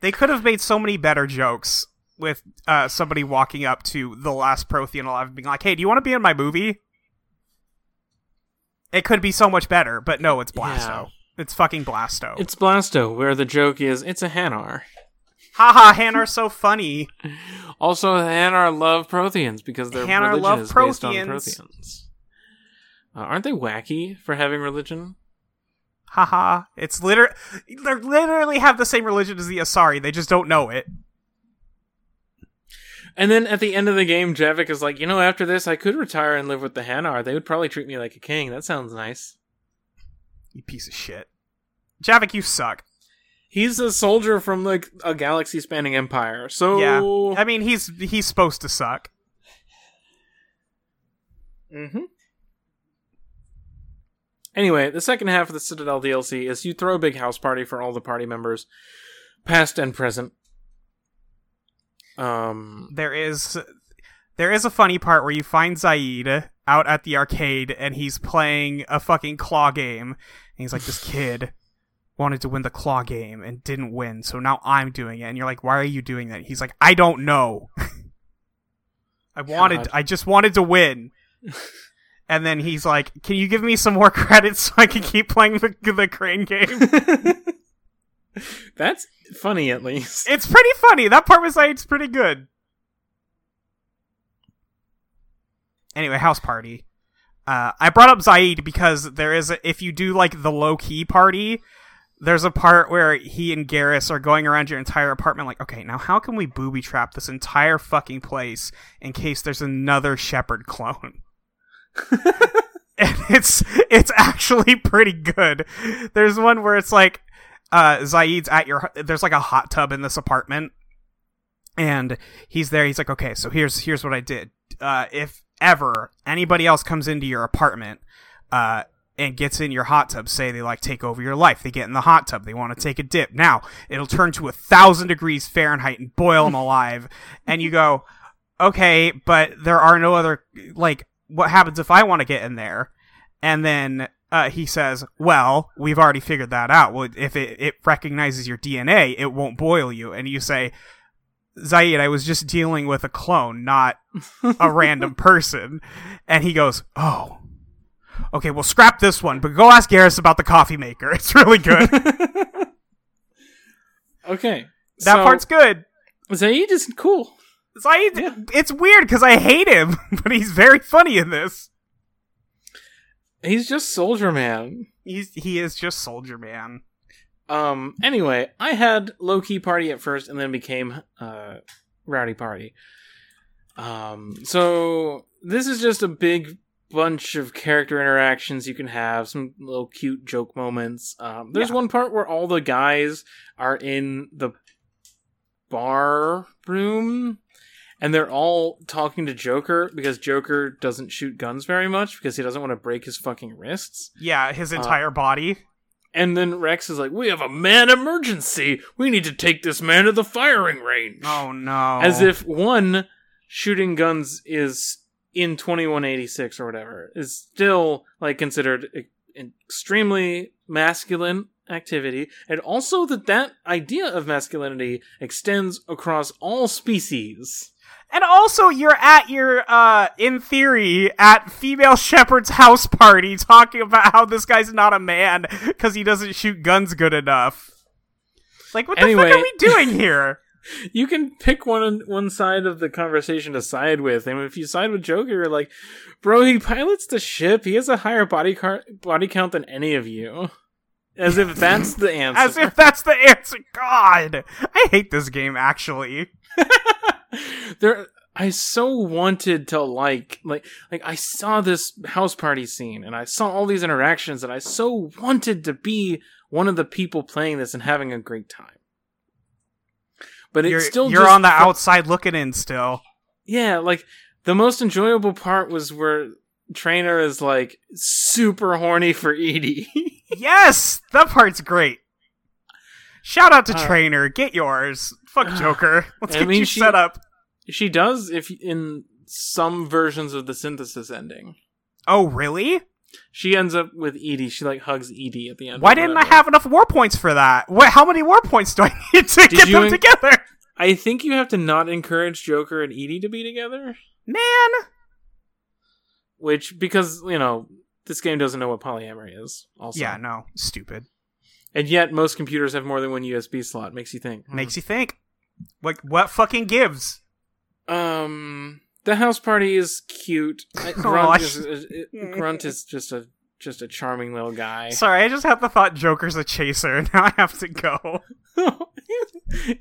They could have made so many better jokes with uh, somebody walking up to the last Prothean alive and being like, "Hey, do you want to be in my movie?" It could be so much better, but no, it's Blasto. Yeah. It's fucking Blasto. It's Blasto, where the joke is it's a Hanar. Haha, Hanar's so funny. Also, Hanar love Protheans because their Hanar religion love is based on Protheans. Protheans. Uh, aren't they wacky for having religion? Haha, it's liter. They literally have the same religion as the Asari. They just don't know it. And then at the end of the game, Javik is like, you know, after this, I could retire and live with the Hanar. They would probably treat me like a king. That sounds nice. You piece of shit. Javik, you suck. He's a soldier from like a galaxy-spanning empire. So Yeah, I mean he's he's supposed to suck. Mm-hmm. Anyway, the second half of the Citadel DLC is you throw a big house party for all the party members, past and present. Um, there is there is a funny part where you find Zaeed out at the arcade and he's playing a fucking claw game. And he's like, This kid wanted to win the claw game and didn't win, so now I'm doing it. And you're like, Why are you doing that? He's like, I don't know. I wanted God. I just wanted to win. and then he's like, Can you give me some more credits so I can keep playing the the crane game? that's funny at least. it's pretty funny. That part was like, it's pretty good. Anyway, house party. Uh, I brought up Zaeed because there is a, if you do like the low key party, there's a part where he and Garrus are going around your entire apartment like, okay, now how can we booby trap this entire fucking place in case there's another Shepard clone? and it's it's actually pretty good. There's one where it's like uh Zaeed's at your there's like a hot tub in this apartment and he's there he's like okay so here's here's what I did uh if ever anybody else comes into your apartment uh and gets in your hot tub say they like take over your life they get in the hot tub they want to take a dip now it'll turn to a thousand degrees fahrenheit and boil them alive and you go okay but there are no other like what happens if i want to get in there and then uh, he says, "Well, we've already figured that out. Well, if it, it recognizes your DNA, it won't boil you." And you say, "Zaeed, I was just dealing with a clone, not a random person." And he goes, "Oh, okay. Well, scrap this one, but go ask Garrus about the coffee maker. It's really good. okay, that part's good." Zaeed is cool. Zaeed, Yeah. it's weird because I hate him, but he's very funny in this. He's just Soldier Man. He's he is just Soldier Man. Um. Anyway, I had low key party at first, and then became uh rowdy party. Um. So this is just a big bunch of character interactions you can have, some little cute joke moments. Um. There's Yeah. one part where all the guys are in the bar room. And they're all talking to Joker because Joker doesn't shoot guns very much because he doesn't want to break his fucking wrists. Yeah, his entire body. And then Wrex is like, "We have a man emergency. We need to take this man to the firing range." Oh no! As if one shooting guns is in 2186 or whatever is still like considered extremely masculine activity and also that that idea of masculinity extends across all species. And also, you're at your, uh, in theory, at female Shepard's house party talking about how this guy's not a man because he doesn't shoot guns good enough. Like, what the fuck are we doing here? you can pick one one side of the conversation to side with, and if you side with Joker, you're like, bro, he pilots the ship. He has a higher body car- body count than any of you. As if that's the answer. As if that's the answer. God, I hate this game. Actually, there. I so wanted to like like like I saw this house party scene and I saw all these interactions and I so wanted to be one of the people playing this and having a great time. But it's you're still you're just on the outside looking in still. Yeah, like the most enjoyable part was where Traynor is like super horny for EDI. yes, that part's great. Shout out to Uh, Traynor. Get yours. Fuck Joker. Let's I get mean, you she- set up. she does if in some versions of the synthesis ending. Oh, really? She ends up with EDI. She like hugs EDI at the end. Why didn't I have enough war points for that? What? How many war points do I need to get them together? I think you have to not encourage Joker and EDI to be together. Man, Which because you know this game doesn't know what polyamory is. Also, yeah, no, stupid. And yet most computers have more than one USB slot. Makes you think. Makes you think. Like, what fucking gives? Um, the house party is cute. Oh, Grunt, is, is- is- Grunt is just a just a charming little guy. Sorry, I just had the thought Joker's a chaser. Now I have to go.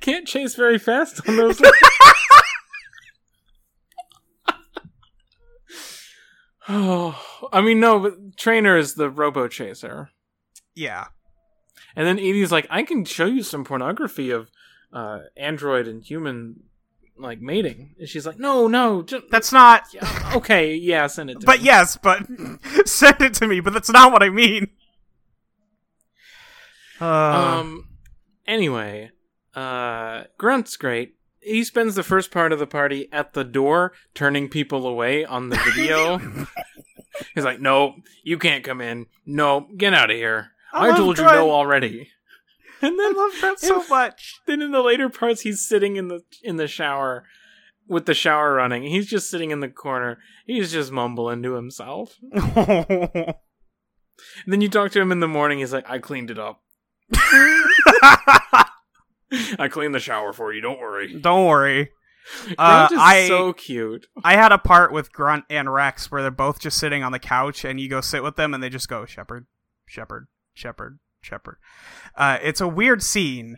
Can't chase very fast on those. oh, I mean, no, but Traynor is the robo chaser, Yeah. And then EDI's like, "I can show you some pornography of uh, android and human like mating," and she's like, "No, no, just, That's not. yeah, okay, yeah, send it." To But me. yes, but send it to me. But that's not what I mean. Uh, Um. Anyway, uh, Grunt's great. He spends the first part of the party at the door, turning people away on the video. He's like, "No, you can't come in. No, get out of here. I I, told you no already." And I then, love that so much. then in the later parts, he's sitting in the in the shower with the shower running. He's just sitting in the corner. He's just mumbling to himself. Then you talk to him in the morning. He's like, "I cleaned it up. I cleaned the shower for you. Don't worry." Don't worry. Uh, I- so cute. I had a part with Grunt and Wrex where they're both just sitting on the couch, and you go sit with them, and they just go Shepard, Shepard, Shepard, Shepard. Uh, it's a weird scene.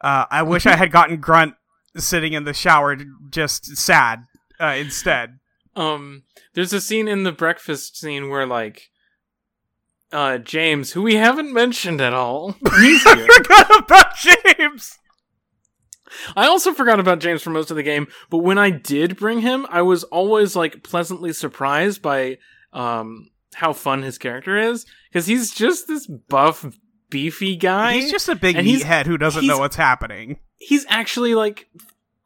Uh, I wish I had gotten Grunt sitting in the shower, just sad uh, instead. Um, there's a scene in the breakfast scene where like, uh, James, who we haven't mentioned at all, he's here. Forgot about James. I also forgot about James for most of the game, but when I did bring him, I was always like pleasantly surprised by um how fun his character is because he's just this buff, beefy guy. He's just a big and he's- meathead who doesn't know what's happening. he's actually like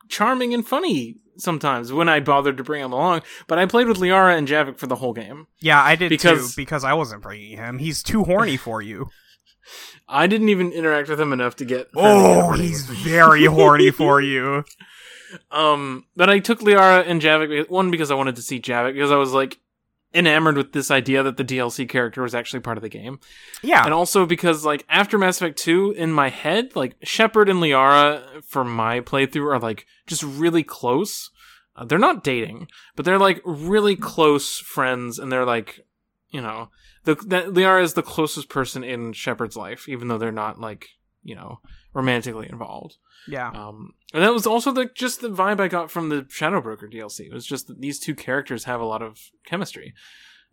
charming and funny sometimes when I bothered to bring him along. But I played with Liara and Javik for the whole game. Yeah, I did Because- too because I wasn't bringing him. He's too horny for you. I didn't even interact with him enough to get. her to get Oh, he's very horny for you. Um, but I took Liara and Javik one because I wanted to see Javik because I was like enamored with this idea that the DLC character was actually part of the game, Yeah. and also because like after Mass Effect Two, in my head, like Shepard and Liara for my playthrough are like just really close. Uh, they're not dating, but they're like really close friends, and they're like, you know, the that Liara is the closest person in Shepard's life, even though they're not like you know romantically involved. Yeah. Um, and that was also the just the vibe I got from the Shadow Broker DLC. It was just that these two characters have a lot of chemistry,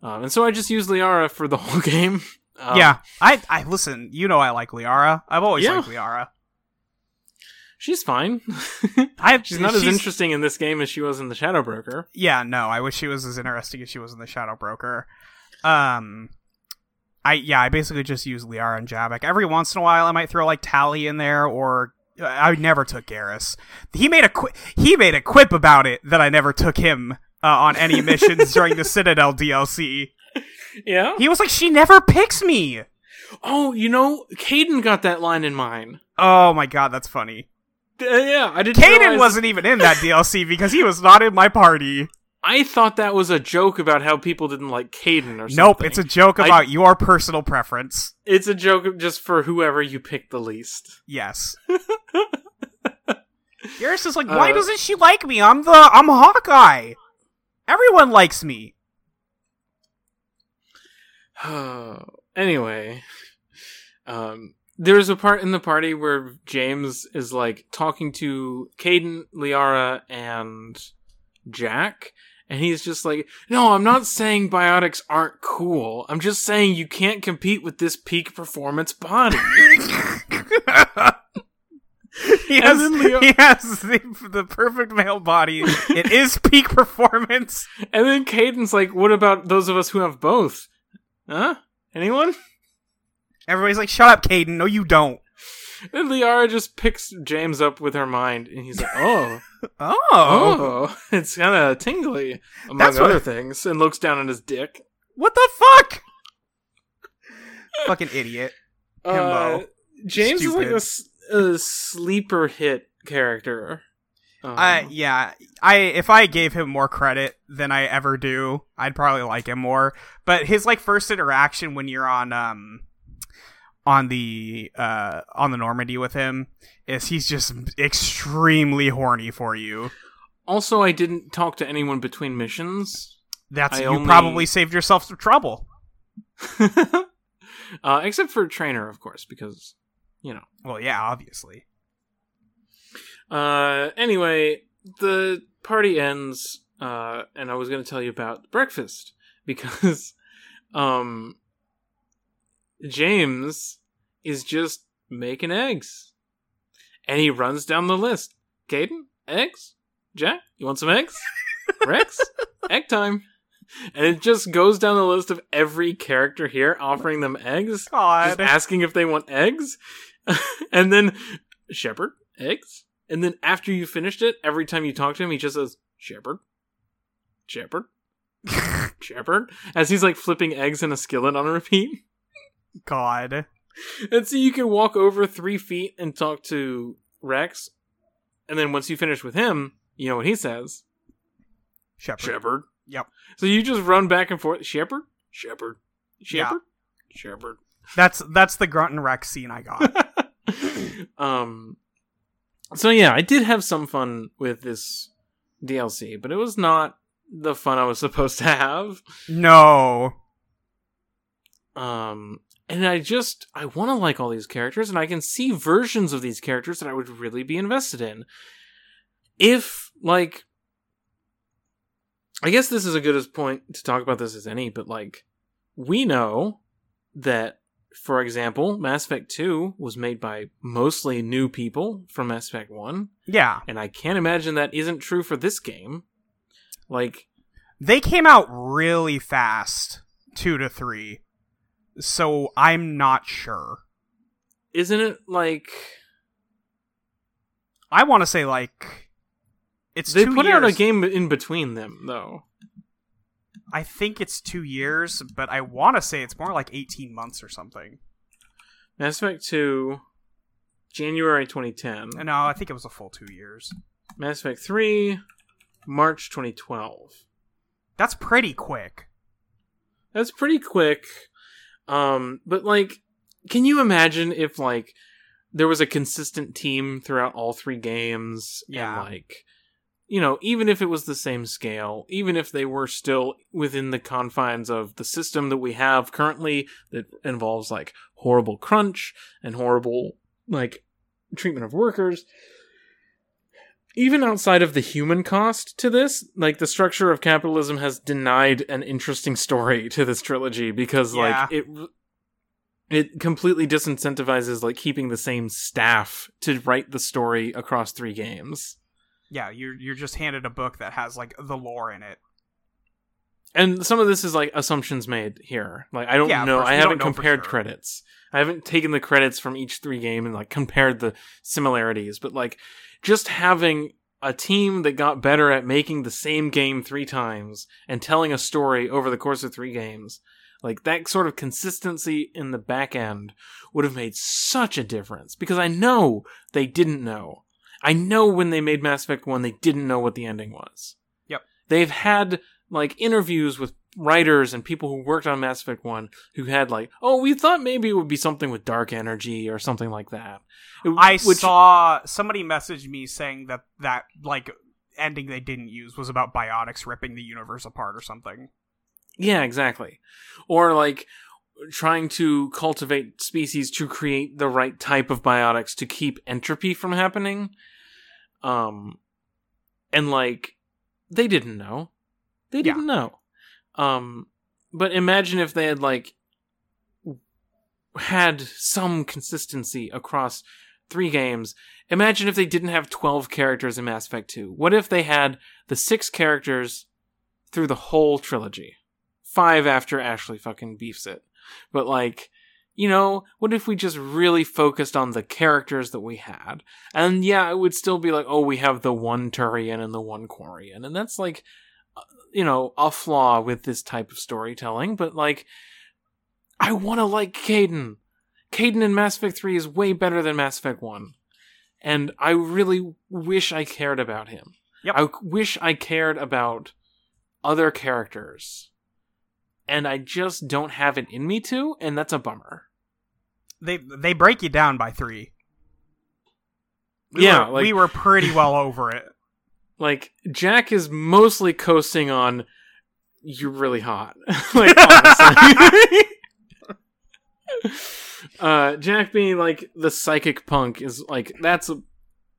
um, and so I just used Liara for the whole game. Um, yeah. I I listen, you know I like Liara. I've always Yeah. liked Liara. she's fine. I she's not as interesting in this game as she was in the Shadow Broker. Yeah, no, I wish she was as interesting as she was in the Shadow Broker. Um I yeah, I basically just use Liara and Javik. Every once in a while I might throw like Tali in there or uh, I never took Garrus. He made a qui- he made a quip about it that I never took him uh, on any missions during the Citadel DLC. Yeah. He was like, "She never picks me." Oh, you know, Kaidan got that line in mine. Oh my god, that's funny. Uh, yeah, I didn't. Kaidan realize- wasn't even in that DLC because he was not in my party. I thought that was a joke about how people didn't like Kaidan or something. Nope, it's a joke I- about your personal preference. it's a joke just for whoever you pick the least. Yes. Garrus is like, why Uh, doesn't she like me? I'm the I'm Hawkeye. Everyone likes me. anyway, um, there's a part in the party where James is like talking to Kaidan, Liara, and Jack, and he's just like, "No, I'm not saying biotics aren't cool. I'm just saying you can't compete with this peak performance body." he has, Leo- he has the, the perfect male body. It is peak performance. and then Kaidan's like, "What about those of us who have both? Huh? Anyone?" Everybody's like, shut up, Kaidan. No, you don't. And Liara just picks James up with her mind, and he's like, "Oh." Oh. Oh, it's kind of tingly, among That's what- other things, and looks down at his dick. What the fuck? Fucking idiot. Uh. James is like a, a, sleeper hit character. Um, I yeah, I if I gave him more credit than I ever do, I'd probably like him more. But his like first interaction when you're on um on the uh on the Normandy with him is he's just extremely horny for you. also, I didn't talk to anyone between missions, That's I you only- probably saved yourself some trouble. uh, except for Traynor, of course, because you know. Well, yeah, obviously. Uh, anyway, the party ends, uh, and I was going to tell you about breakfast because, um, James is just making eggs, and he runs down the list. Kaidan, eggs. Jack, you want some eggs? Wrex, egg time. And it just goes down the list of every character here, offering them eggs, just asking if they want eggs, and then Shepard eggs, and then after you finished it, every time you talk to him, he just says Shepard, Shepard, Shepard, as he's like flipping eggs in a skillet on a repeat. God. And so you can walk over three feet and talk to Wrex, and then once you finish with him, you know what he says Shepard. Shepherd. Yep. So you just run back and forth. Shepard, Shepard, Yeah. Shepard, Shepard. That's that's the grunt and Wrex scene I got. um so yeah i did have some fun with this dlc but it was not the fun i was supposed to have no. um and i just i want to like all these characters and i can see versions of these characters that i would really be invested in if like i guess this is a good as point to talk about this as any but like we know that for example mass effect 2 was made by mostly new people from mass effect 1 Yeah. and i can't imagine that isn't true for this game like They came out really fast, two to three. So I'm not sure. isn't it like I want to say like it's they two put years. out a game in between them though I think it's two years, but I want to say it's more like eighteen months or something. mass effect 2 january 2010 uh, No, I think it was a full two years. mass effect 3 march 2012 That's pretty quick. That's pretty quick. Um, but like, can you imagine if like there was a consistent team throughout all three games? Yeah. And like, you know, even if it was the same scale, even if they were still within the confines of the system that we have currently that involves like horrible crunch and horrible like treatment of workers even outside of the human cost to this, like the structure of capitalism has denied an interesting story to this trilogy because Yeah. like it it completely disincentivizes like keeping the same staff to write the story across three games. Yeah, you're you're just handed a book that has like the lore in it. And some of this is like assumptions made here. Like I don't Yeah, know. I haven't know compared sure. credits. I haven't taken the credits from each three game and like compared the similarities, but like just having a team that got better at making the same game three times and telling a story over the course of three games. Like that sort of consistency in the back end would have made such a difference because I know they didn't know. I know when they made Mass Effect 1 they didn't know what the ending was. Yep. They've had like interviews with writers and people who worked on Mass Effect 1 who had like, "Oh, we thought maybe it would be something with dark energy or something like that." It- I which- saw somebody message me saying that that like ending they didn't use was about biotics ripping the universe apart or something. Yeah, exactly. Or like trying to cultivate species to create the right type of biotics to keep entropy from happening. Um and like they didn't know. They didn't know. Um but imagine if they had like had some consistency across three games. Imagine if they didn't have 12 characters in Mass Effect 2. What if they had the six characters through the whole trilogy? Five after Ashley fucking beefs it. But like, you know, what if we just really focused on the characters that we had? And yeah, it would still be like, oh, we have the one Turian and the one Quarian. And that's like, you know, a flaw with this type of storytelling. But like, I want to like Kaidan. Kaidan in Mass Effect 3 is way better than Mass Effect 1. And I really wish I cared about him. Yep. I wish I cared about other characters. And I just don't have it in me to, and that's a bummer. They they break you down by three. We Yeah, were, like- we were pretty well over it. Like, Jack is mostly coasting on, you're really hot. like, honestly. uh, Jack being like the psychic punk is like, that's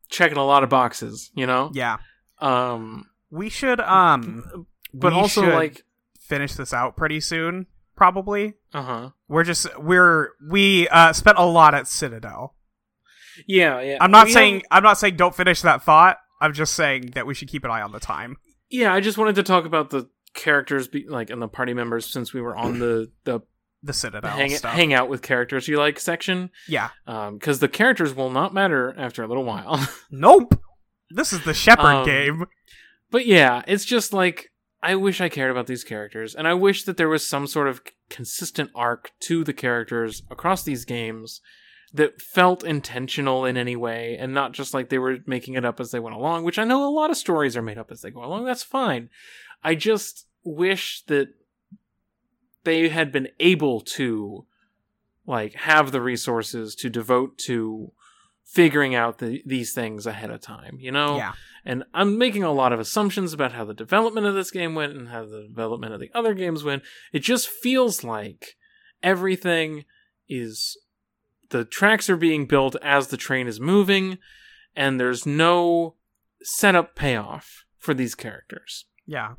checking a lot of boxes, you know? Yeah, Um, we should um, but also like, finish this out pretty soon. Probably. uh huh. We're just we're we uh spent a lot at Citadel. Yeah, yeah. I'm not We saying have- I'm not saying don't finish that thought. I'm just saying that we should keep an eye on the time. yeah, I just wanted to talk about the characters, be, like, and the party members since we were on the the The Citadel hang, stuff. hang out with characters you like section. yeah. Um, because the characters will not matter after a little while. Nope. This is the Shepard Um, game. But yeah, it's just like I wish I cared about these characters, and I wish that there was some sort of consistent arc to the characters across these games that felt intentional in any way, and not just like they were making it up as they went along. Which I know a lot of stories are made up as they go along. That's fine. I just wish that they had been able to like have the resources to devote to figuring out the, these things ahead of time you know Yeah. and I'm making a lot of assumptions about how the development of this game went and how the development of the other games went. It just feels like everything is the tracks are being built as the train is moving, and there's no setup payoff for these characters. Yeah.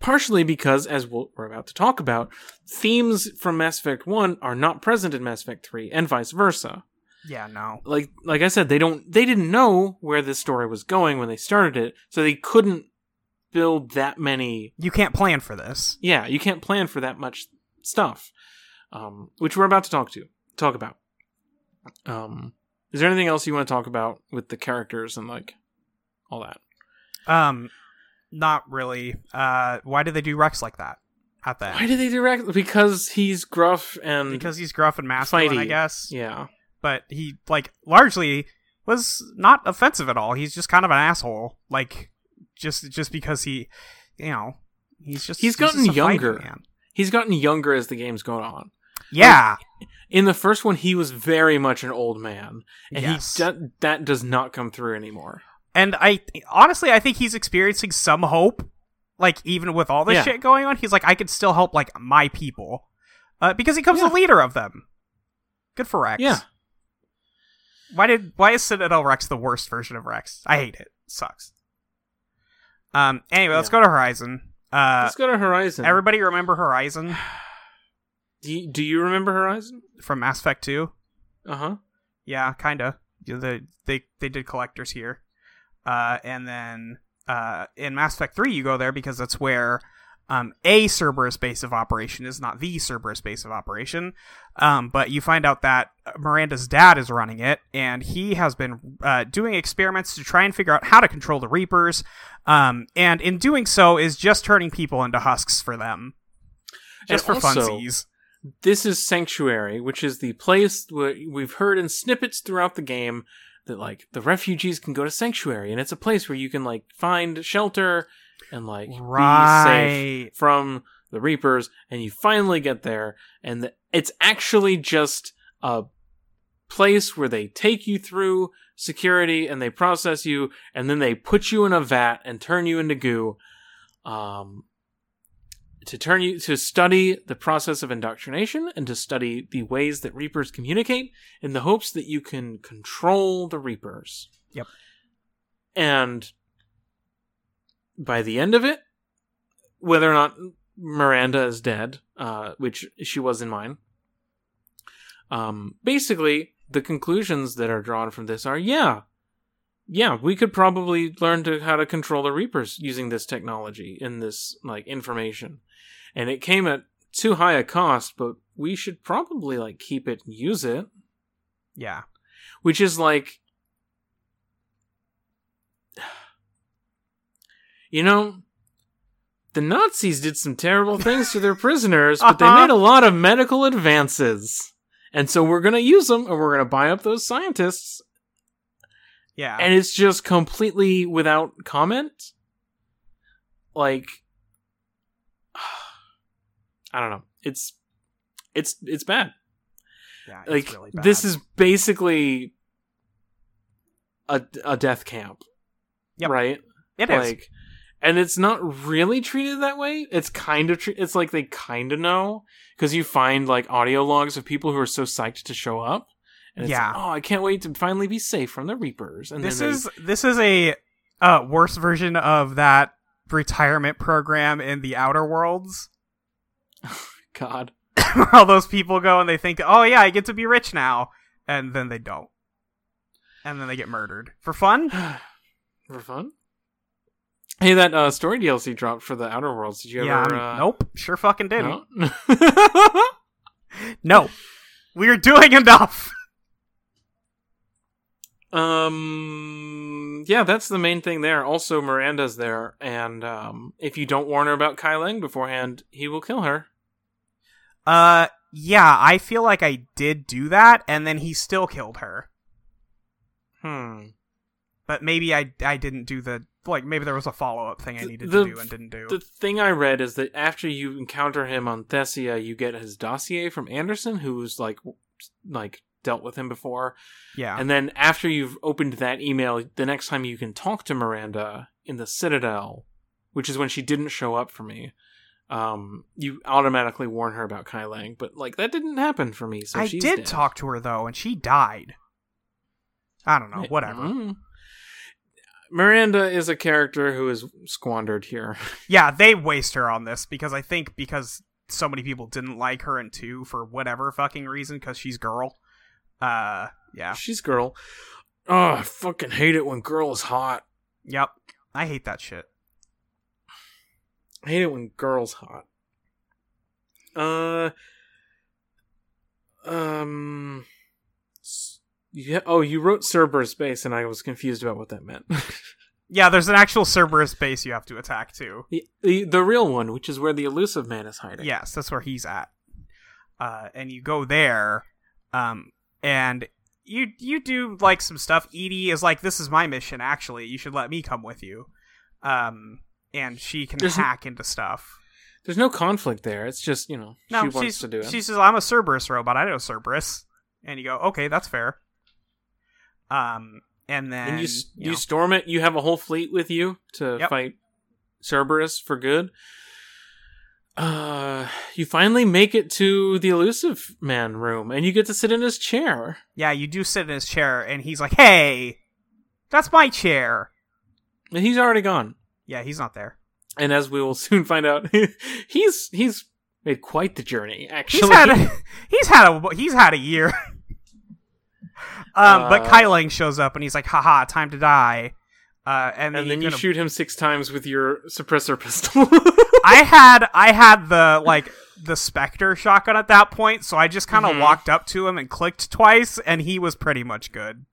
Partially because, as we'll, we're about to talk about, themes from Mass Effect 1 are not present in Mass Effect 3, and vice versa Yeah, no. like like I said, they don't they didn't know where this story was going when they started it, so they couldn't build that many. You can't plan for this. Yeah, you can't plan for that much stuff, um, which we're about to talk to talk about. Um, is there anything else you want to talk about with the characters and like all that? Um not really. Uh why did they do Wrex like that at the Why did they direct? Because he's gruff and Because he's gruff and masculine, I guess. yeah, But he like largely was not offensive at all. He's just kind of an asshole. Like just just because he you know he's just He's gotten a younger. man. he's gotten younger as the game's going on. Yeah. In the first one, he was very much an old man, and Yes. he do- that does not come through anymore. And I honestly, I think he's experiencing some hope. Like even with all this Yeah. shit going on, he's like, I could still help like my people, uh, because he becomes Yeah. the leader of them. Good for Wrex. Yeah. Why did why is Citadel Wrex the worst version of Wrex? I hate it. Sucks. Um. Anyway, let's go to Horizon. Uh. Let's go to Horizon. Everybody remember Horizon do, you, do you remember Horizon? from Mass Effect Two? Uh huh. Yeah, kinda. The they they did collectors here, uh, and then uh, in Mass Effect Three, you go there because that's where um, a Cerberus base of operation is not the Cerberus base of operation. Um, but you find out that Miranda's dad is running it, and he has been uh, doing experiments to try and figure out how to control the Reapers. Um, and in doing so, is just turning people into husks for them, just And for also- funsies. This is Sanctuary, which is the place where we've heard in snippets throughout the game that like the refugees can go to Sanctuary, and it's a place where you can like find shelter and like be safe from the Reapers, and you finally get there, and the, it's actually just a place where they take you through security and they process you, and then they put you in a vat and turn you into goo. Um, to turn you to study the process of indoctrination and to study the ways that Reapers communicate in the hopes that you can control the Reapers. Yep. And by the end of it, whether or not Miranda is dead, uh, which she was in mine, um, basically the conclusions that are drawn from this are yeah, yeah, we could probably learn to how to control the Reapers using this technology and this like information, and it came at too high a cost, but we should probably like keep it and use it, Yeah. which is like. You know, the Nazis did some terrible things to their prisoners, but they Uh-huh. made a lot of medical advances. And so we're going to use them and we're going to buy up those scientists. Yeah. And it's just completely without comment. Like I don't know. It's it's it's bad. yeah, it's Like really bad. this is basically a a death camp. Yep. Right? it is. like and it's not really treated that way it's kind of tre- it's like they kind of know because you find like audio logs of people who are so psyched to show up and it's Yeah. like, oh i can't wait to finally be safe from the reapers and this they- is this is a uh, worse version of that retirement program in the Outer Worlds. god where all those people go and they think, "Oh yeah, I get to be rich now," and then they don't, and then they get murdered for fun. for fun hey that uh story dlc dropped for the outer worlds did you yeah, ever uh, nope, sure fucking didn't. no? No, we're doing enough. Um. Yeah, that's the main thing there. Also, Miranda's there, and um, if you don't warn her about Kai beforehand, he will kill her. Uh, yeah, I feel like I did do that, and then he still killed her. Hmm. But maybe I I didn't do the like maybe there was a follow up thing I needed the- to do and didn't do. The thing I read is that after you encounter him on Thessia, you get his dossier from Anderson, who's like, like dealt with him before. yeah, And then after you've opened that email, the next time you can talk to Miranda in the Citadel, which is when she didn't show up for me. Um, you automatically warn her about Kai Leng, but like that didn't happen for me. So I did dead. talk to her though, and she died. I don't know, whatever. Mm. Miranda is a character who is squandered here. Yeah, they waste her on this because I think because so many people didn't like her in two for whatever fucking reason because she's girl. Uh, yeah, She's girl. Oh, I fucking hate it when girl is hot. yep. I hate that shit. I hate it when girl's hot. Uh, um, yeah. Oh, you wrote Cerberus base, and I was confused about what that meant. Yeah, there's an actual Cerberus base you have to attack too. the, the the real one, which is where the Illusive Man is hiding. Yes, that's where he's at. Uh, and you go there, um, and you you do like some stuff. EDI is like, "This is my mission. Actually, you should let me come with you." Um, and she can There's hack into stuff. There's no conflict there. It's just you know No, she wants to do it. she says, "I'm a Cerberus robot. I know Cerberus." And you go, "Okay, that's fair." Um, and then and you you you know, storm it. You have a whole fleet with you to Yep. fight Cerberus for good. Uh, you finally make it to the Illusive Man room, and you get to sit in his chair. yeah, you do sit in his chair, and he's like, "Hey, that's my chair." And he's already gone. Yeah, he's not there. And as we will soon find out, he's he's made quite the journey. He's Actually, had a, he's had a he's had a year. um, but Uh, Kai Leng shows up and he's like, "Haha, time to die." Uh, and then, and then you gonna- shoot him six times with your suppressor pistol. I had I had the like the Spectre shotgun at that point, so I just kind of Mhm. walked up to him and clicked twice, and he was pretty much good.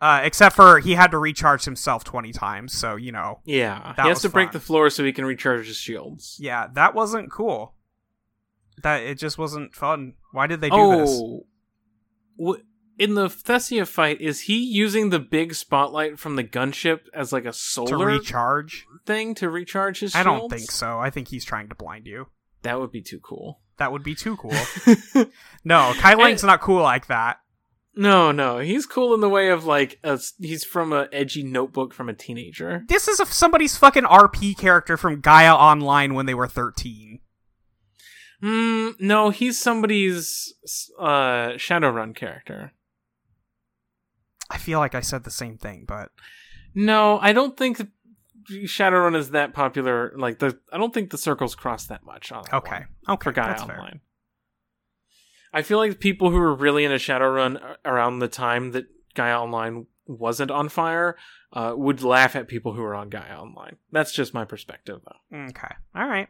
Uh, except for he had to recharge himself twenty times, so you know, yeah, he has to break the floor so he can recharge his shields. yeah, that wasn't cool. That it just wasn't fun. Why did they do this? Oh, wh- in the Thessia fight, is he using the big spotlight from the gunship as like a solar To recharge? thing to recharge his I shields? don't think so. I think he's trying to blind you. That would be too cool. That would be too cool. no, Kai Leng's not cool like that. no, no, he's cool in the way of like a, he's from a edgy notebook from a teenager. This is a, somebody's fucking RP character from Gaia Online when they were 13. Hmm. No, he's somebody's uh Shadowrun character. I feel like I said the same thing, but No, I don't think Shadowrun is that popular. Like the, I don't think the circles cross that much. On okay. one Okay, for Gaia that's fair. Online. I feel like people who were really into Shadowrun around the time that Gaia Online wasn't on fire uh, would laugh at people who were on Gaia Online. That's just my perspective, though. Okay. All right.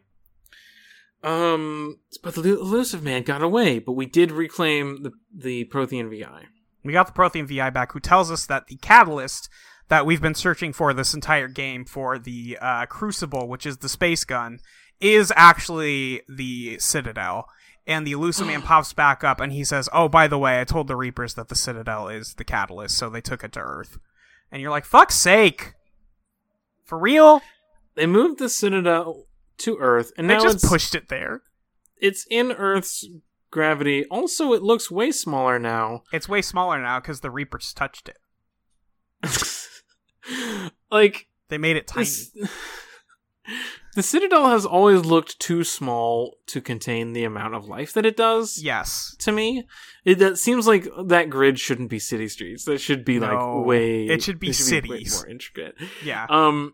Um, but the Illusive Man got away, but we did reclaim the the Prothean VI. We got the Prothean VI back, who tells us that the catalyst that we've been searching for this entire game for the uh, Crucible, which is the space gun, is actually the Citadel. And the Illusive Man pops back up and he says, Oh, by the way, I told the Reapers that the Citadel is the catalyst, so they took it to Earth. And you're like, Fuck's sake! For real? They moved the Citadel to Earth, and They now just pushed it there. it's in Earth's gravity. Also, it looks way smaller now. It's way smaller now because the Reapers touched it. like They made it tiny. this, the Citadel has always looked too small to contain the amount of life that it does. Yes. To me, it that seems like that grid shouldn't be city streets. That should be No, like way. it should be way cities. more intricate. Yeah. Um,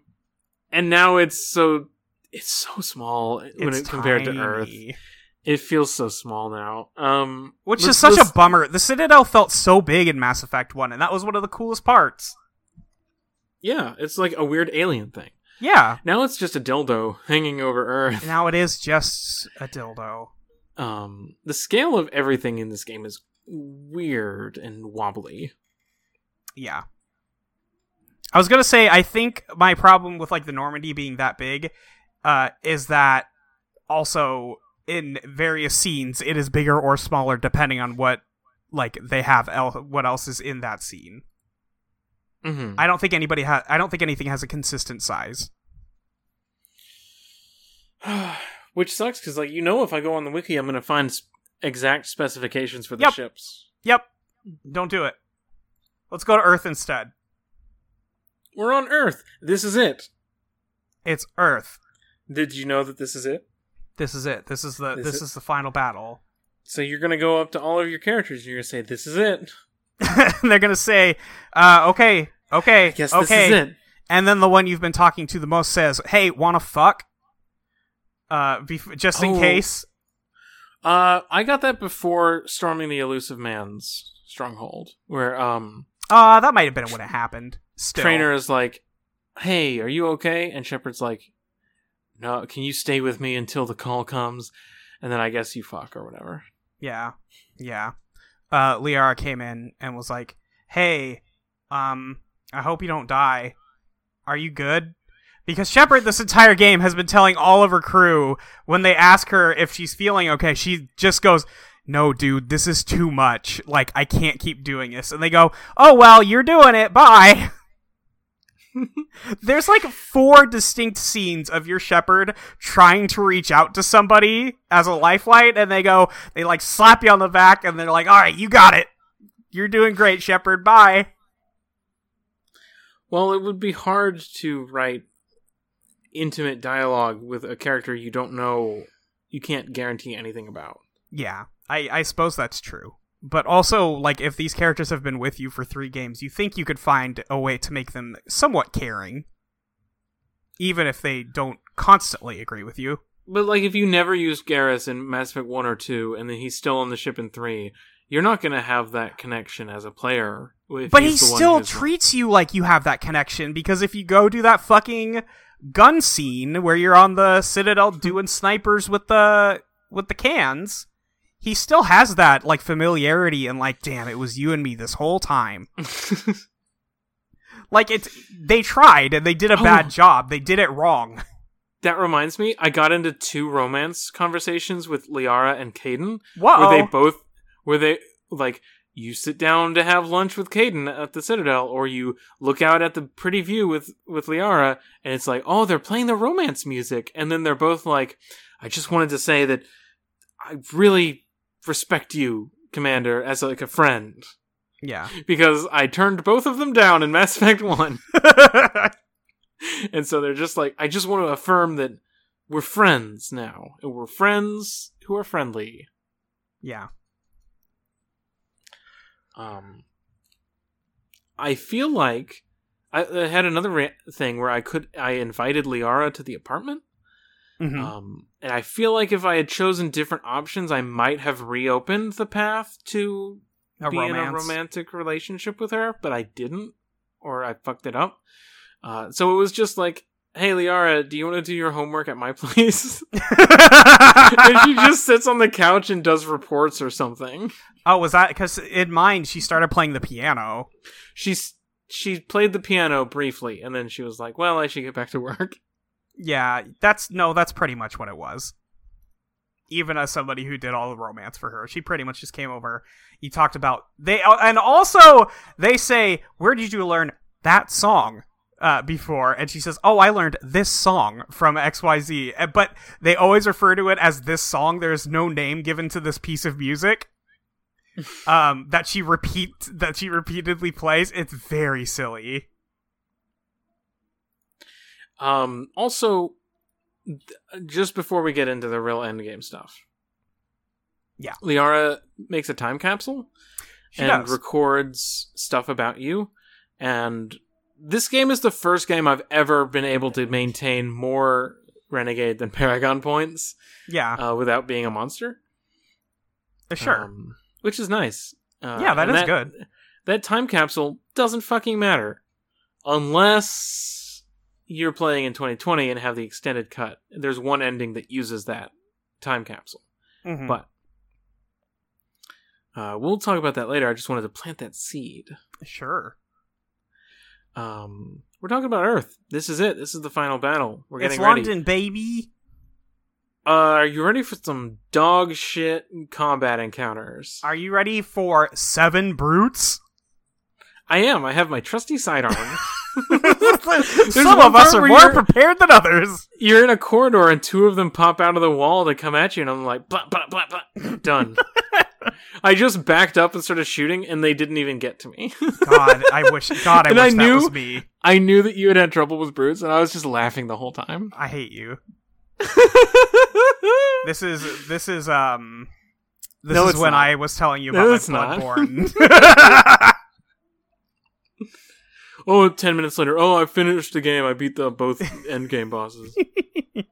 and now it's so it's so small when It's it compared to. Earth. It feels so small now. Um, Which let's- is such let's- a bummer. The Citadel felt so big in Mass Effect 1, and that was one of the coolest parts. yeah. It's like a weird alien thing. Yeah. Now it's just a dildo hanging over Earth. Now it is just a dildo. Um, the scale of everything in this game is weird and wobbly. Yeah. I was gonna say, I think my problem with like the Normandy being that big, uh, is that also in various scenes it is bigger or smaller depending on what like they have el- what else is in that scene. Mm-hmm. I don't think anybody has. I don't think anything has a consistent size. Which sucks because, like, you know, if I go on the wiki, I'm going to find s- exact specifications for the Yep. ships. Yep. Don't do it. Let's go to Earth instead. We're on Earth. This is it. It's Earth. Did you know that this is it? This is it. This is the Is this is the final battle. So you're going to go up to all of your characters and you're going to say, "This is it." and they're gonna say, uh, "Okay, okay, guess okay," this is it. and then the one you've been talking to the most says, "Hey, wanna fuck?" Uh, bef- just in Oh. case. Uh, I got that before storming the Illusive Man's stronghold, where um Uh, that might have been when it happened. Still. Traynor is like, "Hey, are you okay?" And Shepard's like, "No, can you stay with me until the call comes?" And then I guess you fuck or whatever. Yeah, yeah. Uh, Liara came in and was like, "Hey, um, I hope you don't die. Are you good?" Because Shepard, this entire game, has been telling all of her crew when they ask her if she's feeling okay, she just goes, "No, dude, this is too much. Like, I can't keep doing this." And they go, "Oh well, you're doing it. Bye." There's like four distinct scenes of your Shepard trying to reach out to somebody as a lifeline, and they go, they like slap you on the back, and they're like, "All right, you got it. You're doing great, Shepard. Bye." Well, it would be hard to write intimate dialogue with a character you don't know, you can't guarantee anything about. Yeah, I I suppose that's true. But also, like, if these characters have been with you for three games, you think you could find a way to make them somewhat caring, even if they don't constantly agree with you. But like, if you never used Garrus in Mass Effect One or Two, and then he's still on the ship in Three, you're not going to have that connection as a player. but he he's the one still treats you like you have that connection because if you go do that fucking gun scene where you're on the citadel doing snipers with the with the cans he still has that like familiarity and like damn it was you and me this whole time. Like it's they tried and they did a Oh. bad job. They did it wrong. That reminds me, I got into two romance conversations with Liara and Kaidan, where they both, where they like you sit down to have lunch with Kaidan at the Citadel, or you look out at the pretty view with with Liara, and it's like, oh, they're playing the romance music, and then they're both like, I just wanted to say that I really respect you, Commander, as like a friend, Yeah. because I turned both of them down in Mass Effect One, and so they're just like, I just want to affirm that we're friends now, and we're friends who are friendly. yeah. Um, I feel like I, I had another ra- thing where I could I invited Liara to the apartment. Mhm. Um, and I feel like if I had chosen different options, I might have reopened the path to a be in a romantic relationship with her, but I didn't, or I fucked it up. Uh, so it was just like, "Hey, Liara, do you want to do your homework at my place?" and she just sits on the couch and does reports or something. oh, was that because in mine she started playing the piano? She's she played the piano briefly, and then she was like, "Well, I should get back to work." Yeah, that's no, that's pretty much what it was. Even as somebody who did all the romance for her, she pretty much just came over. You talked about they, and also they say, "Where did you learn that song?" Uh, before, and she says, "Oh, I learned this song from X Y Z." Uh, But they always refer to it as this song. There's no name given to this piece of music. um, that she repeat that she repeatedly plays. It's very silly. Um, also, th- just before we get into the real endgame stuff, Yeah. Liara makes a time capsule She and does. records stuff about you. And this game is the first game I've ever been able to maintain more Renegade than Paragon points yeah, uh, without being a monster. sure. Um, which is nice. Uh, yeah, that good. That time capsule doesn't fucking matter unless you're playing in 2020 and have the extended cut. There's one ending that uses that time capsule, Mhm. but uh, we'll talk about that later. I just wanted to plant that seed. Sure. Um, we're talking about Earth. This is it. This is the final battle. We're It's getting ready. It's London, baby. Uh, are you ready for some dog shit combat encounters? Are you ready for seven brutes? I am. I have my trusty sidearm. Some of us are more prepared than others. You're in a corridor and two of them pop out of the wall to come at you, and I'm like, blah, blah, blah, blah. done. I just backed up and started shooting, and they didn't even get to me. God, I wish. God, I And wish I that knew- was me. I knew that you had had trouble with brutes, and I was just laughing the whole time. I hate you. This is this is um. This No, is when not. I was telling you No, about it's my not. Bloodborne. Oh, 10 minutes later, oh, I finished the game. I beat the both end game bosses.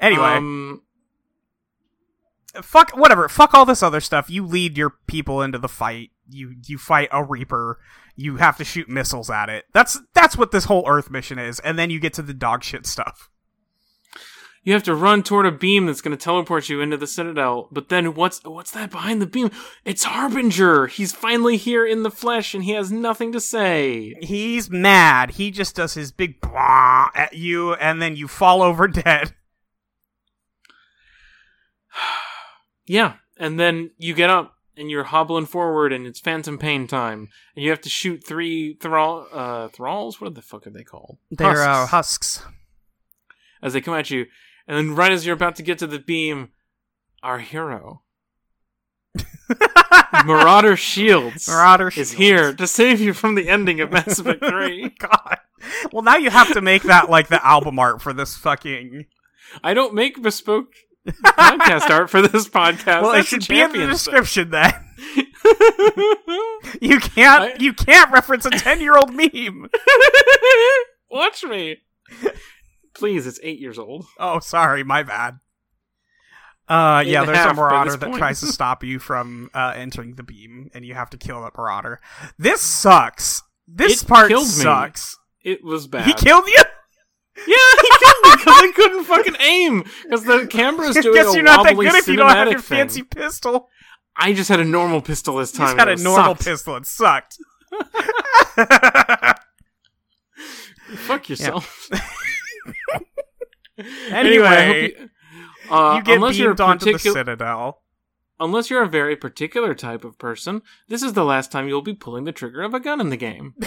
anyway, Um, fuck whatever. Fuck all this other stuff. You lead your people into the fight. You you fight a reaper. You have to shoot missiles at it. That's that's what this whole Earth mission is. And then you get to the dog shit stuff. You have to run toward a beam that's going to teleport you into the Citadel. But then what's what's that behind the beam? It's Harbinger. He's finally here in the flesh, and he has nothing to say. He's mad. He just does his big blah at you, and then you fall over dead. Yeah, and then you get up and you're hobbling forward, and it's Phantom Pain time, and you have to shoot three thrall uh, thralls. What the fuck are they called? They're uh, Husks. husks. as they come at you, and then right as you're about to get to the beam, our hero, Marauder Shields, Marauder is Shields. here to save you from the ending of Mass Effect Three. God. Well, now you have to make that like the album art for this fucking. I don't make bespoke podcast art for this podcast. well, it should be in the description then. You can't. I- You can't reference a ten-year-old meme. Watch me. Please, it's eight years old. Oh, sorry, my bad. Uh, yeah, there's a marauder that point. tries to stop you from uh, entering the beam, and you have to kill that marauder. This sucks. This It part killed me. sucks. It was bad. He killed you. Yeah, he killed me because I couldn't fucking aim because the camera camera's doing Guess a you're not that good if you don't have your thing. fancy pistol. I just had a normal pistol this time. just had a normal sucked. pistol. It sucked. Fuck yourself. Anyway, I hope you, uh, you get unless you're onto the citadel. unless you're a very particular type of person, this is the last time you'll be pulling the trigger of a gun in the game.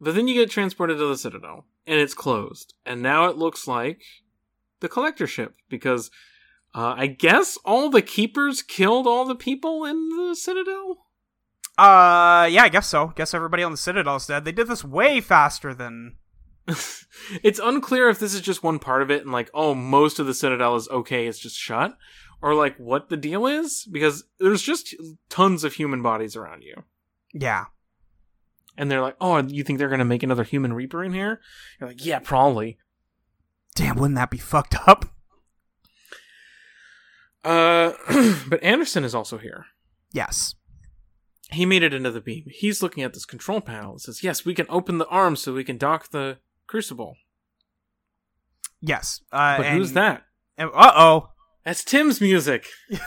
but then you get transported to the Citadel, and it's closed. And now it looks like the collector ship, because uh, I guess all the keepers killed all the people in the Citadel? Uh, yeah, I guess so. Guess everybody on the Citadel's dead. They did this way faster than. it's unclear if this is just one part of it and like, oh, most of the Citadel is okay, it's just shut, or like what the deal is, because there's just tons of human bodies around you. Yeah. And they're like, oh, you think they're gonna make another human Reaper in here? You're like, yeah, probably. Damn, wouldn't that be fucked up? Uh, but Anderson is also here. Yes. He made it into the beam. He's looking at this control panel. It says, yes, we can open the arm so we can dock the crucible. Yes. Uh, But who's that? Uh oh. That's Tim's music.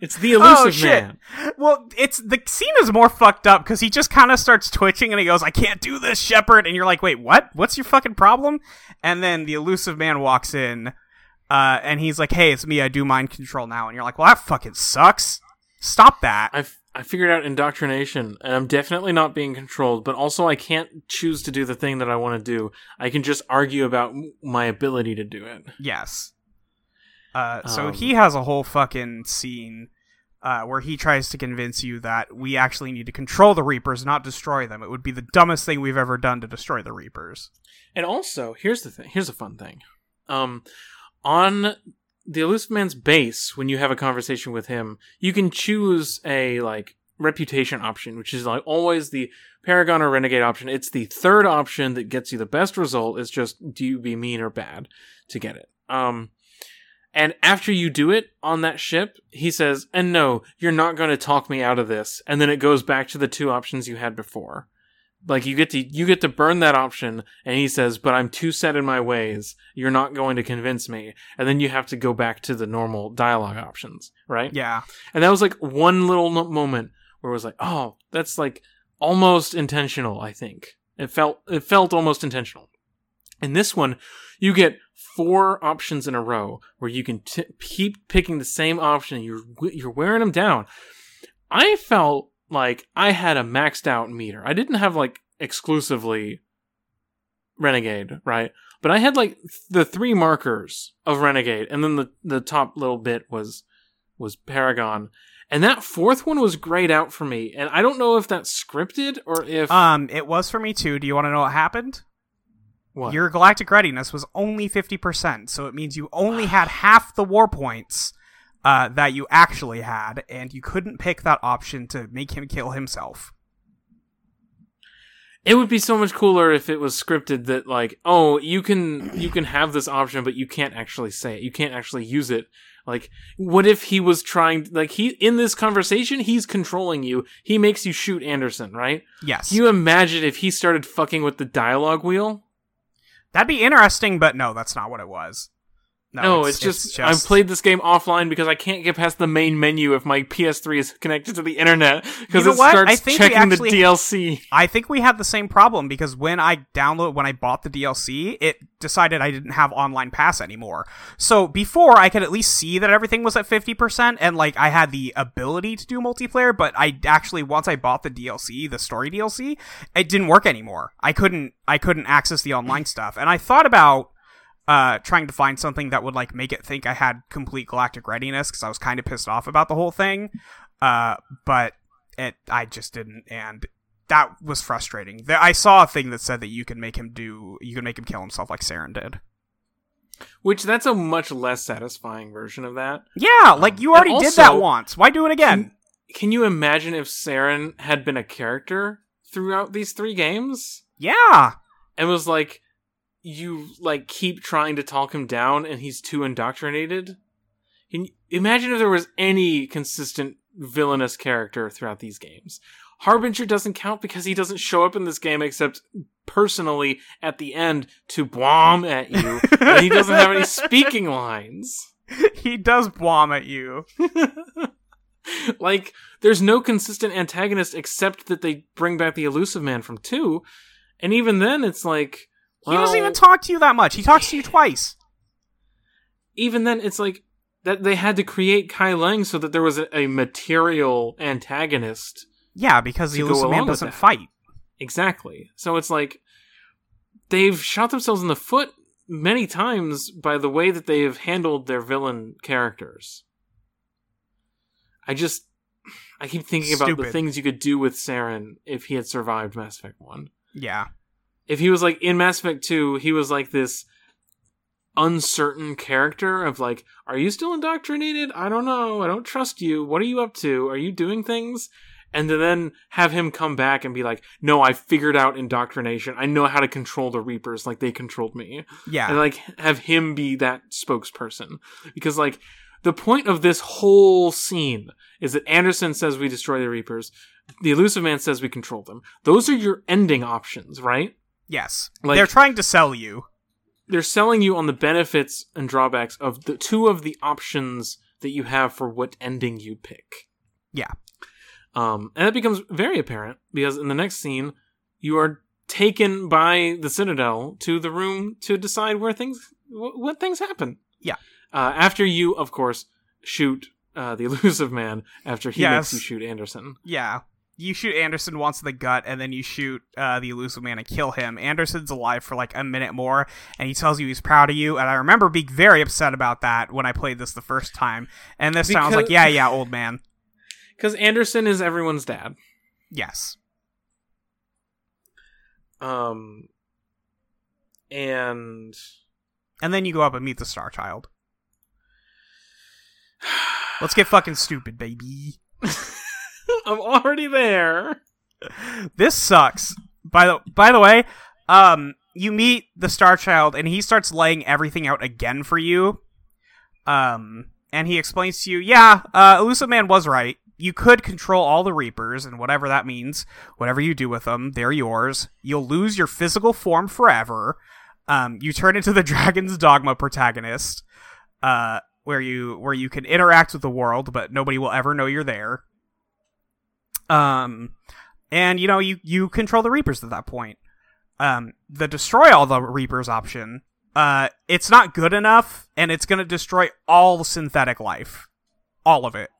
It's the Illusive Oh, shit. man. Well, it's the scene is more fucked up because he just kind of starts twitching and he goes, "I can't do this, Shepard," and you're like, "Wait, what? What's your fucking problem?" And then the Illusive Man walks in, uh, and he's like, "Hey, it's me. I do mind control now." And you're like, "Well, that fucking sucks. Stop that." I've I figured out indoctrination, and I'm definitely not being controlled. But also, I can't choose to do the thing that I want to do. I can just argue about my ability to do it. Yes. Uh, so Um, he has a whole fucking scene uh, where he tries to convince you that we actually need to control the Reapers, not destroy them. It would be the dumbest thing we've ever done to destroy the Reapers. And also, here's the thing. Here's a fun thing. Um, on the Illusive Man's base, when you have a conversation with him, you can choose a like reputation option, which is like always the Paragon or Renegade option. It's the third option that gets you the best result. It's just do you be mean or bad to get it. Um, and after you do it on that ship, he says, "And no, you're not going to talk me out of this." And then it goes back to the two options you had before like you get to you get to burn that option and he says but i'm too set in my ways. You're not going to convince me. And then you have to go back to the normal dialogue options right? Yeah. and that was like one little moment where it was like oh that's like almost intentional i think. It felt it felt almost intentional. In this one you get four options in a row where you can t- keep picking the same option you're you're wearing them down. I felt like i had a maxed out meter. I didn't have like exclusively renegade right? But i had like the three markers of renegade and then the the top little bit was was paragon. And that fourth one was grayed out for me and i don't know if that's scripted or if Um, it was for me too. Do you want to know what happened? what? Your galactic readiness was only 50%, so it means you only had half the war points uh, that you actually had, and you couldn't pick that option to make him kill himself. It would be so much cooler if it was scripted that like, oh, you can you can have this option but you can't actually say it. You can't actually use it. Like what if he was trying like he in this conversation he's controlling you. He makes you shoot Anderson, right? Yes. Can you imagine if he started fucking with the dialogue wheel? That'd be interesting, but no, that's not what it was. No, it's, just, I've played this game offline because I can't get past the main menu if my PS3 is connected to the internet because You know it what? starts I think checking actually- the DLC. I think we had the same problem because when I download when I bought the DLC, it decided I didn't have online pass anymore. So before I could at least see that everything was at 50% and like I had the ability to do multiplayer, but I actually once I bought the DLC, the story DLC, it didn't work anymore. I couldn't I couldn't access the online stuff. And I thought about uh trying to find something that would like make it think I had complete galactic readiness cuz I was kind of pissed off about the whole thing. Uh but it I just didn't and that was frustrating. I saw a thing that said that you can make him do, you can make him kill himself like Saren did. Which that's a much less satisfying version of that. Yeah, like you And already did that once. Why do it again? Can you imagine if Saren had been a character throughout these three games Yeah, and was like, you like keep trying to talk him down and he's too indoctrinated? Imagine if there was any consistent villainous character throughout these games? Harbinger doesn't count because he doesn't show up in this game except personally at the end to bomb at you, and he doesn't have any speaking lines. he does bomb at you. like there's no consistent antagonist except that they bring back the Illusive Man from 2 and even then it's like he doesn't even talk to you that much. He talks to you twice. even then it's like that they had to create Kai Leng so that there was a, a material antagonist. Yeah, because the Illusive Man doesn't fight. Exactly. So it's like they've shot themselves in the foot many times by the way that they have handled their villain characters. I just I keep thinking about the things you could do with Saren if he had survived Mass Effect 1. Yeah. If he was like in Mass Effect 2, he was like this uncertain character of like, are you still indoctrinated? I don't know. I don't trust you. What are you up to? Are you doing things? And to then have him come back and be like, no, I figured out indoctrination. I know how to control the Reapers like they controlled me. Yeah. And like have him be that spokesperson. Because like the point of this whole scene is that Anderson says we destroy the Reapers. The Illusive Man says we control them. Those are your ending options, right? Yes. like- They're trying to sell you. they're selling you on the benefits and drawbacks of the two of the options that you have for what ending you pick. Yeah. Um, and that becomes very apparent because in the next scene, you are taken by the Citadel to the room to decide where things, wh- what things happen. Yeah. Uh, after you, of course, shoot uh, the Illusive Man after he Yes. makes you shoot Anderson. Yeah. You shoot Anderson once in the gut, and then you shoot uh, the Illusive Man and kill him. Anderson's alive for like a minute more, and he tells you he's proud of you. And I remember being very upset about that when I played this the first time. And this time I was like, yeah, yeah, old man. Because Anderson is everyone's dad. Yes. Um, and And then you go up and meet the Star Child. Let's get fucking stupid, baby. I'm already there. this sucks. By the by the way, um, you meet the Star Child and he starts laying everything out again for you. Um, and he explains to you, yeah, uh, Illusive Man was right. You could control all the Reapers, and whatever that means, whatever you do with them, they're yours. You'll lose your physical form forever. Um, you turn into the Dragon's Dogma protagonist, uh, where you where you can interact with the world, but nobody will ever know you're there. Um, and you know you you control the reapers at that point. Um the destroy all the reapers option uh it's not good enough and it's going to destroy all synthetic life. All of it.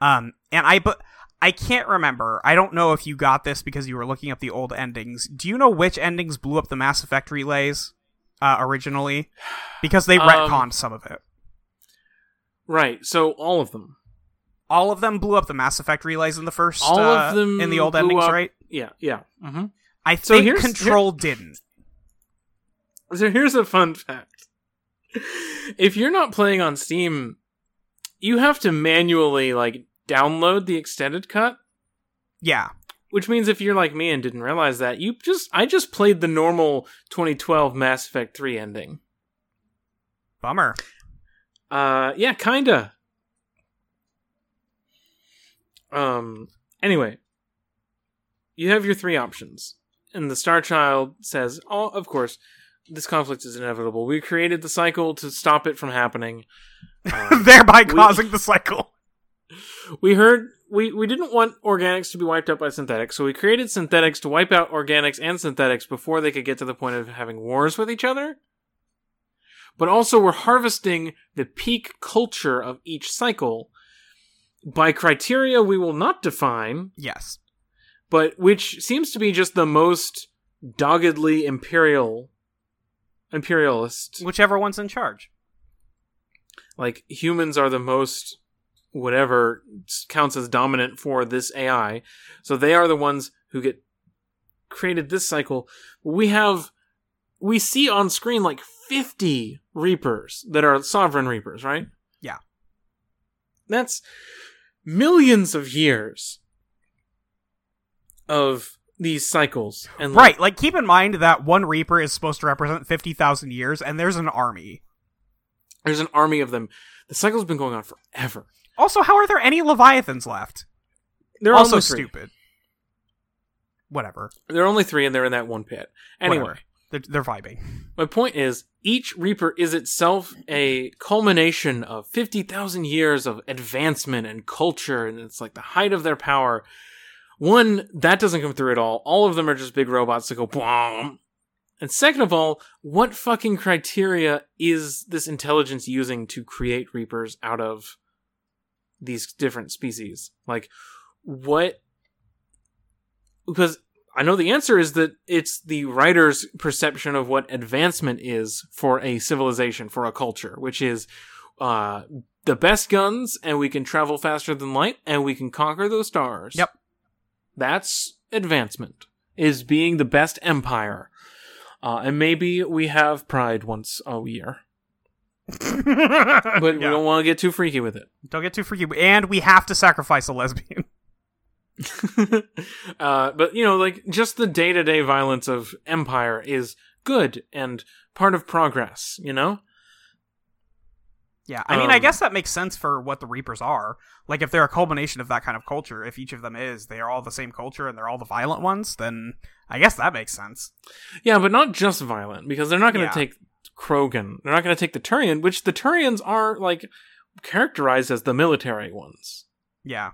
Um and i but i can't remember. I don't know if you got this because you were looking up the old endings. Do you know which endings blew up the mass effect relays uh originally? Because they Um, retconned some of it. Right. So all of them. All of them blew up the mass effect relays in the first All uh, of them in the old endings up- right Yeah. Yeah. Mm-hmm. i So think here's- control didn't So here's a fun fact. If you're not playing on Steam, you have to manually like download the extended cut, yeah which means if you're like me and didn't realize that, you just I just played the normal 2012 Mass Effect 3 ending. bummer Uh yeah, kinda. Um anyway. You have your three options. And the Star Child says, Oh, of course, this conflict is inevitable. We created the cycle to stop it from happening. Um, thereby causing the cycle. we heard we, we didn't want organics to be wiped out by synthetics, so we created synthetics to wipe out organics and synthetics before they could get to the point of having wars with each other. But also, we're harvesting the peak culture of each cycle by criteria we will not define, Yes. but which seems to be just the most doggedly imperial imperialist. Whichever one's in charge. like humans are the most whatever counts as dominant for this AI. So they are the ones who get created this cycle. We have we see on screen like 50 reapers that are sovereign reapers, right? Yeah. That's millions of years of these cycles and like, Right. Like, keep in mind that one Reaper is supposed to represent 50,000 years, and there's an army. there's an army of them. The cycle's been going on forever. Also, how are there any Leviathans left? They're also stupid. Whatever. They're only three, and they're in that one pit. Anyway, Whatever. They're, they're vibing. my point is, each Reaper is itself a culmination of fifty thousand years of advancement and culture, and it's like the height of their power. One that doesn't come through at all. All of them are just big robots that go boom, and second of all, what fucking criteria is this intelligence using to create reapers out of these different species? Like, what? Because I know the answer is that it's the writer's perception of what advancement is for a civilization, for a culture, which is uh, the best guns, and we can travel faster than light, and we can conquer those stars. Yep. That's advancement, is being the best empire. Uh, and maybe we have pride once a year. But we don't want to get too freaky with it. Don't get too freaky. And we have to sacrifice a lesbian. uh, but you know, like just the day to day violence of Empire is good and part of progress. You know, Yeah, I mean, I Um, guess that makes sense for what the Reapers are. Like, if they're a culmination of that kind of culture, if each of them is, they are all the same culture and they're all the violent ones, then I guess that makes sense. yeah, but not just violent because they're not going to Yeah. take Krogan. They're not going to take the Turian, which the Turians are like characterized as the military ones. Yeah,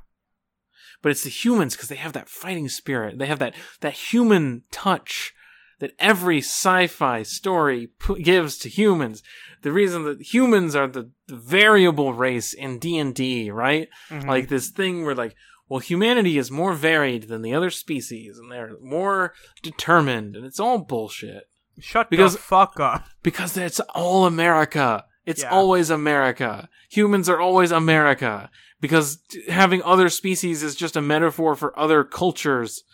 But it's the humans because they have that fighting spirit. They have that that human touch that every sci-fi story pu- gives to humans. The reason that humans are the, the variable race in D and D, right? Mhm. Like this thing where like, well, humanity is more varied than the other species, and they're more determined, and it's all bullshit shut because- the fuck up. because it's all America. It's Yeah. always America. Humans are always America because having other species is just a metaphor for other cultures.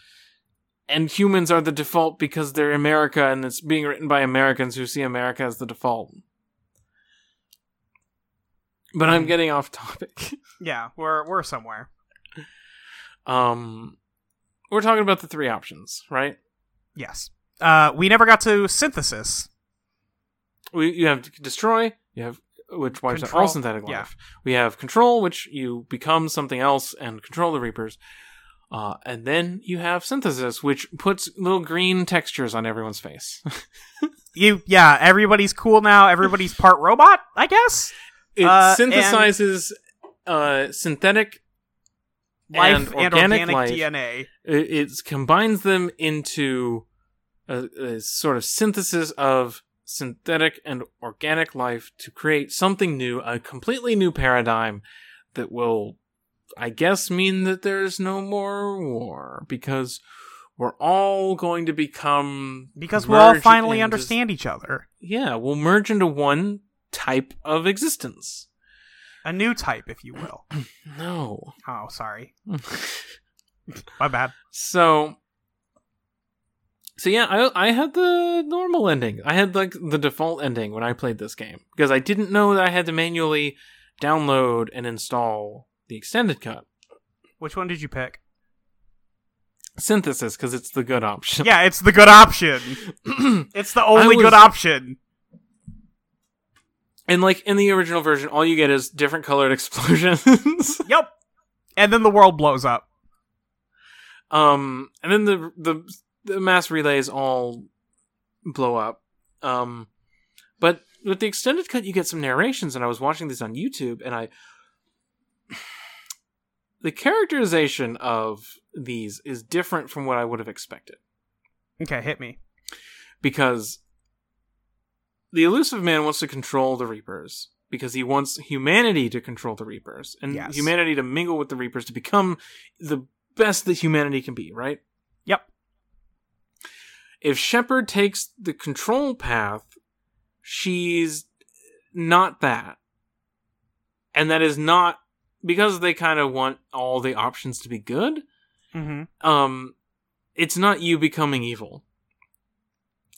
And humans are the default because they're America and it's being written by Americans who see America as the default. But I'm Mm. getting off topic. Yeah, we're we're somewhere. um we're talking about the three options, right? Yes. Uh, we never got to synthesis. we you have destroy, you have which wipes out Control, all synthetic life. yeah. We have control, which you become something else and control the reapers. Uh, and then you have synthesis, which puts little green textures on everyone's face. You, yeah, everybody's cool now. Everybody's part robot, I guess. it Uh, synthesizes uh, synthetic Life and and, organic, organic, life. DNA. It, it combines them into a, a sort of synthesis of synthetic and organic life to create something new, a completely new paradigm that will, I guess, mean that there's no more war because we're all going to become Because we'll all finally into- understand each other. Yeah, we'll merge into one type of existence. A new type, if you will. No. Oh, sorry. My bad. So, so yeah, I I had the normal ending. I had like the default ending when I played this game because I didn't know that I had to manually download and install the extended cut Which one did you pick? synthesis because it's the good option. Yeah, it's the good option. It's the only was- good option. and like in the original version, all you get is different colored explosions. Yep. And then the world blows up. um, and then the the the mass relays all blow up. Um, but with the extended cut, you get some narrations, and I was watching this on YouTube, and I the characterization of these is different from what I would have expected Okay, hit me. because the Illusive Man wants to control the reapers because he wants humanity to control the reapers and Yes. humanity to mingle with the reapers to become the best that humanity can be right Yep. If shepard takes the control path she's not that and that is not because they kind of want all the options to be good Mm-hmm. um it's not you becoming evil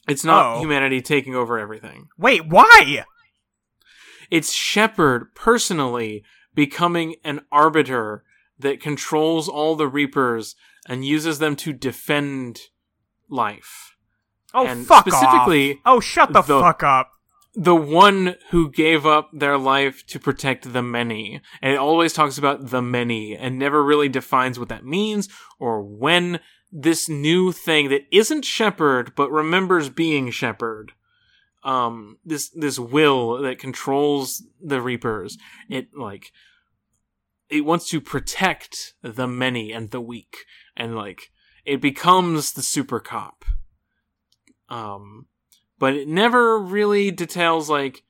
it's not Oh. humanity taking over everything Wait, why? it's shepard personally becoming an arbiter that controls all the reapers and uses them to defend life Oh, And fuck specifically, off. Oh, shut the, the- fuck up. the one who gave up their life to protect the many. And it always talks about the many and never really defines what that means or when this new thing that isn't Shepard but remembers being Shepard. Um, this this will that controls the Reapers. It like it wants to protect the many and the weak, and like it becomes the super cop. Um, but it never really details like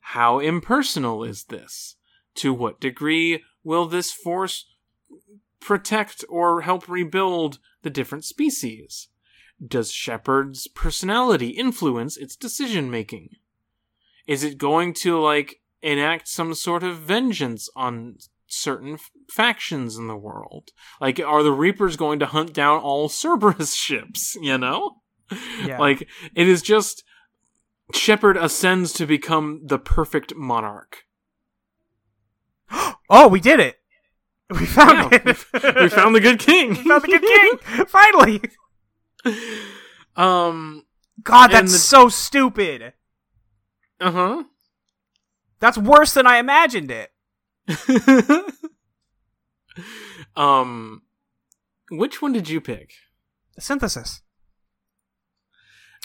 how impersonal is this? To what degree will this force protect or help rebuild the different species? Does Shepard's personality influence its decision making? Is it going to like enact some sort of vengeance on certain f- factions in the world? Like, are the Reapers going to hunt down all Cerberus ships? You know, Yeah. like it is just Shepard ascends to become the perfect monarch. oh, we did it. We found Yeah, it. we found the good king. We found the good king. Finally. um. God, that's the- so stupid. Uh huh. That's worse than I imagined it. um. Which one did you pick? Synthesis.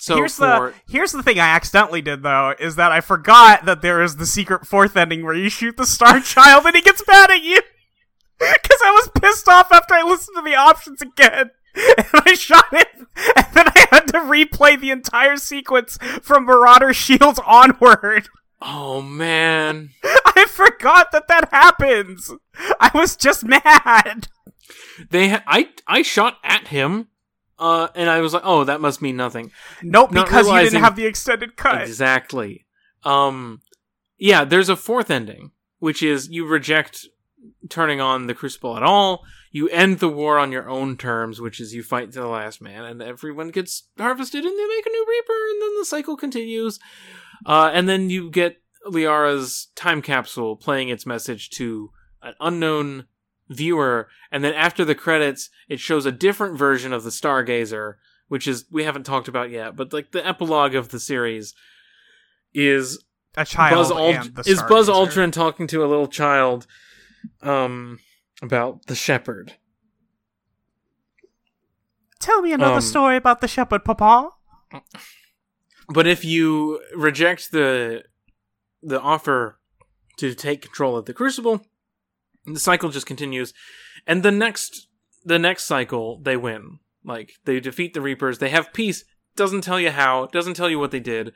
So here's for the here's the thing I accidentally did though is that I forgot that there is the secret fourth ending where you shoot the Star Child and he gets mad at you because I was pissed off after I listened to the options again and I shot it and then I had to replay the entire sequence from Marauder Shields onward. oh man, I forgot that that happens. I was just mad. they ha- I I shot at him, uh, and I was like, oh, that must mean nothing. Nope, Not because you didn't have the extended cut. Exactly. Um, yeah, there's a fourth ending, which is you reject turning on the Crucible at all. You end the war on your own terms, which is you fight to the last man, and everyone gets harvested, and they make a new Reaper, and then the cycle continues. Uh, and then you get Liara's time capsule playing its message to an unknown viewer, and then after the credits, it shows a different version of the Stargazer, which is we haven't talked about yet, but like the epilogue of the series is A child Buzz Ald- is Buzz. Aldrin talking to a little child um about the Shepard. Tell me another Um, story about the Shepard, Papa. But if you reject the the offer to take control of the crucible, the cycle just continues and the next the next cycle they win. Like they defeat the reapers, they have peace, doesn't tell you how, doesn't tell you what they did.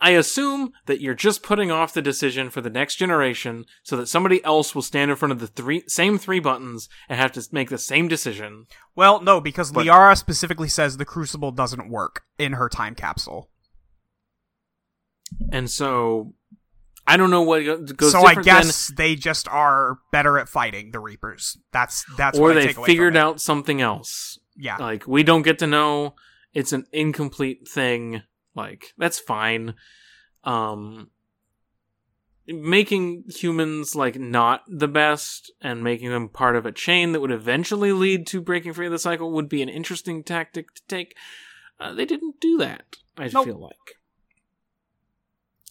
I assume that you're just putting off the decision for the next generation so that somebody else will stand in front of the three same three buttons and have to make the same decision. Well, no, because But- Liara specifically says the crucible doesn't work in her time capsule. And so I don't know what goes so I different than- guess they just are better at fighting the Reapers. That's that's or what I they figured out something else. Yeah, Like we don't get to know. It's an incomplete thing. Like that's fine. Um making humans like not the best and making them part of a chain that would eventually lead to breaking free of the cycle would be an interesting tactic to take. Uh, they didn't do that. I Nope. feel like.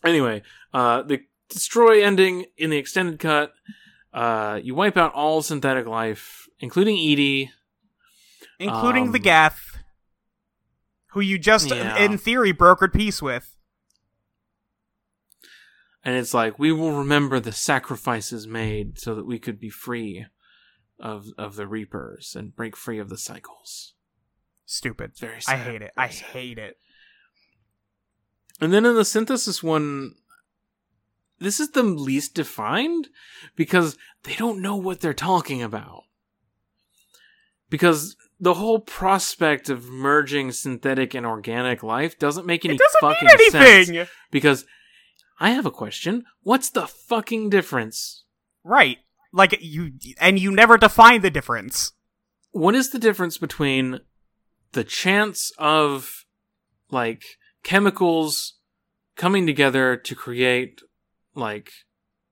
Anyway, uh, the destroy ending in the extended cut. Uh, you wipe out all synthetic life, including EDI. including the um, Geth, who you just Yeah. in theory brokered peace with. And it's like we will remember the sacrifices made so that we could be free of of the reapers and break free of the cycles. Stupid. It's very I hate it. I hate it. And then in the synthesis one this is the least defined because they don't know what they're talking about. Because the whole prospect of merging synthetic and organic life doesn't make any doesn't fucking sense. Because I have a question. What's the fucking difference? Right. Like you and you never define the difference. what is the difference between the chance of like chemicals coming together to create like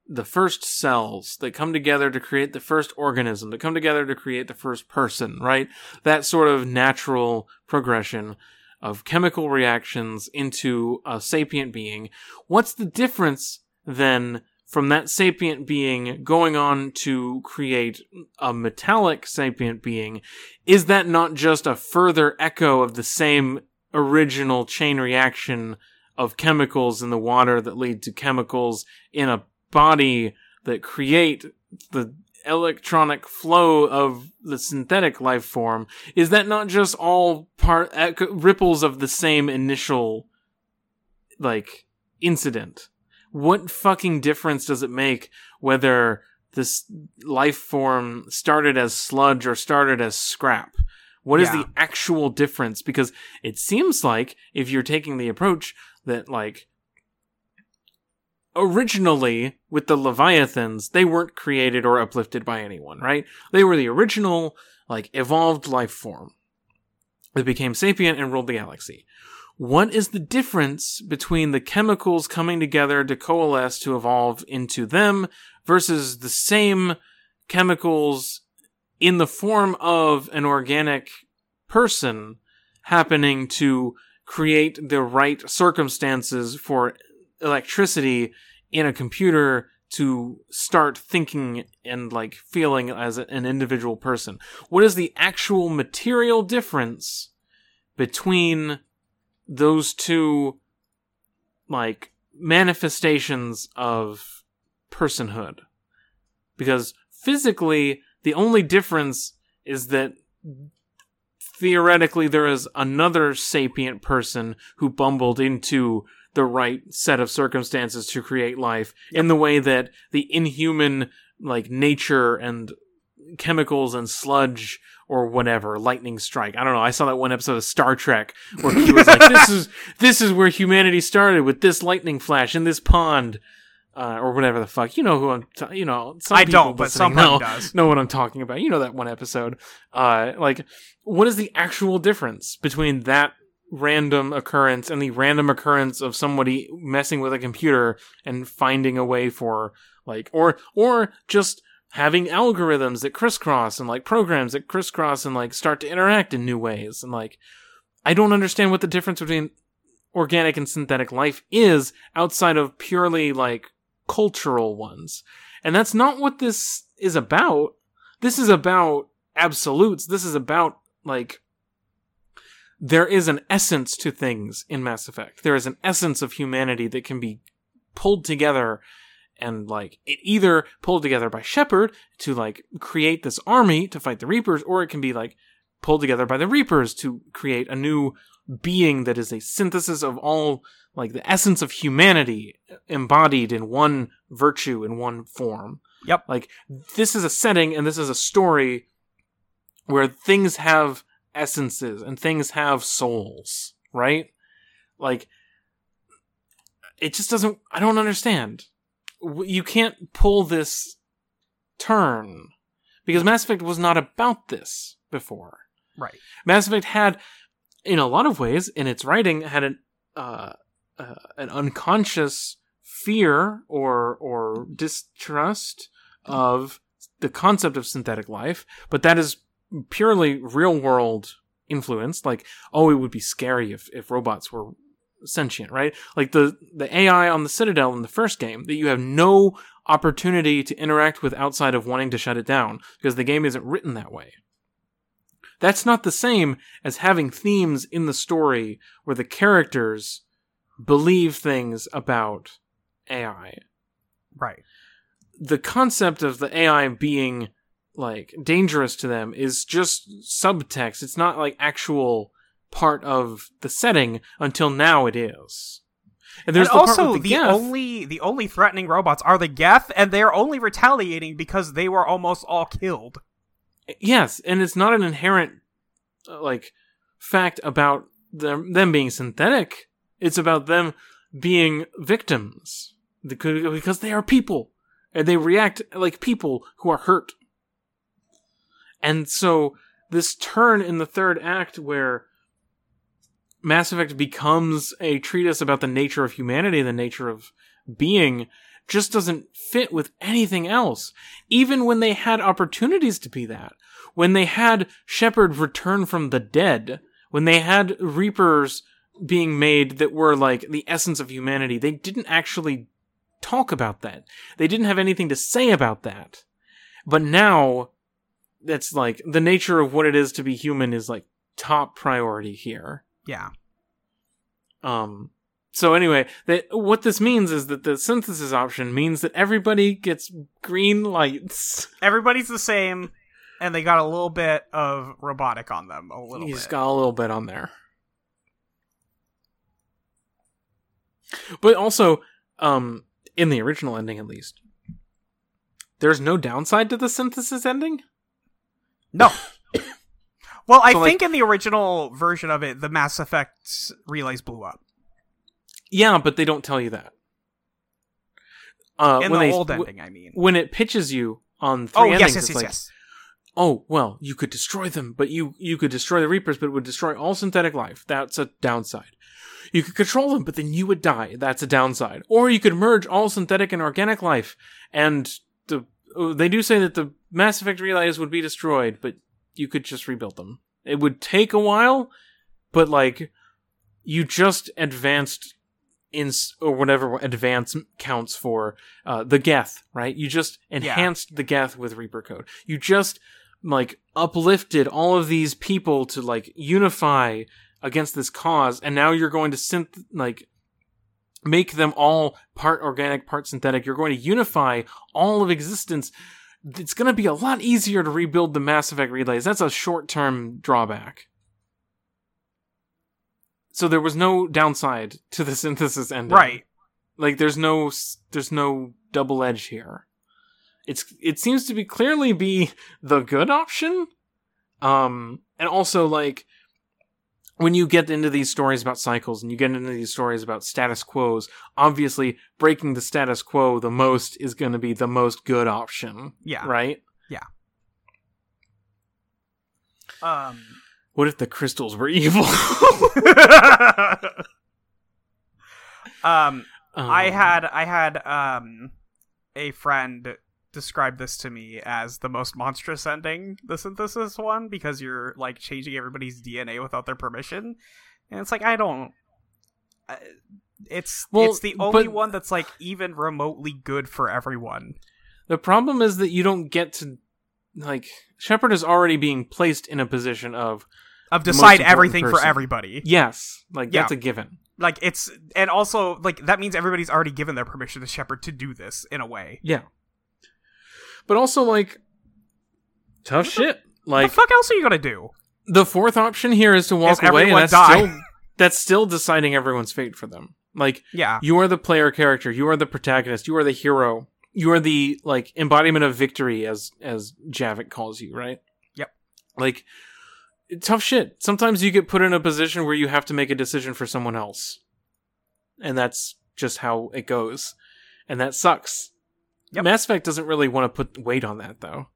the first cells that come together to create the first organism that come together to create the first person right? That sort of natural progression of chemical reactions into a sapient being. What's the difference then from that sapient being going on to create a metallic sapient being, is that not just a further echo of the same original chain reaction of chemicals in the water that lead to chemicals in a body that create the electronic flow of the synthetic life form? Is that not just all part uh, echo, ripples of the same initial like incident. What fucking difference does it make whether this life form started as sludge or started as scrap? What is Yeah. the actual difference? Because it seems like if you're taking the approach that like originally with the leviathans they weren't created or uplifted by anyone right they were the original like evolved life form that became sapient and ruled the galaxy what is the difference between the chemicals coming together to coalesce to evolve into them versus the same chemicals in the form of an organic person happening to create the right circumstances for electricity in a computer to start thinking and like feeling as an individual person. What is the actual material difference between those two like manifestations of personhood? Because physically, the only difference is that theoretically there is another sapient person who bumbled into the right set of circumstances to create life in the way that the inhuman like nature and chemicals and sludge or whatever lightning strike. I don't know. I saw that one episode of star trek where he was like this is this is where humanity started with this lightning flash in this pond uh, or whatever the fuck. You know who i'm you know some I people don't, but somebody know, does. know what i'm talking about. You know that one episode. Uh like what is the actual difference between that random occurrence and the random occurrence of somebody messing with a computer and finding a way for like or or just having algorithms that crisscross and like programs that crisscross and like start to interact in new ways? And like I don't understand what the difference between organic and synthetic life is outside of purely like cultural ones. And that's not what this is about. This is about absolutes. This is about like there is an essence to things in Mass Effect. There is an essence of humanity that can be pulled together and like it either pulled together by Shepard to like create this army to fight the Reapers, or it can be like pulled together by the Reapers to create a new being that is a synthesis of all like the essence of humanity embodied in one virtue in one form. Yep. Like this is a setting and this is a story where things have essences and things have souls, right? Like it just doesn't I don't understand. You can't pull this turn because Mass Effect was not about this before. Right. Mass Effect had, in a lot of ways, in its writing, had an uh, uh, an unconscious fear or or distrust of the concept of synthetic life, but that is purely real world influence. Like, oh, it would be scary if if robots were sentient, right? Like the the AI on the Citadel in the first game that you have no opportunity to interact with outside of wanting to shut it down because the game isn't written that way. That's not the same as having themes in the story where the characters believe things about AI. Right. The concept of the AI being like dangerous to them is just subtext. It's not like actual part of the setting until now it is. And there's and the part also the, the, only the only threatening robots are the Geth, and they're only retaliating because they were almost all killed. Yes, and it's not an inherent uh, like fact about them them being synthetic. It's about them being victims because they are people and they react like people who are hurt. And so this turn in the third act where Mass Effect becomes a treatise about the nature of humanity, the nature of being, just doesn't fit with anything else. Even when they had opportunities to be that. When they had Shepard return from the dead. When they had Reapers being made that were like the essence of humanity, they didn't actually talk about that. They didn't have anything to say about that. But now, that's like the nature of what it is to be human is like top priority here. Yeah. Um. So anyway, that what this means is that the synthesis option means that everybody gets green lights. Everybody's the same, and they got a little bit of robotic on them. A little He's bit. got a little bit on there. But also, um, in the original ending at least, there's no downside to the synthesis ending. No. well, I So, like- think in the original version of it, the Mass Effect relays blew up. Yeah, but they don't tell you that. Uh, in when the they- old w- ending, I mean. when it pitches you on three Oh, endings, yes, yes, yes, like, yes. oh well, you could destroy them, but you you could destroy the Reapers, but it would destroy all synthetic life. That's a downside. You could control them, but then you would die. That's a downside. Or you could merge all synthetic and organic life, and the oh, they do say that the Mass Effect relays would be destroyed, but you could just rebuild them. It would take a while, but like you just advanced in or whatever advance counts for uh, the Geth, right? You just enhanced the Geth with Reaper code. You just like uplifted all of these people to like unify against this cause, and now you're going to synth like make them all part organic, part synthetic. You're going to unify all of existence. It's going to be a lot easier to rebuild the Mass Effect relays. That's a short term drawback. So there was no downside to the synthesis ending. Right. Like there's no there's no double edge here. It's it seems to be clearly be the good option. Um and also like when you get into these stories about cycles and you get into these stories about status quos, obviously breaking the status quo the most is going to be the most good option, Yeah. right? Yeah. Um. What if the crystals were evil? um. I Um, had I had um a friend describe this to me as the most monstrous ending, the synthesis one, because you're like changing everybody's DNA without their permission, and it's like I don't. It's Well, it's the only but- one that's like even remotely good for everyone. The problem is that you don't get to like Shepard is already being placed in a position of Of decide everything for everybody. yes, like Yeah. that's a given. Like it's and also like that means everybody's already given their permission to Shepard to do this in a way. Yeah. But also like tough shit. Like the fuck else are you gonna do? the fourth option here is to walk Is away and that's die? still that's still deciding everyone's fate for them. Like Yeah. you are the player character, you are the protagonist, you are the hero. You are the like embodiment of victory as as Javik calls you, right? Yep. Like tough shit. Sometimes you get put in a position where you have to make a decision for someone else. And that's just how it goes. And that sucks. Yep. Mass Effect doesn't really want to put weight on that though.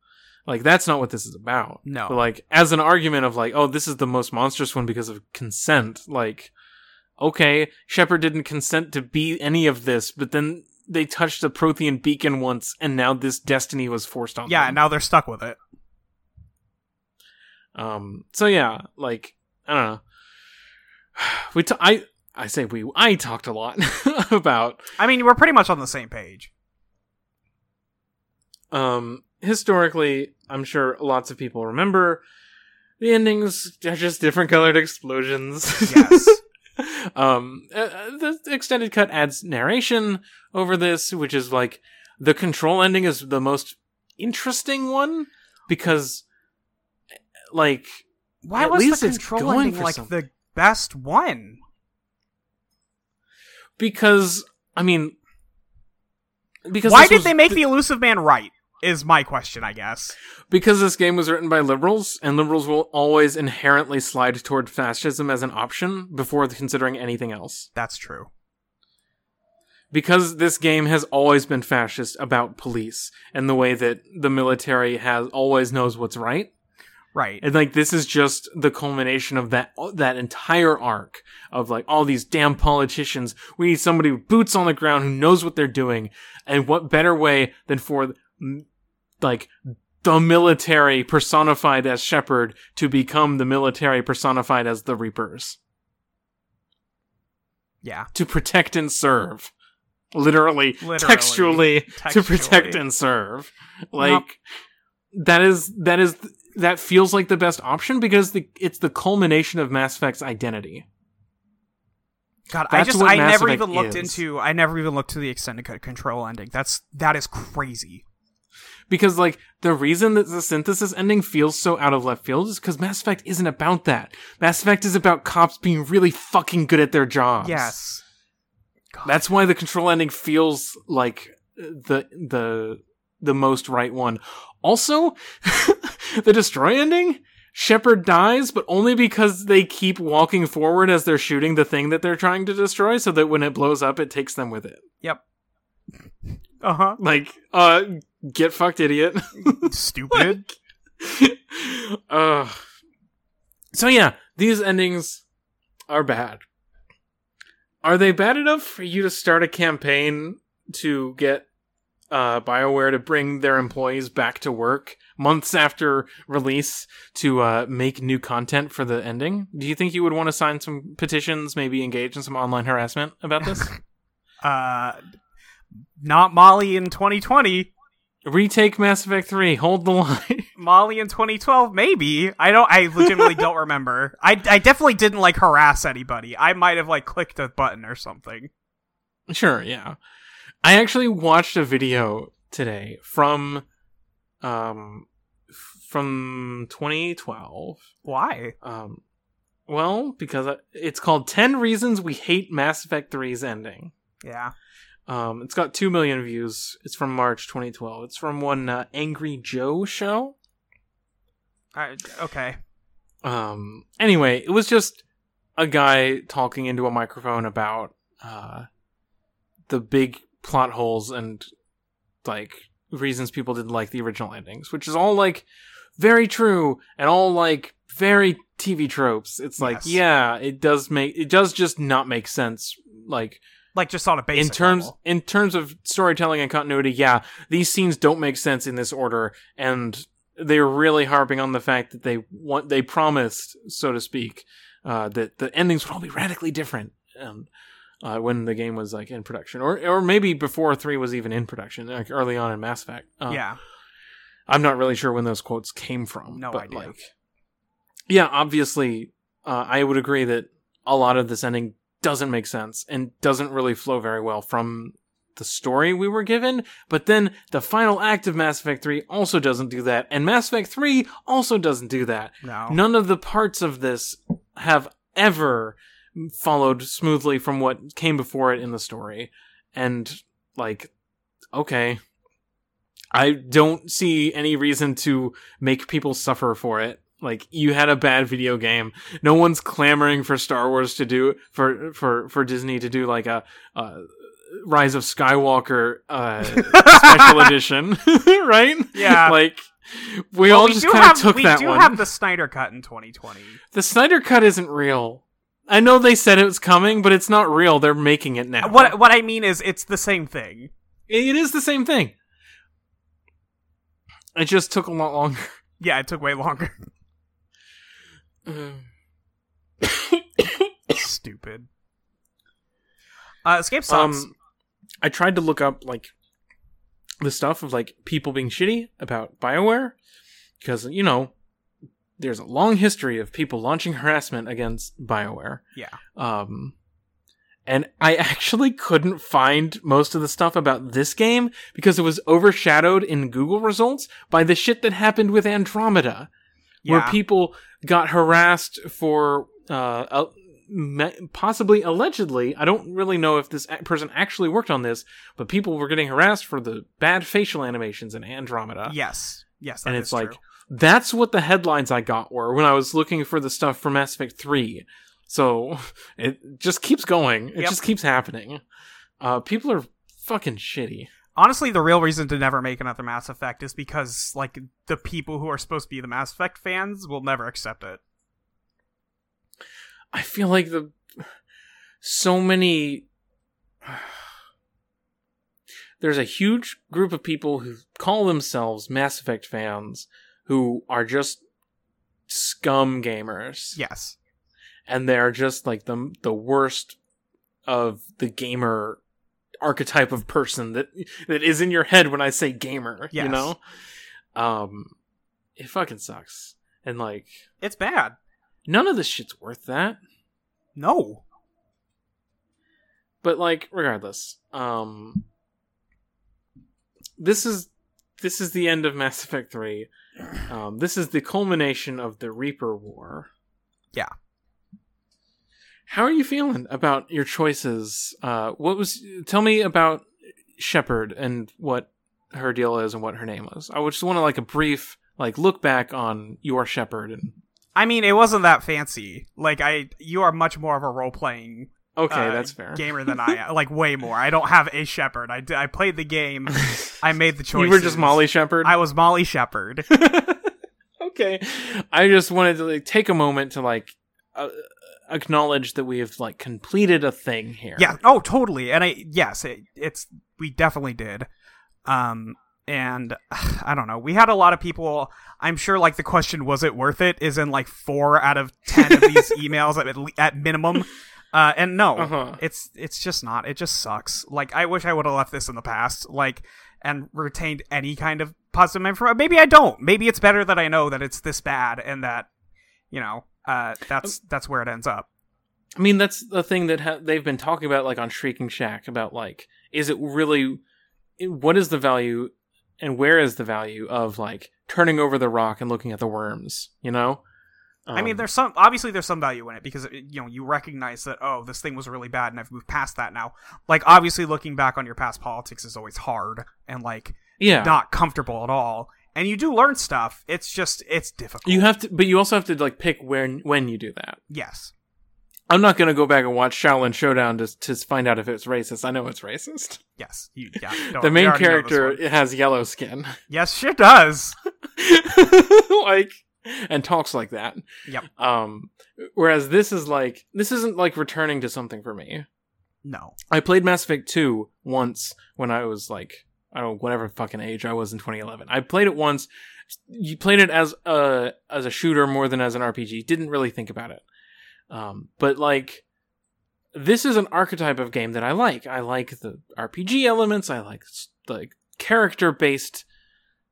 Like that's not what this is about. No. But like as an argument of like, oh, this is the most monstrous one because of consent, like okay, Shepard didn't consent to be any of this, but then they touched a Prothean beacon once and now this destiny was forced on Yeah, them. and now they're stuck with it. Um. So yeah, like I don't know. We t- I I say we I talked a lot about I mean, we're pretty much on the same page. Um historically. I'm sure lots of people remember the endings are just different colored explosions. Yes. um. uh, the extended cut adds narration over this, which is like the control ending is the most interesting one because like Why was least the control ending like something. the best one? because I mean, because Why did they make the Illusive Man right? Is my question, I guess. because this game was written by liberals, and liberals will always inherently slide toward fascism as an option before considering anything else. That's true. Because this game has always been fascist about police and the way that the military has always knows what's right. Right. And like this is just the culmination of that that entire arc of like all these damn politicians. We need somebody with boots on the ground who knows what they're doing. And what better way than for like the military personified as Shepard to become the military personified as the Reapers Yeah. to protect and serve. Literally, Literally. textually, to protect and serve. Like that is that is that feels like the best option because the it's the culmination of Mass Effect's identity. God, I That's just what I Mass never Effect even looked is. into I never even looked to the extended cut control ending. That's that is crazy. Because like the reason that the synthesis ending feels so out of left field is because Mass Effect isn't about that. Mass Effect is about cops being really fucking good at their jobs. Yes. God. That's why the control ending feels like the the the most right one. Also, the destroy ending, Shepard dies, but only because they keep walking forward as they're shooting the thing that they're trying to destroy, so that when it blows up, it takes them with it. Yep. Uh huh. Like, uh, get fucked, idiot. Stupid. uh, so yeah, these endings are bad. Are they bad enough for you to start a campaign to get uh, BioWare to bring their employees back to work months after release to uh, make new content for the ending? Do you think you would want to sign some petitions, maybe engage in some online harassment about this? uh, not Molly in 2020. Retake Mass Effect 3, hold the line. Molly in 2012, maybe. I don't. I legitimately don't remember. I, I definitely didn't like harass anybody. I might have like clicked a button or something. Sure, yeah. I actually watched a video today from, um, from 2012. Why? Um, well, because it's called 10 Reasons We Hate Mass Effect 3's Ending. Yeah. Um, it's got 2 million views. It's from March 2012. It's from one uh, Angry Joe show. I, okay. Um, anyway, it was just a guy talking into a microphone about uh, the big plot holes and like reasons people didn't like the original endings, which is all like very true and all like very TV tropes. It's like, Yes. yeah, it does make it does just not make sense. Like Like just on a basic in terms level. in terms of storytelling and continuity, yeah, these scenes don't make sense in this order, and they're really harping on the fact that they want they promised, so to speak, uh, that the endings would all be radically different. And uh, when the game was like in production, or or maybe before three was even in production, like early on in Mass Effect. Uh, yeah. I'm not really sure when those quotes came from. No but idea. Like, yeah, obviously, uh, I would agree that a lot of this ending doesn't make sense and doesn't really flow very well from the story we were given. But then the final act of Mass Effect 3 also doesn't do that, and Mass Effect 3 also doesn't do that. No. None of the parts of this have ever followed smoothly from what came before it in the story. And, like, okay. I don't see any reason to make people suffer for it. Like you had a bad video game. No one's clamoring for Star Wars to do for for for Disney to do like a, uh Rise of Skywalker uh, special edition, right? Yeah. like we Well, all we just kind of took we that We do one. have the Snyder cut in 2020. The Snyder cut isn't real. I know they said it was coming, but it's not real. They're making it now. What what I mean is it's the same thing. It is the same thing. It just took a lot longer. Yeah, it took way longer. Stupid. Uh, Escape sucks. Um, I tried to look up like the stuff of like people being shitty about Bioware because you know there's a long history of people launching harassment against Bioware. yeah. Um, and I actually couldn't find most of the stuff about this game because it was overshadowed in Google results by the shit that happened with Andromeda, where people got harassed for uh, me- possibly allegedly. I don't really know if this a- person actually worked on this, but people were getting harassed for the bad facial animations in Andromeda. Yes. Yes, and it's like true. that's what the headlines I got were when I was looking for the stuff for Mass Effect 3. So it just keeps going. It Yep. just keeps happening. Uh, people are fucking shitty. Honestly the real reason to never make another Mass Effect is because like the people who are supposed to be the Mass Effect fans will never accept it. I feel like the so many there's a huge group of people who call themselves Mass Effect fans who are just scum gamers. Yes. and they're just like the the worst of the gamer archetype of person that that is in your head when I say gamer. You know, um, it fucking sucks, and like It's bad. none of this shit's worth that. No. But like, regardless, um, this is this is the end of Mass Effect Three. Um, this is the culmination of the Reaper War. Yeah. How are you feeling about your choices? Uh, what was? Tell me about Shepard and what her deal is and what her name was. I just want to like a brief like look back on your Shepard and. I mean, it wasn't that fancy. Like I, you are much more of a role playing Okay, uh, that's fair. gamer than I am. Like way more. I don't have a Shepard. I, d- I played the game. I made the choice. you were just Molly Shepard. I was Molly Shepard. okay, I just wanted to like take a moment to like uh, acknowledge that we have like completed a thing here. yeah. Oh, totally. And I yes, it, it's we definitely did. Um, and I don't know. We had a lot of people. I'm sure like the question was it worth it is in like four out of ten of these emails at at minimum. Uh, and no, Uh-huh. it's it's just not. It just sucks. Like I wish I would have left this in the past. Like and retained any kind of positive information. Maybe I don't. Maybe it's better that I know that it's this bad and that you know uh, that's that's where it ends up. I mean, that's the thing that ha- they've been talking about, like on Shrieking Shack, about like, is it really, what is the value, and where is the value of like turning over the rock and looking at the worms? You know, I mean, Um, there's some obviously there's some value in it because you know you recognize that oh this thing was really bad and I've moved past that now. Like obviously looking back on your past politics is always hard and like yeah, not comfortable at all. And you do learn stuff. It's just it's difficult. you have to, but you also have to like pick when when you do that. yes. I'm not gonna go back and watch Shaolin Showdown to to find out if it's racist. I know it's racist. Yes. You, yeah. no, the main already know this character has yellow skin, Yes, shit does. like, and talks like that. Yep. Um, whereas this is like this isn't like returning to something for me. No. I played Mass Effect 2 once when I was like, I don't know, whatever fucking age I was in 2011. I played it once. You played it as a as a shooter more than as an RPG. Didn't really think about it. Um, but like, this is an archetype of game that I like. I like the RPG elements. I like like character based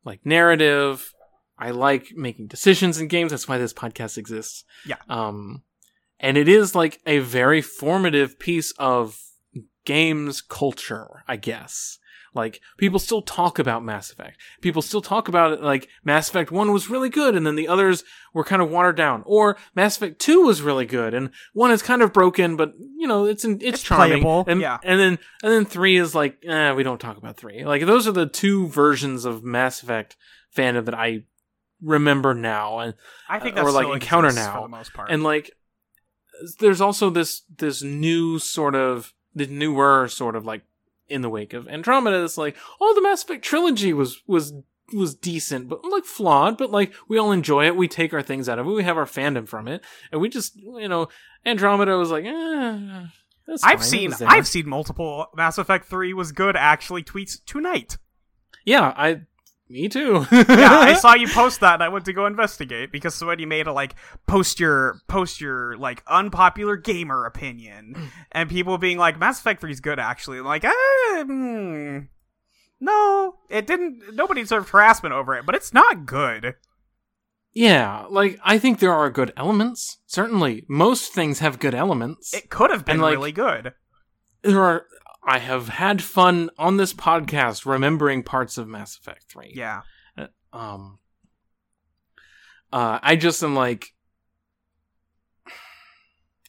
like narrative. I like making decisions in games. That's why this podcast exists. Yeah. Um, and it is like a very formative piece of games culture, I guess. Like people still talk about Mass Effect. People still talk about it like Mass Effect 1 was really good and then the others were kind of watered down or Mass Effect 2 was really good and 1 is kind of broken but you know it's it's, It's charming playable, and yeah. and then and then 3 is like eh, we don't talk about 3. Like those are the two versions of Mass Effect fandom that I remember now and I think or, like, encounter now. for the most part. and like there's also this this new sort of the newer sort of like in the wake of Andromeda it's like oh the Mass Effect trilogy was was was decent but like flawed but like we all enjoy it we take our things out of it we have our fandom from it and we just you know Andromeda was like eh, I've seen. I've seen multiple Mass Effect 3 was good actually tweets tonight. yeah I me too yeah, I saw you post that and I went to go investigate because somebody made a like post your post your like unpopular gamer opinion and people being like Mass Effect 3 is good actually. I'm like, eh, hmm, no, it didn't nobody deserved harassment over it, but it's not good. yeah like I think there are good elements certainly most things have good elements It could have been And, like, really good. there are I have had fun on this podcast remembering parts of Mass Effect 3. Yeah. Um uh I just am like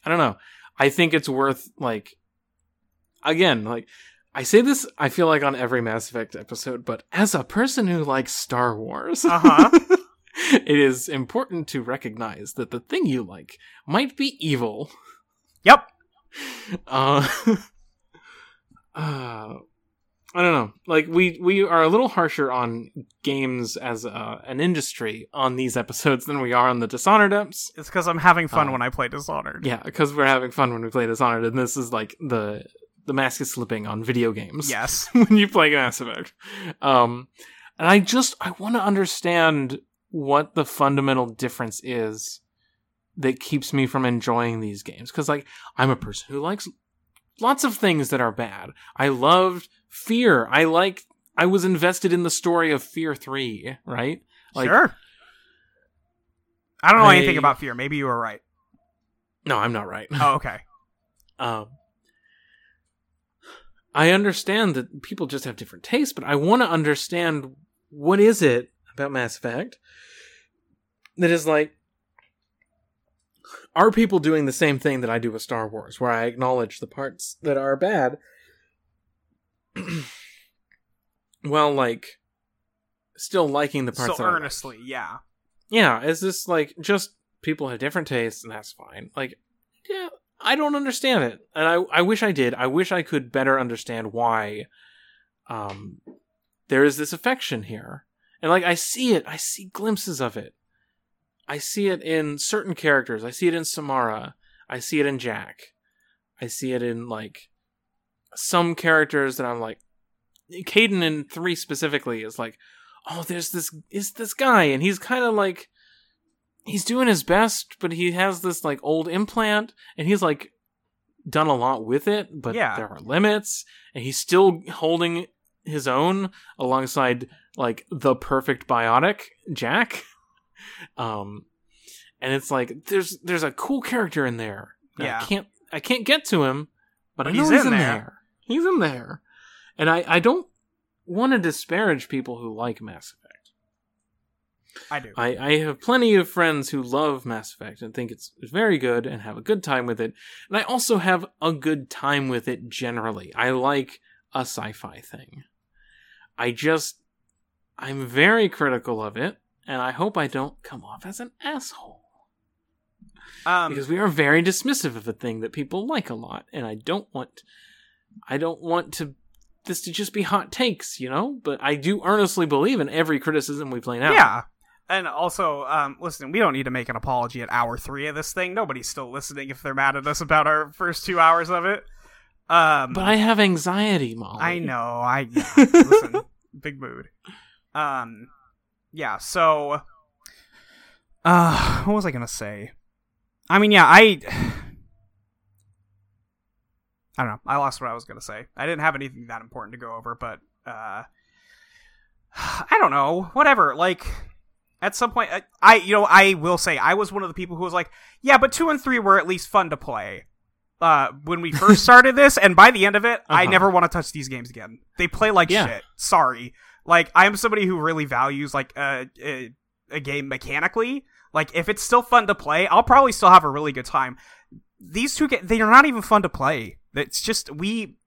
I don't know. I think it's worth like again, like I say this I feel like on every Mass Effect episode, but as a person who likes Star Wars, Uh-huh. it is important to recognize that the thing you like might be evil. Yep. Uh, uh, I don't know. Like we we are a little harsher on games as uh, an industry on these episodes than we are on the Dishonored eps. It's because I'm having fun Uh, when I play Dishonored. Yeah, because we're having fun when we play Dishonored, and this is like the the mask is slipping on video games. Yes. when you play Mass Effect. Um, and I just I want to understand what the fundamental difference is that keeps me from enjoying these games because like I'm a person who likes lots of things that are bad. I loved Fear. I like I was invested in the story of Fear 3, right? Like sure. I don't know I- anything about fear. Maybe you were right. no, I'm not right. Oh, okay. Um, I understand that people just have different tastes, but I want to understand what is it about Mass Effect that is like are people doing the same thing that I do with Star Wars, where I acknowledge the parts that are bad? well, like, still liking the parts so that I like. earnestly, yeah. Yeah, is this like just people have different tastes and that's fine? Like, yeah, I don't understand it, and I I wish I did. I wish I could better understand why, um, there is this affection here, and like I see it, I see glimpses of it. I see it in certain characters. I see it in Samara. I see it in Jack. I see it in like some characters that I'm like, Kaidan in three specifically is like, oh, there's this is this guy, and he's kind of like he's doing his best, but he has this like old implant, and he's like done a lot with it, but Yeah. there are limits, and he's still holding his own alongside like the perfect biotic Jack. Um, and it's like there's there's a cool character in there. Yeah. I can't I can't get to him, but I know he's he's, in in there. there. He's in there, and I I don't want to disparage people who like Mass Effect. I do. I, I have plenty of friends who love Mass Effect and think it's very good and have a good time with it. And I also have a good time with it generally. I like a sci fi thing. I just, I'm very critical of it, and I hope I don't come off as an asshole. um, Because we are very dismissive of a thing that people like a lot, and I don't want, I don't want to, this to just be hot takes, you know? But I do earnestly believe in every criticism we play out. yeah. And also, um, listen, we don't need to make an apology at hour three of this thing. Nobody's still listening if they're mad at us about our first two hours of it. Um, But I have anxiety, Molly. I know. I yeah, listen. Big mood. Um, yeah. So, uh, what was I gonna say? I mean, yeah, I, I don't know. I lost what I was gonna say. I didn't have anything that important to go over, but uh, I don't know. Whatever. Like. At some point, I, I, you know, I will say I was one of the people who was like, yeah, but two and three were at least fun to play uh, when we first started this, and by the end of it, I Uh-huh. never want to touch these games again. They play like Yeah. shit. Sorry. Like I'm somebody who really values like a, a a game mechanically. Like if it's still fun to play, I'll probably still have a really good time. These two ga- they are not even fun to play. It's just we.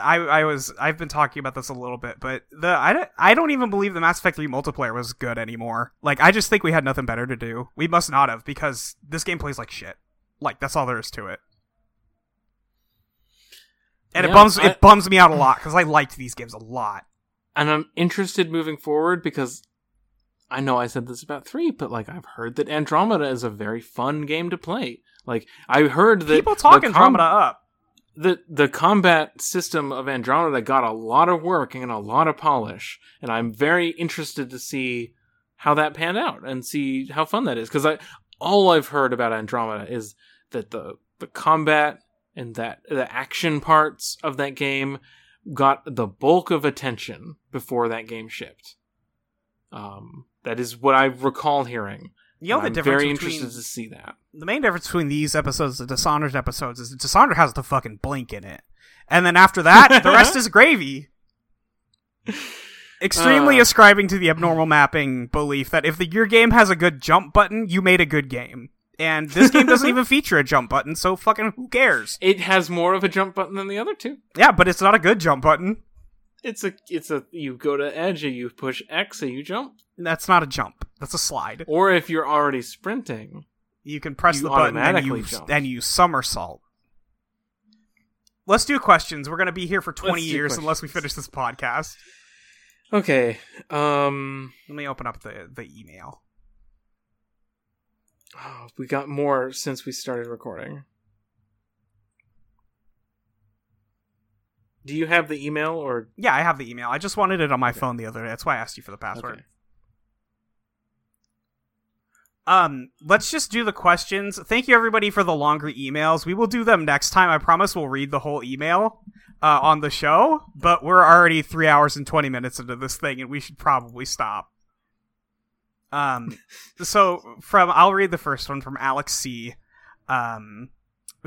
I I was I've been talking about this a little bit, but the I don't, I don't even believe the Mass Effect 3 multiplayer was good anymore. Like I just think we had nothing better to do. We must not have because this game plays like shit. Like that's all there is to it. And it bums I- it bums me out a lot because I liked these games a lot. And I'm interested moving forward because I know I said this about three, but like I've heard that Andromeda is a very fun game to play. Like I heard that People talk the com- Andromeda up. the the combat system of Andromeda got a lot of work and a lot of polish, and I'm very interested to see how that panned out and see how fun that is. Because I all I've heard about Andromeda is that the the combat and that the action parts of that game got the bulk of attention before that game shipped. Um, that is what I recall hearing. You know the I'm difference very between interested to see that. the main difference between these episodes and Dishonored episodes is Dishonored has the fucking blink in it, and then after that, the rest is gravy. Extremely Uh. ascribing to the abnormal mapping belief that if the, your game has a good jump button, you made a good game. And this game doesn't even feature a jump button, so fucking who cares? It has more of a jump button than the other two. Yeah, but it's not a good jump button. It's a it's a you go to edge and you push X and you jump. That's not a jump. That's a slide. Or if you're already sprinting. You can press You the button and you jump. and you somersault. Let's do questions. We're gonna be here for twenty do years unless we finish this podcast. Okay. Um Let me open up the the email. Oh, we got more since we started recording. Do you have the email or Yeah, I have the email. I just wanted it on my phone the other day. That's why I asked you for the password. Okay. Um, let's just do the questions. Thank you everybody for the longer emails. We will do them next time. I promise we'll read the whole email uh, on the show. But we're already three hours and twenty minutes into this thing, and we should probably stop. Um, so from I'll read the first one from Alex C. Um,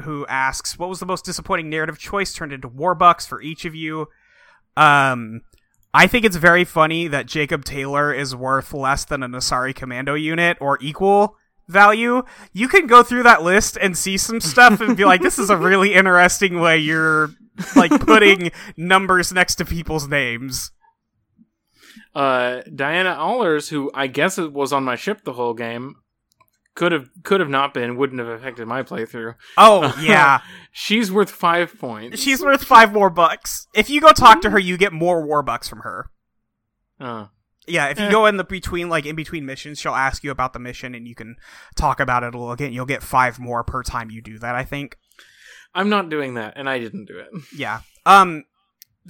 who asks, "What was the most disappointing narrative choice turned into Warbucks for each of you?" Um, I think it's very funny that Jacob Taylor is worth less than an Asari commando unit or equal value, you can go through that list and see some stuff and be like, this is a really interesting way you're like putting numbers next to people's names. Uh, Diana Allers, who I guess it was on my ship the whole game, could have could have not been, wouldn't have affected my playthrough. Oh yeah, She's worth five points. she's worth five more bucks. If you go talk to her, you get more war bucks from her. Uh, Yeah, if you Eh. go in the between like in between missions, she'll ask you about the mission and you can talk about it a little again. You'll get five more per time you do that. I think. I'm not doing that, and I didn't do it. Yeah. Um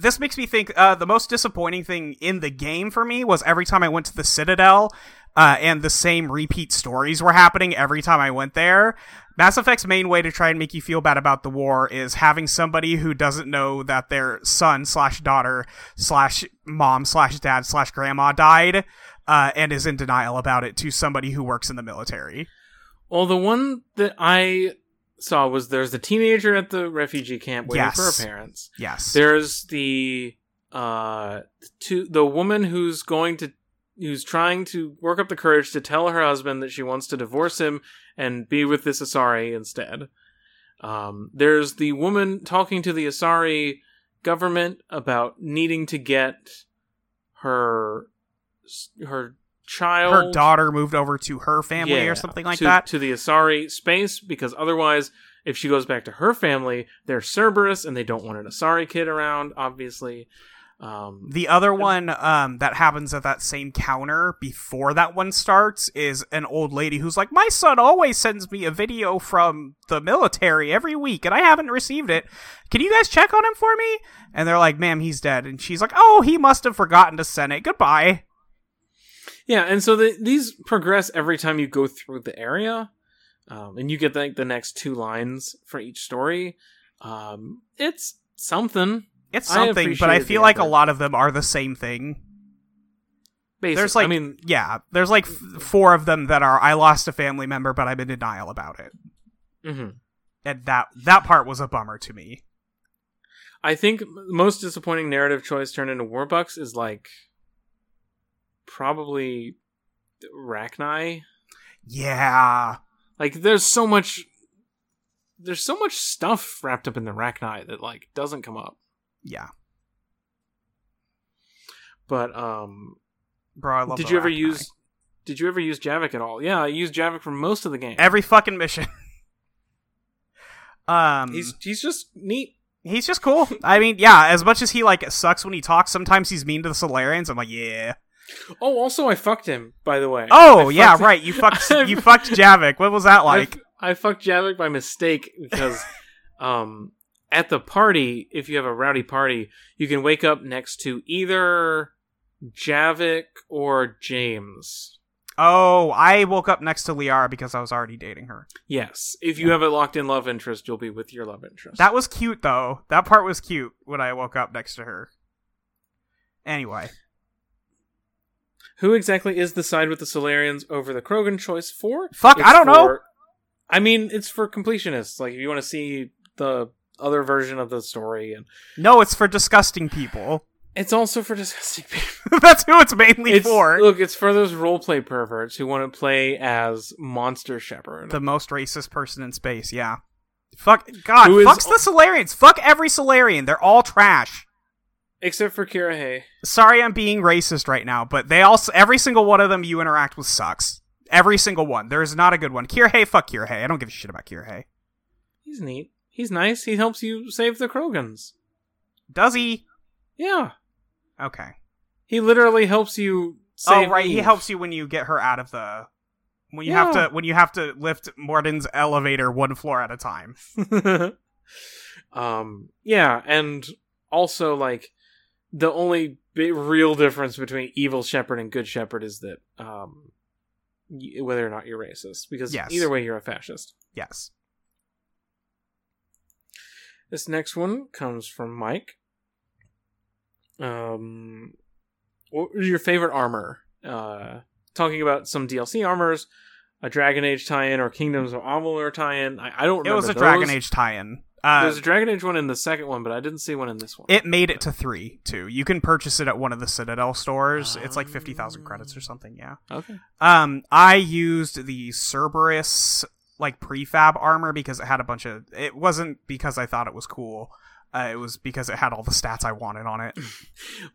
this makes me think uh the most disappointing thing in the game for me was every time I went to the Citadel uh and the same repeat stories were happening every time I went there. Mass Effect's main way to try and make you feel bad about the war is having somebody who doesn't know that their son slash daughter slash mom slash dad slash grandma died uh, and is in denial about it to somebody who works in the military. Well, the one that I saw was there's the teenager at the refugee camp waiting Yes. for her parents. Yes. There's the uh to the woman who's going to who's trying to work up the courage to tell her husband that she wants to divorce him and be with this Asari instead. Um, there's the woman talking to the Asari government about needing to get her her child her daughter moved over to her family Yeah, or something like to, that. to the Asari space because otherwise, if she goes back to her family, they're Cerberus and they don't want an Asari kid around. Obviously, um, The other one um, that happens at that same counter before that one starts is an old lady who's like, My son always sends me a video from the military every week and I haven't received it. Can you guys check on him for me? And they're like, Ma'am, he's dead. And she's like, Oh, he must have forgotten to send it. Goodbye. Yeah, and so the, these progress every time you go through the area, um, and you get like the next two lines for each story. Um, it's something. It's I something, but I feel like a lot of them are the same thing. Basic. There's like, I mean, yeah, there's like f- four of them that are, I lost a family member, but I'm in denial about it. mhm. And that, that part was a bummer to me. I think the most disappointing narrative choice turned into Warbucks is like probably Rachni. Yeah. Like there's so much there's so much stuff wrapped up in the Rachni that like doesn't come up. Yeah. But um Bro, I love did you ever Rachni. use did you ever use Javik at all? Yeah, I used Javik for most of the game. every fucking mission? um he's he's just neat. he's just cool. I mean, yeah, as much as he like sucks when he talks, sometimes he's mean to the Salarians. I'm like, yeah. Oh, also I fucked him, by the way. Oh, I yeah, right. You fucked you fucked Javik. What was that I like? f- I, fucked Javik by mistake because um at the party, if you have a rowdy party, you can wake up next to either Javik or James. Oh, I woke up next to Liara because I was already dating her. Yes. If you have a locked in love interest, you'll be with your love interest. That was cute though. That part was cute when I woke up next to her. Anyway, Who exactly is the side with the Salarians over the Krogan choice for? Fuck, I don't know. I mean, it's for completionists. Like, if you want to see the other version of the story, and no, it's for disgusting people. it's also for disgusting people. That's who it's mainly It's, for. look, it's for those roleplay perverts who want to play as Monster Shepard. the most racist person in space. Yeah. Fuck God. Who is- fucks the Salarians. Fuck every Salarian. They're all trash. Except for Kirrahe. Sorry, I'm being racist right now, but they all every single one of them you interact with sucks. Every single one. There is not a good one. Kirrahe, fuck Kirrahe. I don't give a shit about Kirrahe. He's neat. He's nice. He helps you save the Krogans. Does he? Yeah. Okay. He literally helps you save oh right, he helps you when you get her out of the when you have to when you have to lift Mordin's elevator one floor at a time. um yeah and also like the only real difference between evil Shepard and good Shepard is that um y- whether or not you're racist because Yes. either way you're a fascist Yes. this next one comes from mike um what was your favorite armor uh talking about some dlc armors a dragon age tie-in or Kingdoms of Amalur tie-in i, I don't It was a those. Dragon Age tie-in. Uh, There's a Dragon Age one in the second one, but I didn't see one in this one. it made it to three too. You can purchase it at one of the Citadel stores. It's like fifty thousand credits or something. Yeah. okay. Um, I used the Cerberus like prefab armor because it had a bunch of. It wasn't because I thought it was cool. Uh, it was because it had all the stats I wanted on it.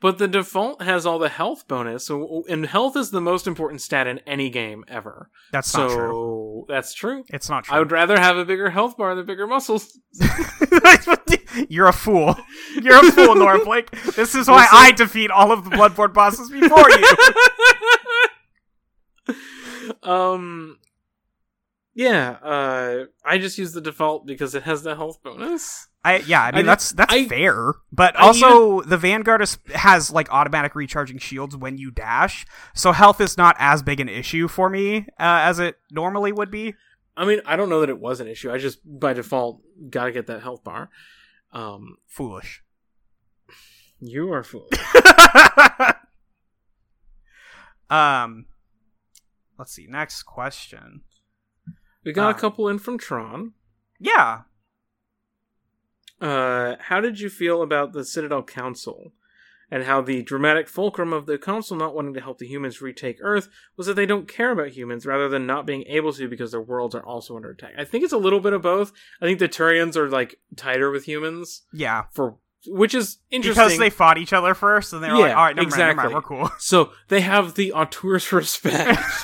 But the default has all the health bonus, so and health is the most important stat in any game ever. That's so not true. that's true. It's not true. I would rather have a bigger health bar than bigger muscles. You're a fool. You're a fool, Norflake. This is why I defeat all of the Bloodborne bosses before you. um yeah, uh I just use the default because it has the health bonus. I yeah, I mean did- that's that's I- fair, but I also the Vanguard is, has like automatic recharging shields when you dash, so health is not as big an issue for me uh, as it normally would be. I mean, I don't know that it was an issue. I just by default got to get that health bar. Um Foolish. you are foolish. um, let's see. Next question. We got Uh. a couple in from Tron. Yeah, Uh, how did you feel about the Citadel Council and how the dramatic fulcrum of the council not wanting to help the humans retake Earth was that they don't care about humans rather than not being able to because their worlds are also under attack? I think it's a little bit of both. I think the Turians are like tighter with humans yeah. for which is interesting Because they fought each other first, and they were like, "All right, never mind, never exactly. mind, we're cool." So they have the auteurs respect.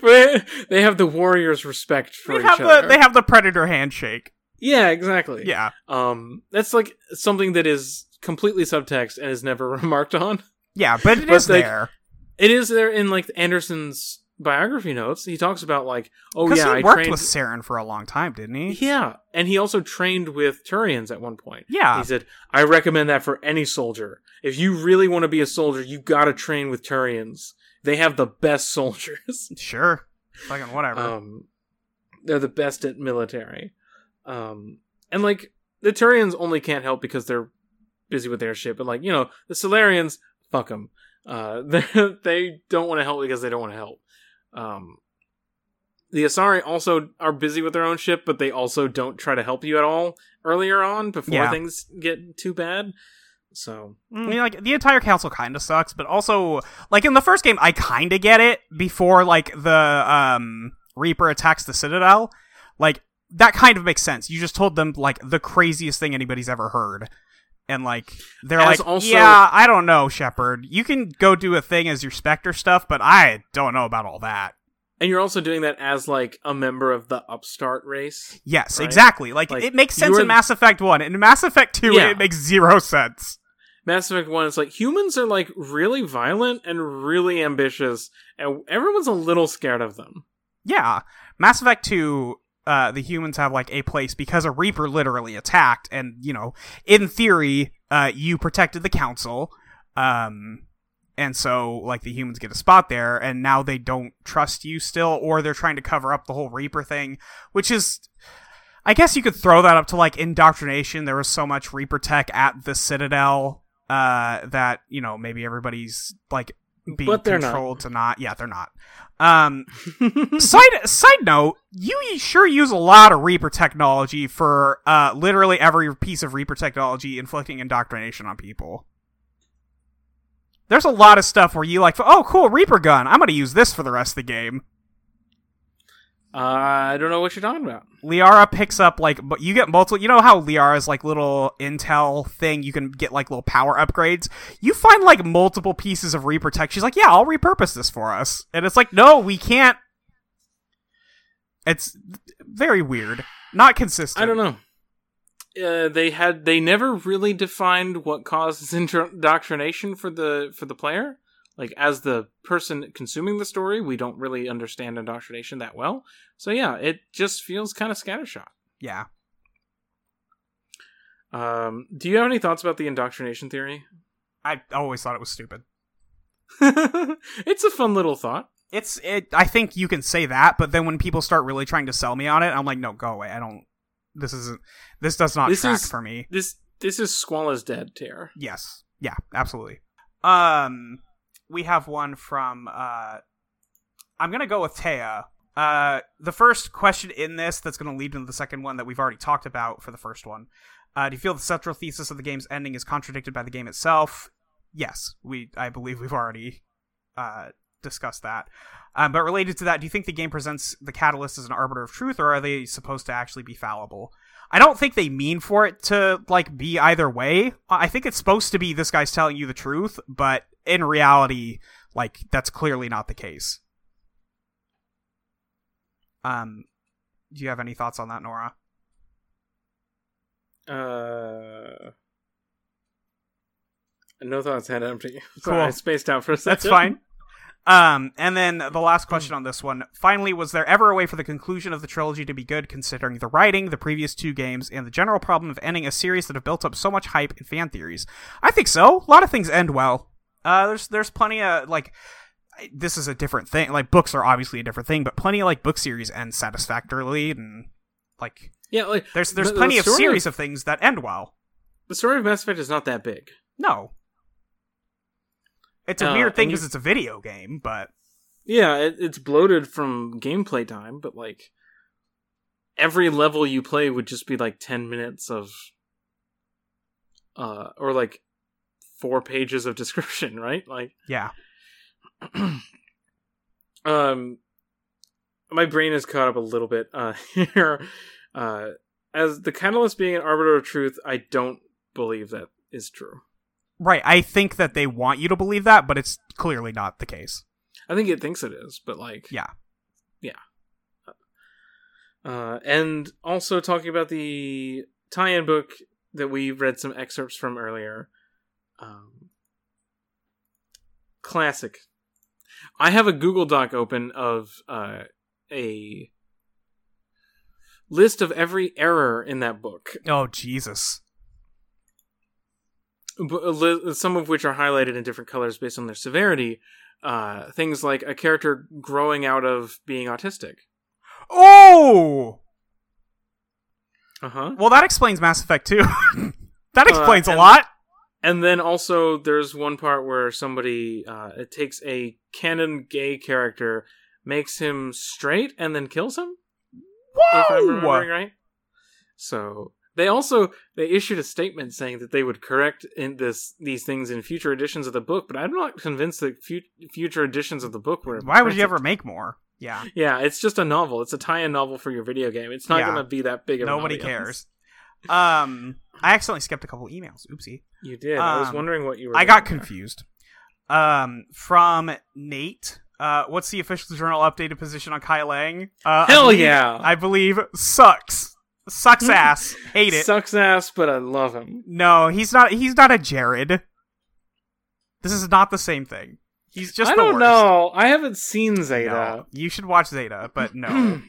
they have the warriors respect for They each have other. they have the predator handshake. Yeah, exactly. Yeah, Um, that's like something that is completely subtext and is never remarked on. yeah, but it But, is like, there It is there in like Anderson's biography notes. He talks about like, oh yeah, he I worked trained. with Saren for a long time, didn't he? yeah, and he also trained with Turians at one point. Yeah, He said, I recommend that for any soldier. If you really want to be a soldier, you gotta train with Turians. They have the best soldiers. sure, fucking whatever. um, they're the best at military. Um, and like, the Turians only can't help because they're busy with their shit. But like, you know, the Salarians, fuck them. Uh, they they don't want to help because they don't want to help. Um, the Asari also are busy with their own ship, but they also don't try to help you at all earlier on before Yeah. things get too bad. So I mean, like the entire council kind of sucks, but also like in the first game, I kind of get it. Before like the um Reaper attacks the Citadel, like that kind of makes sense. You just told them like the craziest thing anybody's ever heard, and like they're As like, also- yeah, I don't know, Shepard. You can go do a thing as your Spectre stuff, but I don't know about all that. and you're also doing that as like a member of the upstart race. Yes, Right? exactly. Like, Like, it makes sense in Mass Effect One. In Mass Effect Two, Yeah. it makes zero sense. Mass Effect 1 is like humans are like really violent and really ambitious, and everyone's a little scared of them. Yeah, Mass Effect Two. Uh, the humans have like a place because a Reaper literally attacked, and you know, in theory, uh, you protected the Council, um, and so like the humans get a spot there, and now they don't trust you still, or they're trying to cover up the whole Reaper thing, which is, I guess you could throw that up to like indoctrination. There was so much Reaper tech at the Citadel, uh, that you know maybe everybody's like being But they're not. controlled to not. Yeah, they're not. Um, side side note, you sure use a lot of Reaper technology for uh literally every piece of Reaper technology inflicting indoctrination on people. There's a lot of stuff where you like, oh, cool, Reaper gun. I'm gonna use this for the rest of the game. Uh, I don't know what you're talking about. Liara picks up like, but you get multiple. You know how Liara's like little intel thing. You can get like little power upgrades. You find like multiple pieces of Reaper tech. She's like, yeah, I'll repurpose this for us, and it's like, no, we can't. It's very weird, not consistent. I don't know. Uh, they had they never really defined what causes indoctrination for the for the player. Like as the person consuming the story, we don't really understand indoctrination that well. So yeah, it just feels kind of scattershot. Yeah, Um, do you have any thoughts about the indoctrination theory? I always thought it was stupid. it's a fun little thought. It's it. I think you can say that, but then when people start really trying to sell me on it, I'm like, no, go away. I don't. This isn't. This does not This track is- for me. This this is Squala's dead tear. Yes. Yeah, absolutely. Um we have one from uh I'm gonna go with Taya. Uh, the first question in this that's to lead into the second one that we've already talked about for the first one. Uh, do you feel the central thesis of the game's ending is contradicted by the game itself? Yes, we. I believe we've already uh, discussed that. Um, but related to that, do you think the game presents the catalyst as an arbiter of truth, or are they supposed to actually be fallible? I don't think they mean for it to like be either way. I think it's supposed to be this guy's telling you the truth, but in reality, like that's clearly not the case. Um, do you have any thoughts on that, Nora? Uh, no thoughts had empty. Cool. Sorry, I spaced out for a second. That's fine. Um, and then the last question on this one. Finally, was there ever a way for the conclusion of the trilogy to be good, considering the writing, the previous two games, and the general problem of ending a series that have built up so much hype and fan theories? I think so. A lot of things end well. Uh, there's there's plenty of like. This is a different thing. Like books are obviously a different thing, but plenty of like book series end satisfactorily, and like Yeah, like there's there's the- plenty the of series of things that end well. the story of Mass Effect is not that big. No, it's a Uh, weird thing because it's a video game, but Yeah, it, it's bloated from gameplay time, but like every level you play would just be like 10 minutes of uh or like 4 pages of description, right? Like yeah. um my brain is caught up a little bit uh here uh as the catalyst being an arbiter of truth, I don't believe that is true. Right. I think that they want you to believe that, but it's clearly not the case. I think it thinks it is, but like Yeah. Yeah. Uh, and also talking about the tie-in book that we read some excerpts from earlier. Um, classic. I have a Google Doc open of uh, a list of every error in that book, Oh Jesus. B- a li- some of which are highlighted in different colors based on their severity. Uh, things like a character growing out of being autistic. Oh. Uh huh. Well, that explains Mass Effect 2. that Uh, explains a lot. And then also, there's one part where somebody uh, it takes a canon gay character, makes him straight, and then kills him. If I'm remembering right. So they also they issued a statement saying that they would correct in this these things in future editions of the book, but I'm not convinced that fu- future editions of the book were. Why would you ever make more? Yeah. Yeah, it's just a novel. It's a tie-in novel for your video game. It's not Yeah. going to be that big of Nobody cares. Um, I accidentally skipped a couple emails. Oopsie. You did. I was Um, wondering what you were. I got there. confused. Um, from Nate. Uh, what's the official journal updated position on Kai Leng? Uh, I Hell believe- yeah! I believe sucks. Sucks ass. Hate it. Sucks ass, but I love him. No, he's not. He's not a Jared. This is not the same thing. He's just. I the don't worst. know. I haven't seen No. Zeta. You should watch Zeta, but no.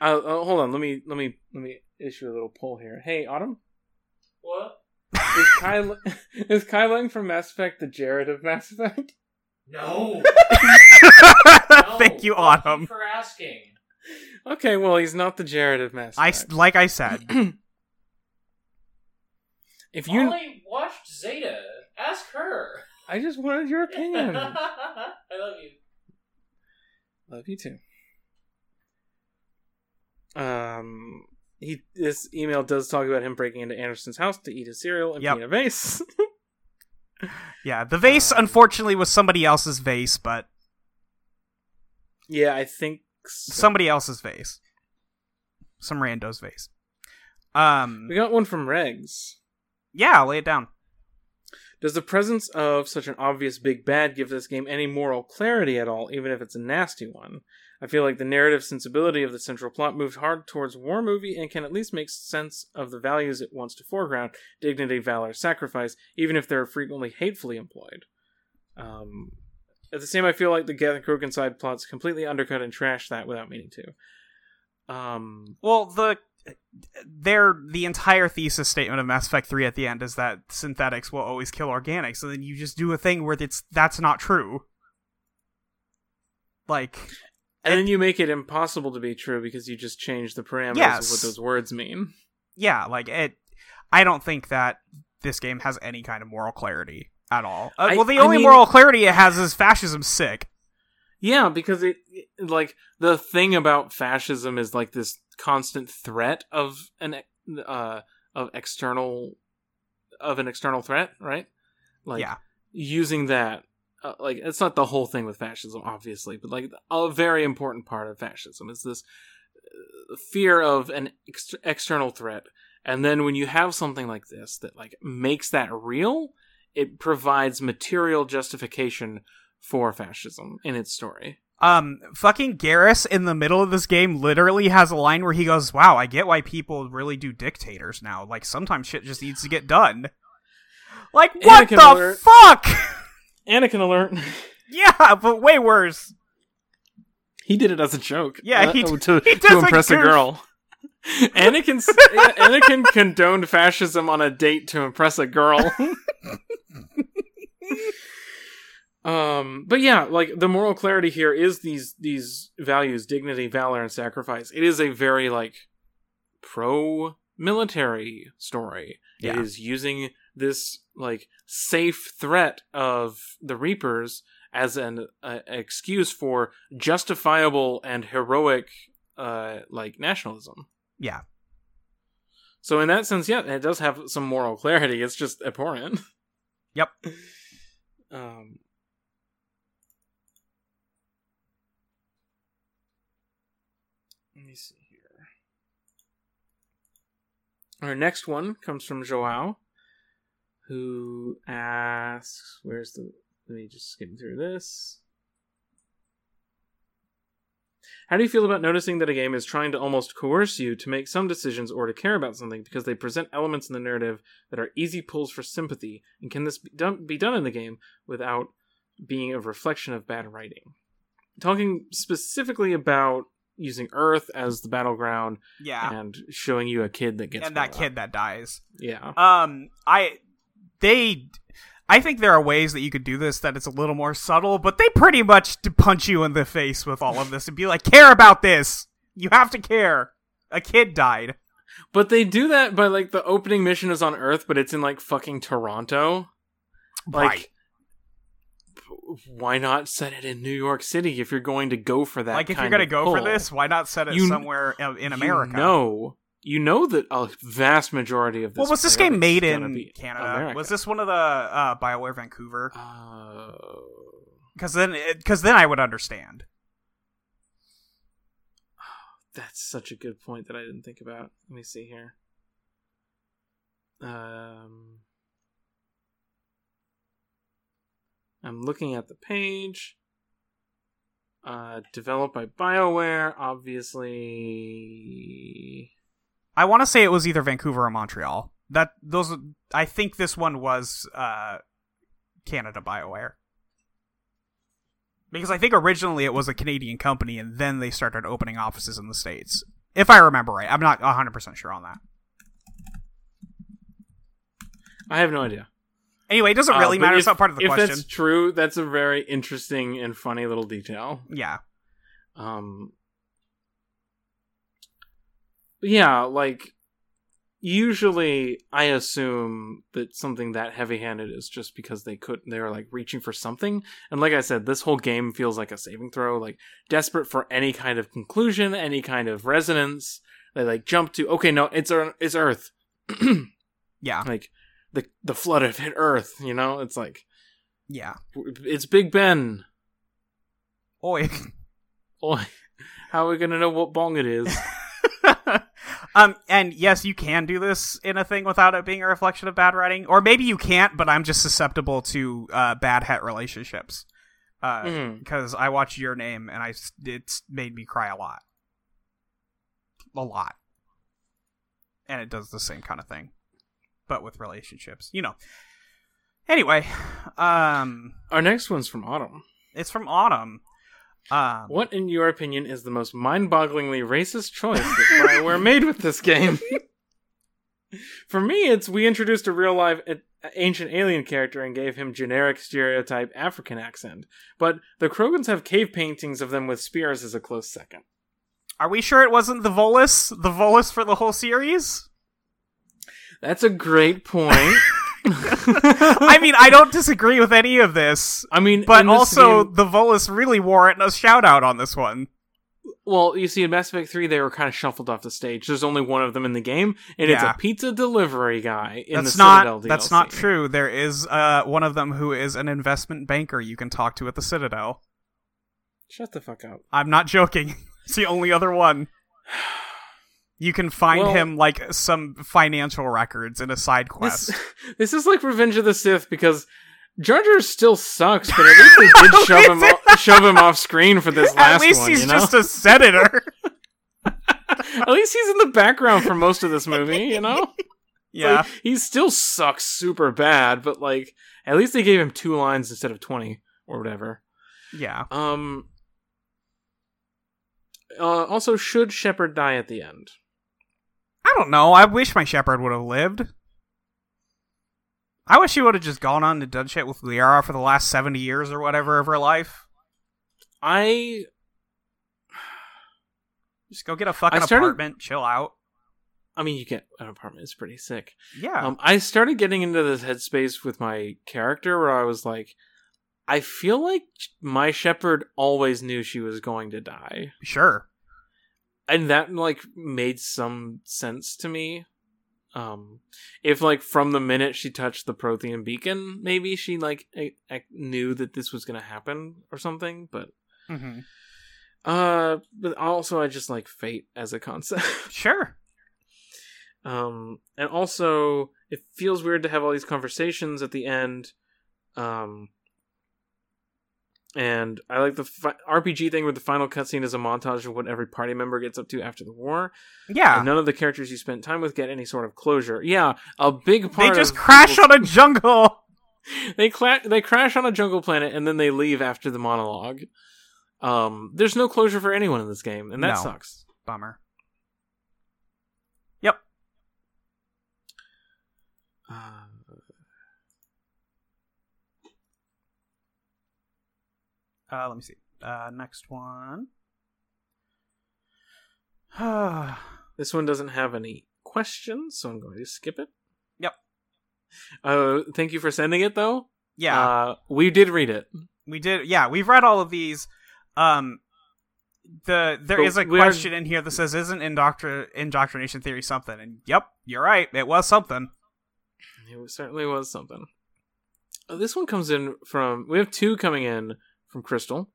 Uh, uh, hold on. Let me let me let me issue a little poll here. Hey, Autumn. What? Is Kai is Kai Leng from Mass Effect the Jared of Mass Effect? No. Thank you, Autumn. for asking. Okay, well he's not the Jared of Mass I Effect. like I said. if you, Molly watched Zeta. Ask her. I just wanted your opinion. I love you. Love you too. Um, he this email does talk about him breaking into Anderson's house to eat his cereal and Yep. peanut vase. Yeah, the vase Um, unfortunately was somebody else's vase, but yeah, I think so. Somebody else's vase. Some rando's vase. Um, we got one from Regs. yeah, I'll lay it down. Does the presence of such an obvious big bad give this game any moral clarity at all, even if it's a nasty one? I feel like the narrative sensibility of the central plot moved hard towards war movie and can at least make sense of the values it wants to foreground dignity, valor, sacrifice, even if they're frequently hatefully employed. Um, at the same, I feel like the Gavin Krogan side plots completely undercut and trash that without meaning to. Um, Well, the their the entire thesis statement of Mass Effect 3 at the end is that synthetics will always kill organics, and then you just do a thing where it's that's not true. Like, and then you make it impossible to be true because you just change the parameters Yes. of what those words mean. yeah, like it. I don't think that this game has any kind of moral clarity at all. Uh, I- well, the I only mean- moral clarity it has is fascism sick. Yeah, because it it- like the thing about fascism is like this constant threat of an uh of external of an external threat, right? Like Yeah. using that uh, like it's not the whole thing with fascism obviously, but like a very important part of fascism is this uh, fear of an ex- external threat. And then when you have something like this that like makes that real, it provides material justification for fascism in its story. Um, fucking Garrus in the middle of this game literally has a line where he goes, "Wow, I get why people really do dictators now. Like sometimes shit just needs to get done." Like what Anakin the alert. fuck? Anakin alert. yeah, but way worse. He did it as a joke. Yeah, uh, he- to, he to impress a girl. Anakin Anakin condoned fascism on a date to impress a girl. um, but yeah, like the moral clarity here is these these values: dignity, valor, and sacrifice. It is a very like pro military story. It Yeah. is using this like safe threat of the Reapers as an uh, excuse for justifiable and heroic uh like nationalism. Yeah. So in that sense, yeah, it does have some moral clarity. It's just abhorrent. Yep. Um Let me see here. Our next one comes from Joao, who asks, "Where's the? Let me just skim through this. How do you feel about noticing that a game is trying to almost coerce you to make some decisions or to care about something because they present elements in the narrative that are easy pulls for sympathy? And can this be done, be done in the game without being a reflection of bad writing? Talking specifically about using Earth as the battleground Yeah. and showing you a kid that gets And that up. kid that dies. Yeah. Um, I they, I think there are ways that you could do this that it's a little more subtle, but they pretty much punch you in the face with all of this and be like, "Care about this. You have to care. A kid died." But they do that by like the opening mission is on Earth, but it's in like fucking Toronto. Like, right. why not set it in New York City if you're going to go for that? Like if you're gonna of go for this, why not set it You- somewhere uh, in America? Know, you know that a vast majority of this. well, was this game made in Canada? America. Was this one of the uh, Bioware Vancouver? Uh, Because then, because then I would understand. that's such a good point that I didn't think about. Let me see here. Um, I'm looking at the page. Uh, developed by BioWare, obviously. I want to say it was either Vancouver or Montreal. That those, I think this one was uh, Canada Bioware. Because I think originally it was a Canadian company, and then they started opening offices in the states. If I remember right, I'm not 100 percent sure on that. I have no idea. Anyway, it doesn't Uh, really but matter. If, it's not part of the if question. that's true, that's a very interesting and funny little detail. Yeah, Um, yeah, like usually I assume that something that heavy-handed is just because they could they were like reaching for something. And like I said, this whole game feels like a saving throw, like desperate for any kind of conclusion, any kind of resonance. They like jump to okay, no, it's it's Earth. yeah, like the the flood have hit Earth. You know, it's like yeah. it's Big Ben. Oi. Oh, how are we gonna know what bong it is? um, and yes, you can do this in a thing without it being a reflection of bad writing, or maybe you can't. But I'm just susceptible to uh, bad het relationships because I watched Your Name and I it's made me cry a lot, a lot, and it does the same kind of thing, but with relationships, you know. Anyway, um, Our next one's from Autumn. it's from Autumn. Um, What, in your opinion, is the most mind-bogglingly racist choice that Bioware made with this game? For me, it's we introduced a real-life ancient alien character and gave him generic stereotype African accent, but the Krogans have cave paintings of them with spears as a close second. Are we sure it wasn't the Volus? The Volus for the whole series? That's a great point. I mean, I don't disagree with any of this, I mean, but also game- the Volus really warrant a shout out on this one. well, you see, in Mass Effect Three, they were kind of shuffled off the stage. There's only one of them in the game, and it's a pizza delivery guy in that's the Citadel not DLC. that's not true. There is uh one of them who is an investment banker you can talk to at the Citadel. Shut the fuck up. I'm not joking. it's the only other one. You can find Well- him like some financial records in a side quest. This, this is like Revenge of the Sith because Jar Jar still sucks, but at least they did shove him off, shove him off screen for this last At least one. he's you know? just a senator. At least he's in the background for most of this movie. You know, yeah. Like, he still sucks super bad, but like at least they gave him two lines instead of twenty or whatever. yeah. Um. Uh, also, should Shepard die at the end? I don't know. I wish my Shepard would have lived. I wish she would have just gone on to done shit with Liara for the last 70 years or whatever of her life. I Just go get a fucking started- apartment, chill out. I mean, you get an apartment. It's pretty sick. Yeah. Um, I started getting into this headspace with my character where I was like, I feel like my Shepard always knew she was going to die, sure. And that like made some sense to me. Um, if like from the minute she touched the Prothean beacon, maybe she like I, I knew that this was gonna happen or something. But mm-hmm. uh, but also I just like fate as a concept. Sure. Um, and also, it feels weird to have all these conversations at the end. Um, and I like the fi- RPG thing where the final cutscene is a montage of what every party member gets up to after the war. Yeah. And none of the characters you spent time with get any sort of closure. Yeah, a big part. Of They just crash on a jungle. They cla- They crash on a jungle planet and then they leave after the monologue. Um, there's no closure for anyone in this game, and that No. sucks. Bummer. Yep. Uh, Uh, let me see. Uh, next one. This one doesn't have any questions, so I'm going to skip it. Yep. Uh, thank you for sending it, though. yeah. Uh, we did read it. We did, yeah. We've read all of these. Um, the there But is a we are- question in here that says, "Isn't indoctr- indoctrination theory something?" And yep, you're right. It was something. It certainly was something. Uh, this one comes in from. We have two coming in from Crystal.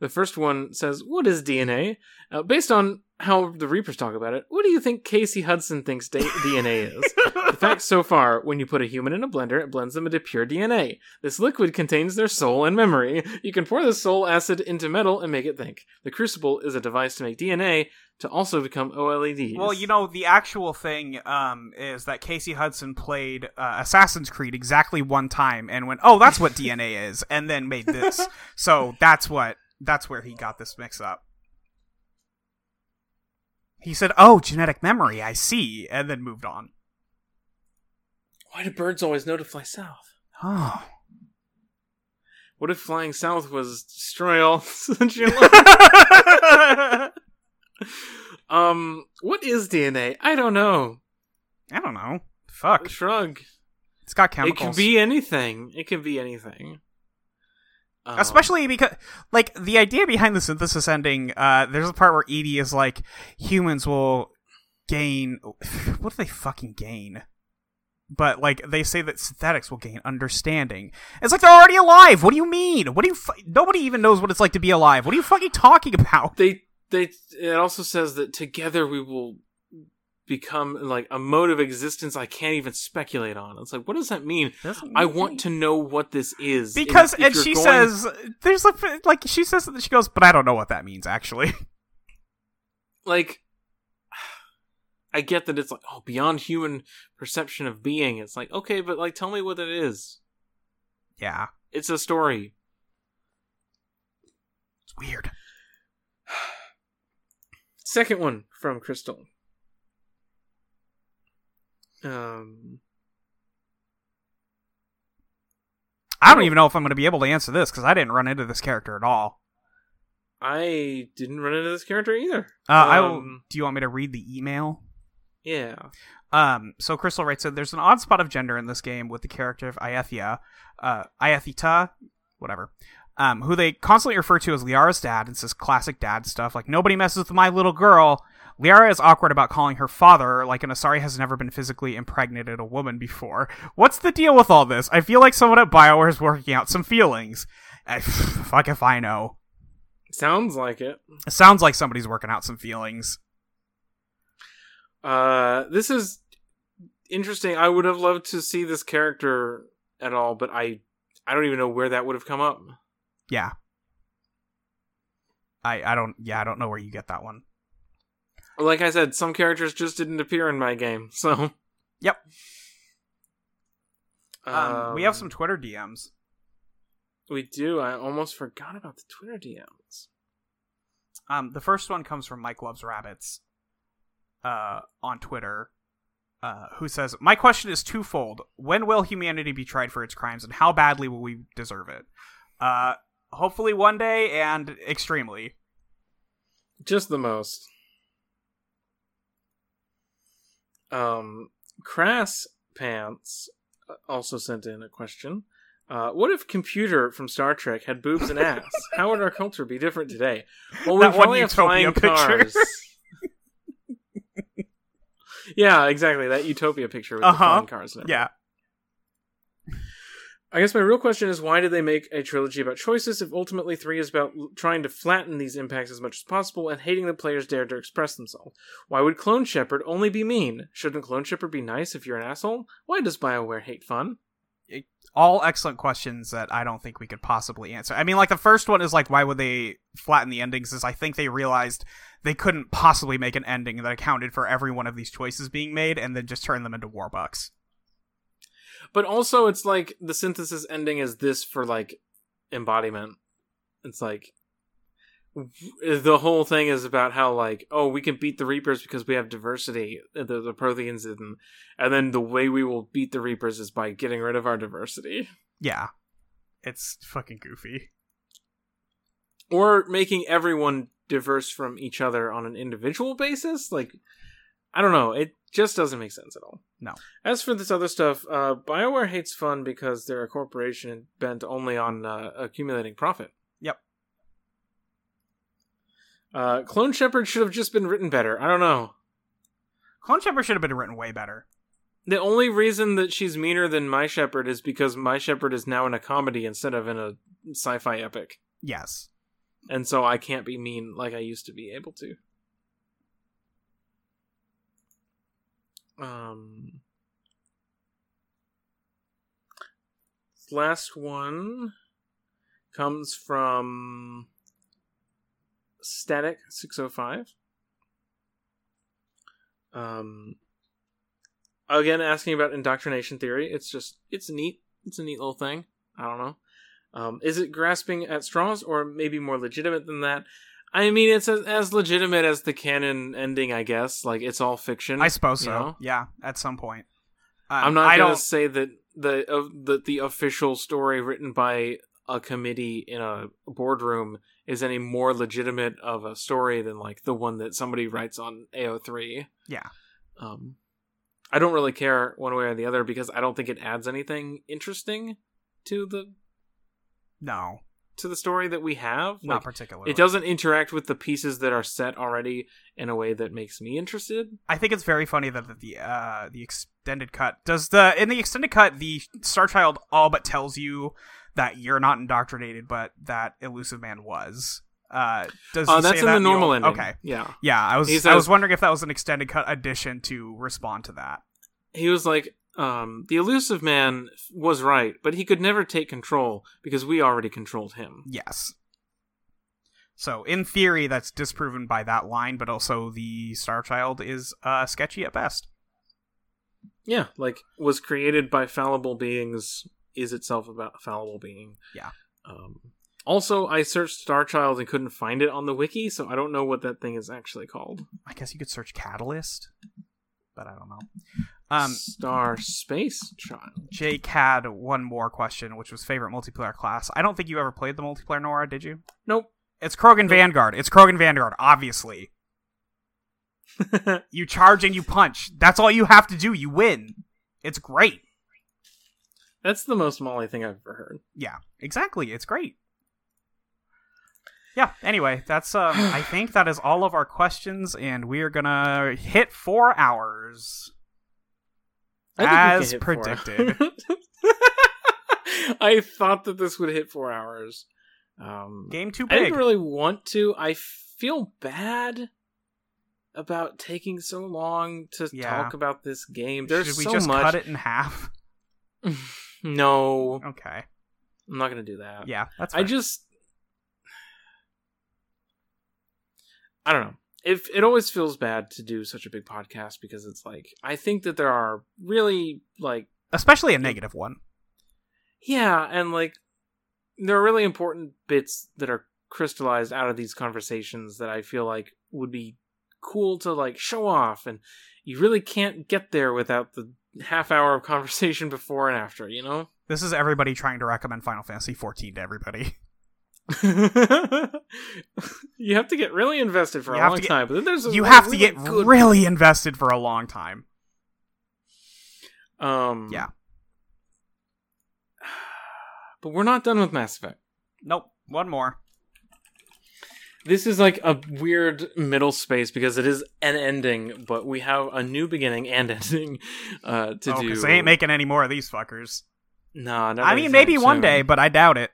The first one says, "What is DNA?" Uh, based on how the Reapers talk about it, what do you think Casey Hudson thinks da- DNA is? The facts so far: when you put a human in a blender, it blends them into pure DNA. This liquid contains their soul and memory. You can pour the soul acid into metal and make it think. The crucible is a device to make DNA to also become OLEDs. Well, you know, the actual thing um, is that Casey Hudson played uh, Assassin's Creed exactly one time and went, "Oh, that's what DNA is," and then made this. so that's what that's where he got this mix up. He said, "Oh, genetic memory, I see," and then moved on. why do birds always know to fly south? Oh. What if flying south was destroy all sentient life? um, what is DNA? I don't know. I don't know. Fuck. Shrug. It's got chemicals. It can be anything. It can be anything. Um, Especially because, like, the idea behind the synthesis ending, uh, there's a part where EDI is like, humans will gain. What do they fucking gain? But, like, they say that synthetics will gain understanding. It's like they're already alive! What do you mean? What do you. Fu- Nobody even knows what it's like to be alive. What are you fucking talking about? they they it also says that together we will become like a mode of existence I can't even speculate on. It's like what does that mean? I want to know what this is Because, If- if and she going- says, there's like, like, she says that she goes, but I don't know what that means, actually. like I get that it's like oh beyond human perception of being. It's like okay, but like tell me what it is. yeah. It's a story. It's weird. Second one from Crystal. Um, I don't even know if I'm going to be able to answer this because I didn't run into this character at all. I didn't run into this character either. Uh, I will, Um, do you want me to read the email? Yeah. Um, so Crystal writes that there's an odd spot of gender in this game with the character of Iethia, uh, Iethita, whatever, um, who they constantly refer to as Liara's dad. It's this classic dad stuff, like nobody messes with my little girl. Liara is awkward about calling her father, like an Asari has never been physically impregnated a woman before. What's the deal with all this? I feel like someone at Bioware is working out some feelings. I, fuck if I know. Sounds like it. It sounds like somebody's working out some feelings. Uh, this is interesting. I would have loved to see this character at all, but I, I don't even know where that would have come up. Yeah. I I don't yeah, I don't know where you get that one. Like I said, some characters just didn't appear in my game, so. Yep. Um, we have some Twitter DMs. We do. I almost forgot about the Twitter DMs. Um, the first one comes from Mike Loves Rabbits, uh, on Twitter, uh, who says, "My question is twofold: When will humanity be tried for its crimes, and how badly will we deserve it? Uh, hopefully one day, and extremely." Just the most. Um, Crass Pants also sent in a question. Uh, what if computer from Star Trek had boobs and ass? How would our culture be different today? Well, we probably have Utopia flying picture. cars. yeah, exactly. That Utopia picture with the Uh-huh. flying cars. Yeah. I guess my real question is why did they make a trilogy about choices if ultimately three is about l- trying to flatten these impacts as much as possible and hating the players dare to express themselves? Why would Clone Shepard only be mean? Shouldn't Clone Shepard be nice if you're an asshole? Why does BioWare hate fun? all excellent questions that I don't think we could possibly answer. I mean, like the first one is like, why would they flatten the endings? Is I think they realized they couldn't possibly make an ending that accounted for every one of these choices being made, and then just turn them into warbucks. But also, it's like the synthesis ending is this for like embodiment. It's like the whole thing is about how like oh we can beat the Reapers because we have diversity uh, the, the Protheans didn't, and then the way we will beat the Reapers is by getting rid of our diversity Yeah, it's fucking goofy. or making everyone diverse from each other on an individual basis. Like I don't know, it just doesn't make sense at all. No. As for this other stuff, uh, Bioware hates fun because they're a corporation bent only on uh, accumulating profit. Yep. Uh, Clone Shepard should have just been written better. I don't know. Clone Shepard should have been written way better. The only reason that she's meaner than My Shepard is because My Shepard is now in a comedy instead of in a sci-fi epic, Yes. and so I can't be mean like I used to be able to. Um, last one comes from Static six oh five. Um, again, asking about indoctrination theory. It's just it's neat. It's a neat little thing. I don't know. Um, is it grasping at straws, or maybe more legitimate than that? I mean, it's as, as legitimate as the canon ending, I guess. Like it's all fiction. I suppose so. know? Yeah, at some point. Um, I'm not I gonna don't. say that the uh, the the official story written by a committee in a boardroom is any more legitimate of a story than like the one that somebody writes on AO3. Yeah. Um, I don't really care one way or the other because I don't think it adds anything interesting to the No, to the story that we have. not Like, particularly. it doesn't interact with the pieces that are set already in a way that makes me interested. I think it's very funny that the uh the extended cut does the in the extended cut the Star Child all but tells you that you're not indoctrinated, but that Illusive Man was. Uh, does Uh, that's say in that the normal old- ending. Okay, Yeah. yeah, I was He I was wondering if that was an extended cut addition to respond to that. he was like um the Illusive Man was right but he could never take control because we already controlled him Yes. So in theory, that's disproven by that line, but also the Star Child is uh, sketchy at best. yeah like was created by fallible beings is itself about a fallible being Yeah. um also i searched starchild and couldn't find it on the wiki so i don't know what that thing is actually called I guess you could search Catalyst, but I don't know. Um, star space child Jake had one more question, which was favorite multiplayer class. I don't think you ever played the multiplayer, Nora, did you? nope It's Krogan Vanguard. It's Krogan Vanguard, obviously. You charge and you punch. That's all you have to do. You win. It's great. That's the most Molly thing I've ever heard. Yeah, exactly. It's great. Yeah, anyway, that's um I think that is all of our questions and we are going to hit 4 hours. I As think we can predicted. I thought that this would hit four hours. Um, Game too I big. didn't really want to. I feel bad about taking so long to Yeah. talk about this game. There's Should we so just much. cut it in half? no, Okay. I'm not gonna do that. Yeah, that's I just I don't know. If it always feels bad to do such a big podcast because it's like I think that there are really like especially a negative one. yeah, and like there are really important bits that are crystallized out of these conversations that I feel like would be cool to like show off and you really can't get there without the half hour of conversation before and after, you know? This is everybody trying to recommend Final Fantasy 14 to everybody. you have to get really invested for You a long get- time, but then there's You really, have to get good really invested for a long time. Um, Yeah. But we're not done with Mass Effect. Nope. One more. This is like a weird middle space because it is an ending, but we have a new beginning and ending uh, to oh, do. because they ain't making any more of these fuckers. No, not I mean, maybe one soon. day, but I doubt it.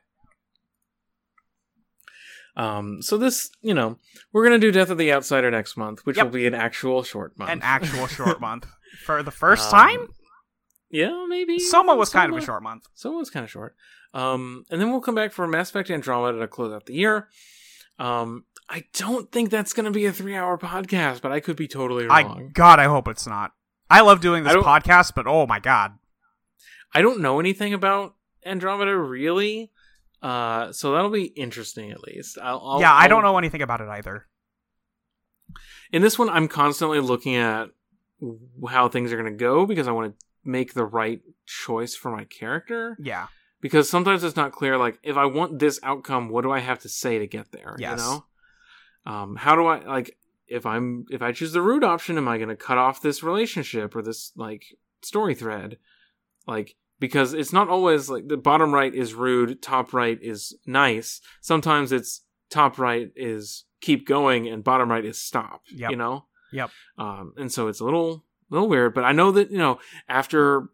Um, so this, you know, we're gonna do Death of the Outsider next month, which Yep. will be an actual short month. An actual short month. For the first Um, time, Yeah, maybe. Soma was kind of a short month. Soma was kind of short. Um, and then we'll come back for Mass Effect Andromeda to close out the year. Um, I don't think that's going to be a three-hour podcast, but I could be totally I wrong. God, I hope it's not. I love doing this podcast, but oh my god, I don't know anything about Andromeda really, uh, so that'll be interesting at least. I'll, I'll, yeah, I I'll- don't know anything about it either. In this one, I'm constantly looking at how things are going to go because I want to make the right choice for my character. Yeah, because sometimes it's not clear like if i want this outcome what do i have to say to get there Yes. you know um how do i like if i'm if i choose the root option am i going to cut off this relationship or this like story thread like because it's not always like the bottom right is rude top right is nice sometimes it's top right is keep going and bottom right is stop Yep. you know Yep. um and so it's a little little weird but i know that you know after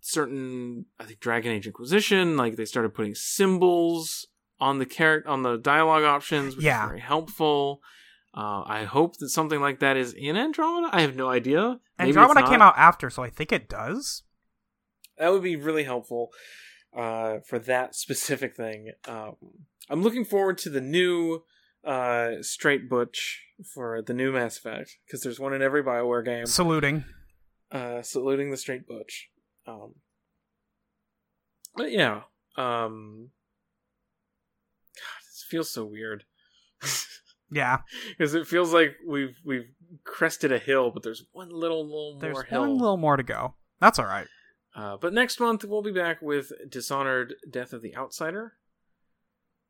certain i think dragon age inquisition like they started putting symbols on the character on the dialogue options which Yeah. is very helpful uh, i hope that something like that is in andromeda i have no idea Maybe Andromeda came out after, so I think it does. That would be really helpful uh, for that specific thing um, i'm looking forward to the new uh, straight butch for the new mass effect because there's one in every bioware game Saluting. uh, saluting the straight butch. Um, but yeah, um, God, this feels so weird Yeah, because it feels like we've we've crested a hill, but there's one little little there's more hill. There's one little more to go. That's all right. Uh, but next month we'll be back with Dishonored: Death of the Outsider.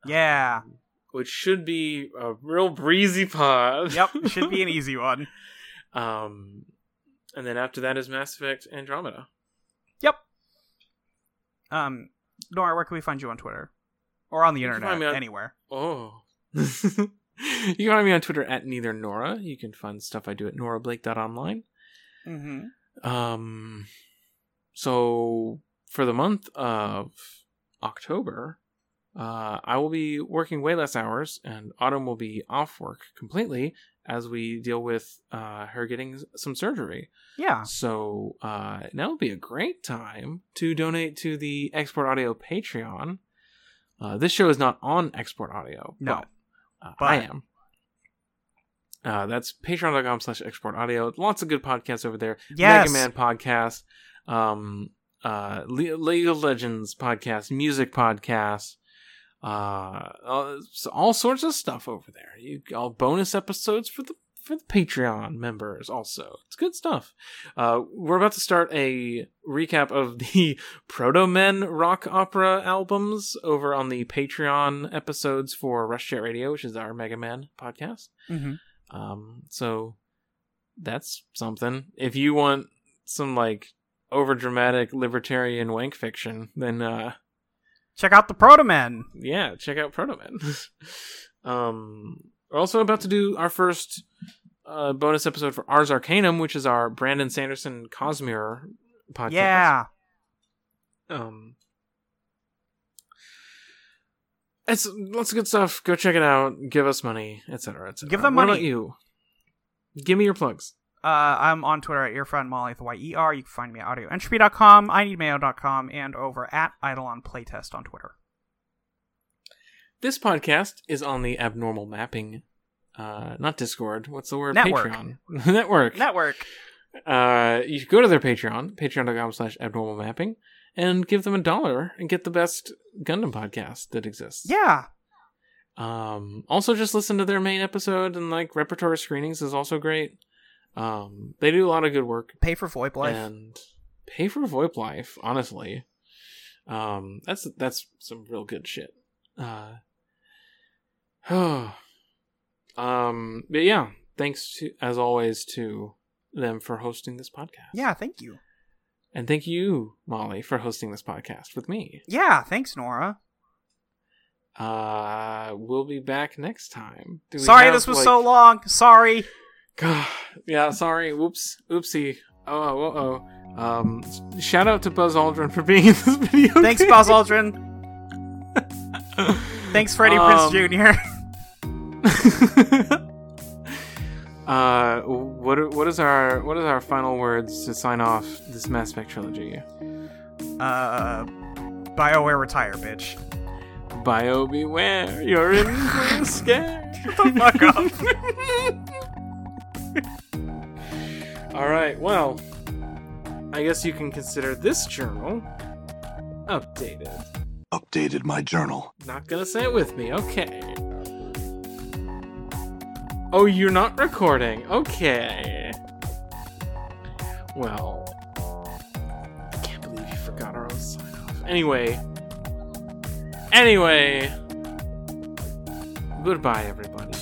Yeah. Um, which should be a real breezy pod. Yep, should be an easy one. Um, and then after that is Mass Effect Andromeda. Yep. Um, Nora, where can we find you on Twitter or on the You internet? on- Anywhere. Oh. you can find me on Twitter at neither Nora. You can find stuff I do at norablake.online. Mm-hmm. Um, so for the month of October, uh, I will be working way less hours, and Autumn will be off work completely as we deal with uh, her getting some surgery. Yeah. So uh, now would be a great time to donate to the Export Audio Patreon. Uh, this show is not on Export Audio, No. but, uh, But- I am. Uh, that's patreon.com slash export audio. Lots of good podcasts over there. Yes. Mega Man podcast, um, uh, Le- League of Legends podcast, music podcast, uh, all, all sorts of stuff over there. You all bonus episodes for the for the Patreon members. Also, it's good stuff. Uh, we're about to start a recap of the Proto Men rock opera albums over on the Patreon episodes for Rush Jet Radio, which is our Mega Man podcast. Mm-hmm. Um, so that's something. If you want some like over dramatic libertarian wank fiction, then uh Check out the Proto Men. yeah, check out Protoman. um, we're also about to do our first uh, bonus episode for Ars Arcanum, which is our Brandon Sanderson Cosmere podcast. Yeah. Um, it's lots of good stuff. Go check it out. Give us money, etc., etc. Give them What money. about you? Give me your plugs. Uh, I'm on Twitter at earfriend Molly with Y-E-R. You can find me at audioentropy.com, I needmayo.com, and over at Eidolon Playtest on Twitter. This podcast is on the Abnormal Mapping, uh, not Discord. What's the word? Network. Patreon network. Network. uh, you should go to their Patreon, patreon.com slash abnormal mapping, and give them a dollar and get the best Gundam podcast that exists. Yeah. Um, also just listen to their main episode and like repertoire screenings is also great. Um, they do a lot of good work Pay for VoIP life. and pay for VoIP life, honestly. Um, that's, that's some real good shit. Uh, um, but yeah, thanks to, as always to them for hosting this podcast. Yeah, thank you. And thank you, Molly, for hosting this podcast with me. Yeah, thanks, Nora. Uh, we'll be back next time. Do we Sorry have, this was like- so long. Sorry. God, yeah, sorry. Whoops. Oopsie. Oh, oh, oh. Um, shout out to Buzz Aldrin for being in this video. Thanks, game. Buzz Aldrin. Thanks, Freddie Um, Prince Jr. uh, what are- what is our what is our final words to sign off this Mass Effect trilogy? uh, BioWare retire, bitch. Bio beware, you're in for a scare. Fuck up. All right, well, I guess you can consider this journal updated. Updated my journal. Not gonna say it with me, okay. Oh, you're not recording, okay. Well, I can't believe you forgot our own sign off. Anyway, anyway, goodbye, everybody.